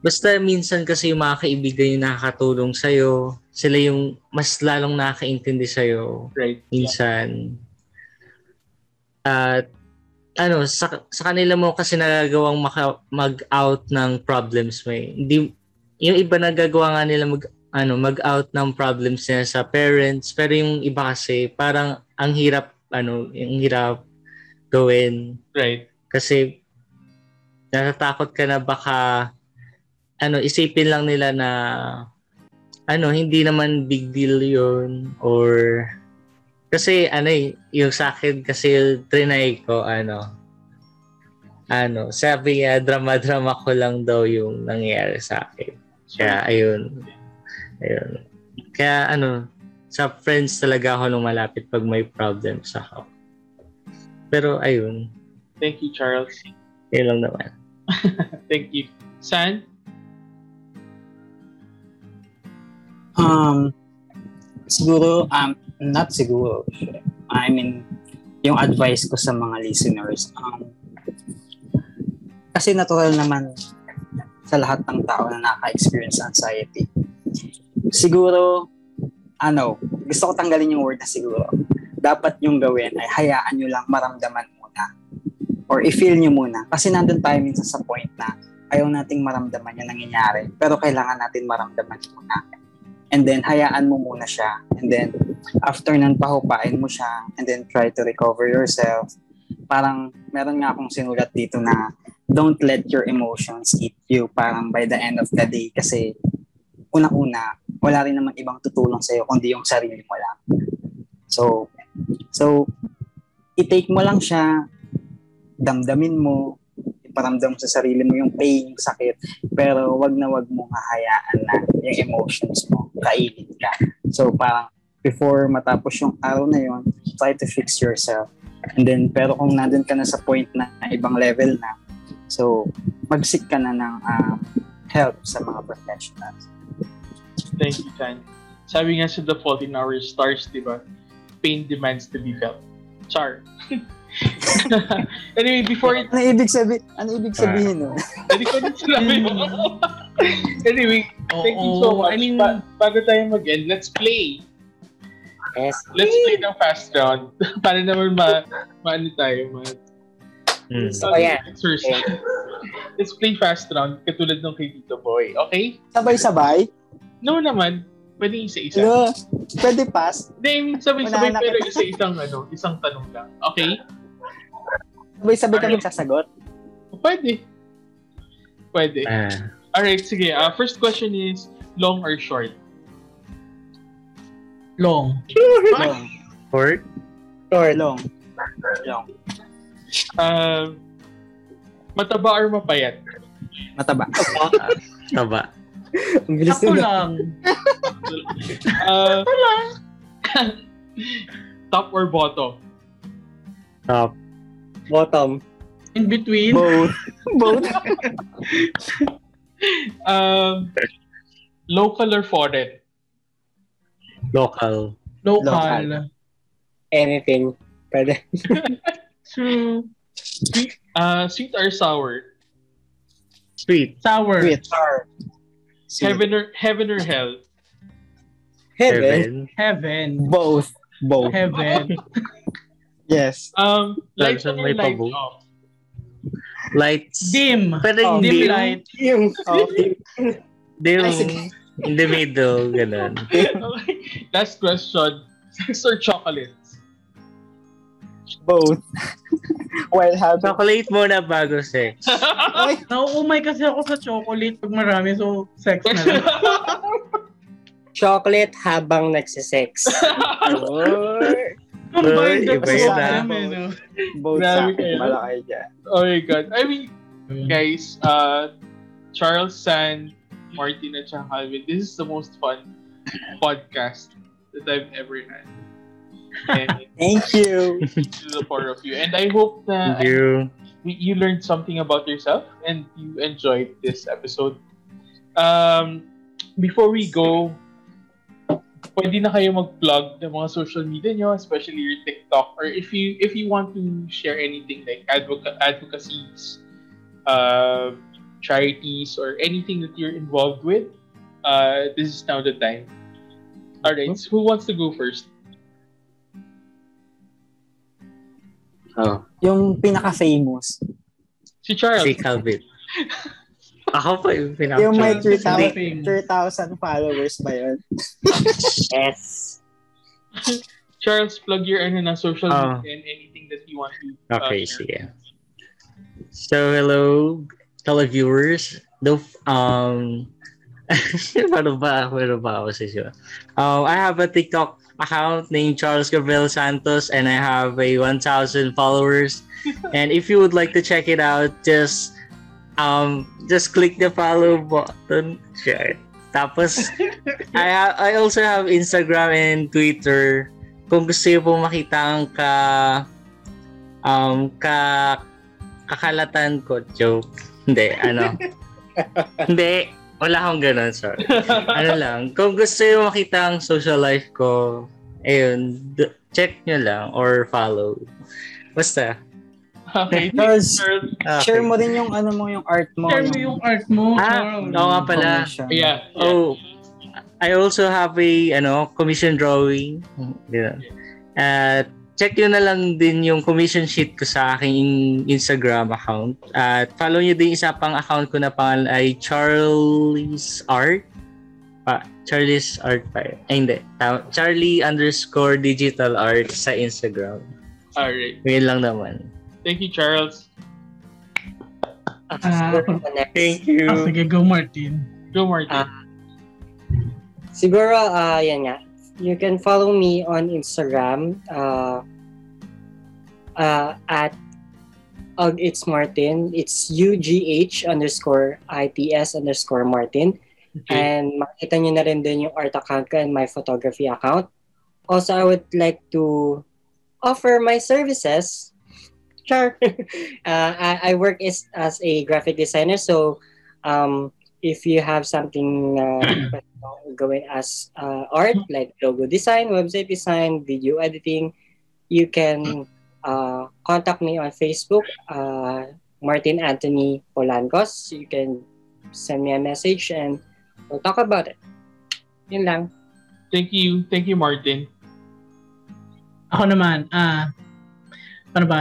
basta minsan kasi yung mga kaibigan yung nakakatulong sa'yo sila yung mas lalong nakakaintindi sa'yo Right. minsan. At ano, sa, sa kanila mo kasi nagagawang maka, mag-out ng problems mo eh. Hindi, yung iba nagagawa nga nila mag, ano, mag-out ng problems niya sa parents, pero yung iba kasi parang ang hirap, ano, yung hirap gawin. Right. Kasi natatakot ka na baka ano isipin lang nila na ano, hindi naman big deal yun or kasi ano eh, yung sa akin kasi trinay ko ano ano, sabi nga drama-drama ko lang daw yung nangyayari sa akin. Kaya ayun. Ayun. Kaya ano, sa friends talaga ako lumalapit pag may problems ako. Pero ayun, Thank you, Charles. yun lang naman. Thank you. San? Um, siguro, um, not siguro. I mean, yung advice ko sa mga listeners, um, kasi natural naman sa lahat ng tao na naka-experience anxiety. Siguro, ano, gusto ko tanggalin yung word na siguro. Dapat yung gawin ay hayaan nyo lang maramdaman muna. Or i-feel nyo muna. Kasi nandun tayo minsan sa point na ayaw nating maramdaman yung nangyayari. Pero kailangan natin maramdaman muna. And then, hayaan mo muna siya. And then, after nun, pahupain mo siya. And then, try to recover yourself. Parang, meron nga akong sinulat dito na don't let your emotions eat you. Parang by the end of the day. Kasi, unang-una, wala rin naman ibang tutulong sa'yo kundi yung sarili mo lang. So, so, i-take mo lang siya, damdamin mo, iparamdam sa sarili mo yung pain, yung sakit, pero wag na wag mong hahayaan na yung emotions mo, kainin ka. So, parang before matapos yung araw na yon try to fix yourself. And then, pero kung nandun ka na sa point na ibang level na, so, mag-seek ka na ng ah, help sa mga professionals. Thank you, San. Sabi nga sa The Fault in Our Stars, di ba? Pain demands to be felt. Char. anyway, before it... Ano ibig sabihin? Ano ibig sabihin nun? Hindi ko na sinabi mo. anyway, thank you so much. I mean, Ba- bago tayo mag-end, let's play. Yes. Let's play ng fast round. Para naman ma... Maano tayo, ma... Mm. Oh, yeah. Exercise. Let's play fast round katulad ng kay Tito Boy. Okay? Sabay-sabay? No naman. Pwede isa-isa. Ano? Pwede pass? Hindi, I mean, sabay-sabay pero isa-isang ano, isang tanong lang. Okay? Sabay-sabay kami sasagot? Pwede. Pwede. Ah, Alright, sige. Uh, first question is, long or short? Long. Long. Fort? Or long? Long. Uh, mataba or mapayat? Mataba. Taba. Ang bilis Ako nun. lang. Uh, top or bottom? Top. Bottom. In between. Both. Both. Um, local or foreign? Local. Local. Local. Anything. Pwede. True. Sweet, uh, sweet or sour? Sweet. Sour. Sweet. Sour. Heaven or heaven or hell? Heaven. Heaven. Both. Both. Heaven. Yes. Um, lights on or pabo. off? Lights. Dim. Pero Oh, hindi. Dim light. Yung Dim. Ay, sige. In the middle. Ganun. Okay. Last question. Sex or chocolates? Both. While having... Chocolate muna bago sex. Ay, Nauumay kasi ako sa chocolate pag marami, so sex na lang. chocolate habang nagsisex. Combined yun, of ah. them, eh, no? both sa akin. Malaki dyan. oh my God. I mean, guys, uh, Charles San, Martin, at Calvin, this is the most fun podcast that I've ever had. And Thank you. to the four of you. And I hope that Thank you. you learned something about yourself and you enjoyed this episode. Um, before we go, pwede na kayo mag-plug ng mga social media nyo, especially your TikTok, or if you if you want to share anything like advoca- advocacies, uh, charities, or anything that you're involved with, uh, this is now the time. All right, so who wants to go first? Oh, Yung pinaka-famous. Si Charles. si Calvin. Ako pa yung pinaka Yung may Hindi. 3,000 3,000 followers ba yun? yes. Charles, plug your ano na social Ah. media and anything that you want to uh, Okay, share. sige. So, hello, televiewers. Don't, um, Paano ba? Meron ba ako sa siya? Um, I have a TikTok account named Charles Gabriel Santos and I have a 1,000 followers. and if you would like to check it out, just um just click the follow button. Sure. Tapos, I, ha- I also have Instagram and Twitter. Kung gusto niyo makita ang ka um ka kakalatan ko joke. Hindi, ano. Hindi, wala akong ganun, sorry. ano lang, kung gusto niyo makita ang social life ko, ayun, d- check nyo lang or follow. Basta. Okay, Charles. Okay. share mo rin yung ano mo, yung art mo. Share mo yung art mo. Ah, oo nga pala. Yeah. yeah. Oh, I also have a ano commission drawing. Yeah. At check nyo na lang din yung commission sheet ko sa aking Instagram account. At follow nyo din isa pang account ko na pangalan ay Charlie's Art. Pa, Charlie's Art pa yun. Ay, hindi. Charlie underscore digital art sa Instagram. Alright. Yun lang naman. Thank you, Charles. Next. Thank you. Ah, sige, go Martin. Go, Martin. Ah. Siguro, ah yan nga. You can follow me on Instagram uh, uh, at Ug It's Martin. It's UGH underscore ITS underscore Martin. okay. And makita nyo na rin din yung art account ko and my photography account. Also, I would like to offer my services. Sure. uh, I, I work as, as a graphic designer. So, um, if you have something uh, going as uh, art, like logo design, website design, video editing, you can uh, contact me on Facebook, uh, Martin Anthony Polancos. You can send me a message and we'll talk about it. Yun lang. Thank you. Thank you, Martin. Ako naman, ah, ano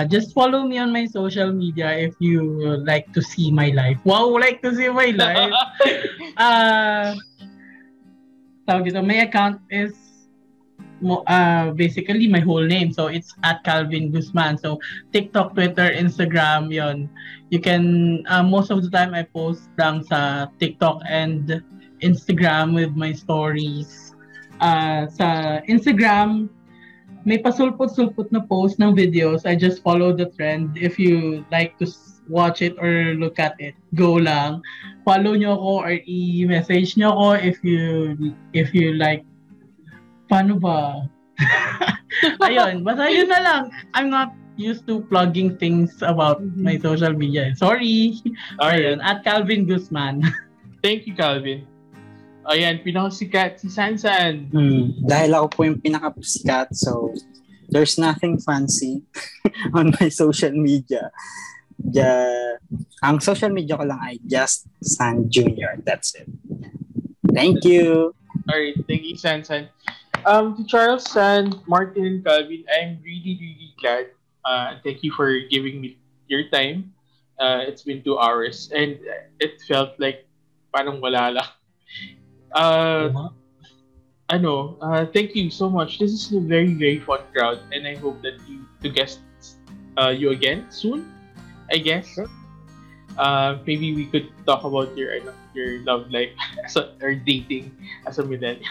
just follow me on my social media if you like to see my life. Wow, like to see my life. Ah, tawag dito, my account is uh, basically my whole name. So it's at Calvin Guzman. So TikTok, Twitter, Instagram, yon. You can uh, most of the time I post lang sa TikTok and Instagram with my stories. Uh, sa Instagram, may pasulpot-sulpot na post ng videos. I just follow the trend. If you like to watch it or look at it, go lang. Follow nyo ako or i-message nyo ako if you if you like paano ba? Ayun, basta yun na lang. I'm not used to plugging things about my social media. Sorry. Ayun, at Calvin Guzman. Thank you, Calvin. Ayan, pinakasikat si Sansan. Hmm. Dahil ako po yung pinaka-sikat, so there's nothing fancy on my social media. Ja, ang social media ko lang ay Just San Junior. That's it. Thank you. Alright, thank you, Sansan. Um, to Charles, San, Martin, and Calvin, I'm really, really glad. Uh, thank you for giving me your time. Uh, it's been two hours, and it felt like parang wala lang. Uh, ano, uh, thank you so much. This is a very, very fun crowd, and I hope that you to guest uh, you again soon. I guess. Uh, maybe we could talk about your your love life as a, or dating as a millennial.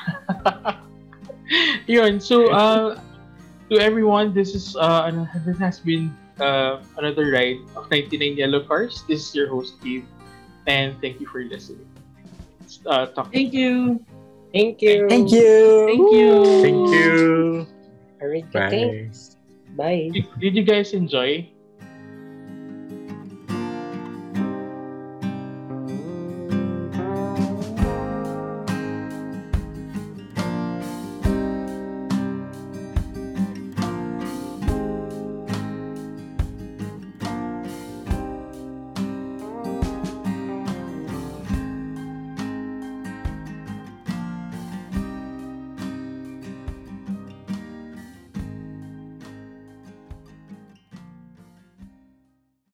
Yun. So, uh, to everyone, this is uh, this has been uh, another ride of 99 Yellow Cars. This is your host, Steve, and thank you for listening. Uh, talk Thank you. Thank you. Thank you. Thank you. Thank you. Alright, Bye. thanks. Bye. Did, did you guys enjoy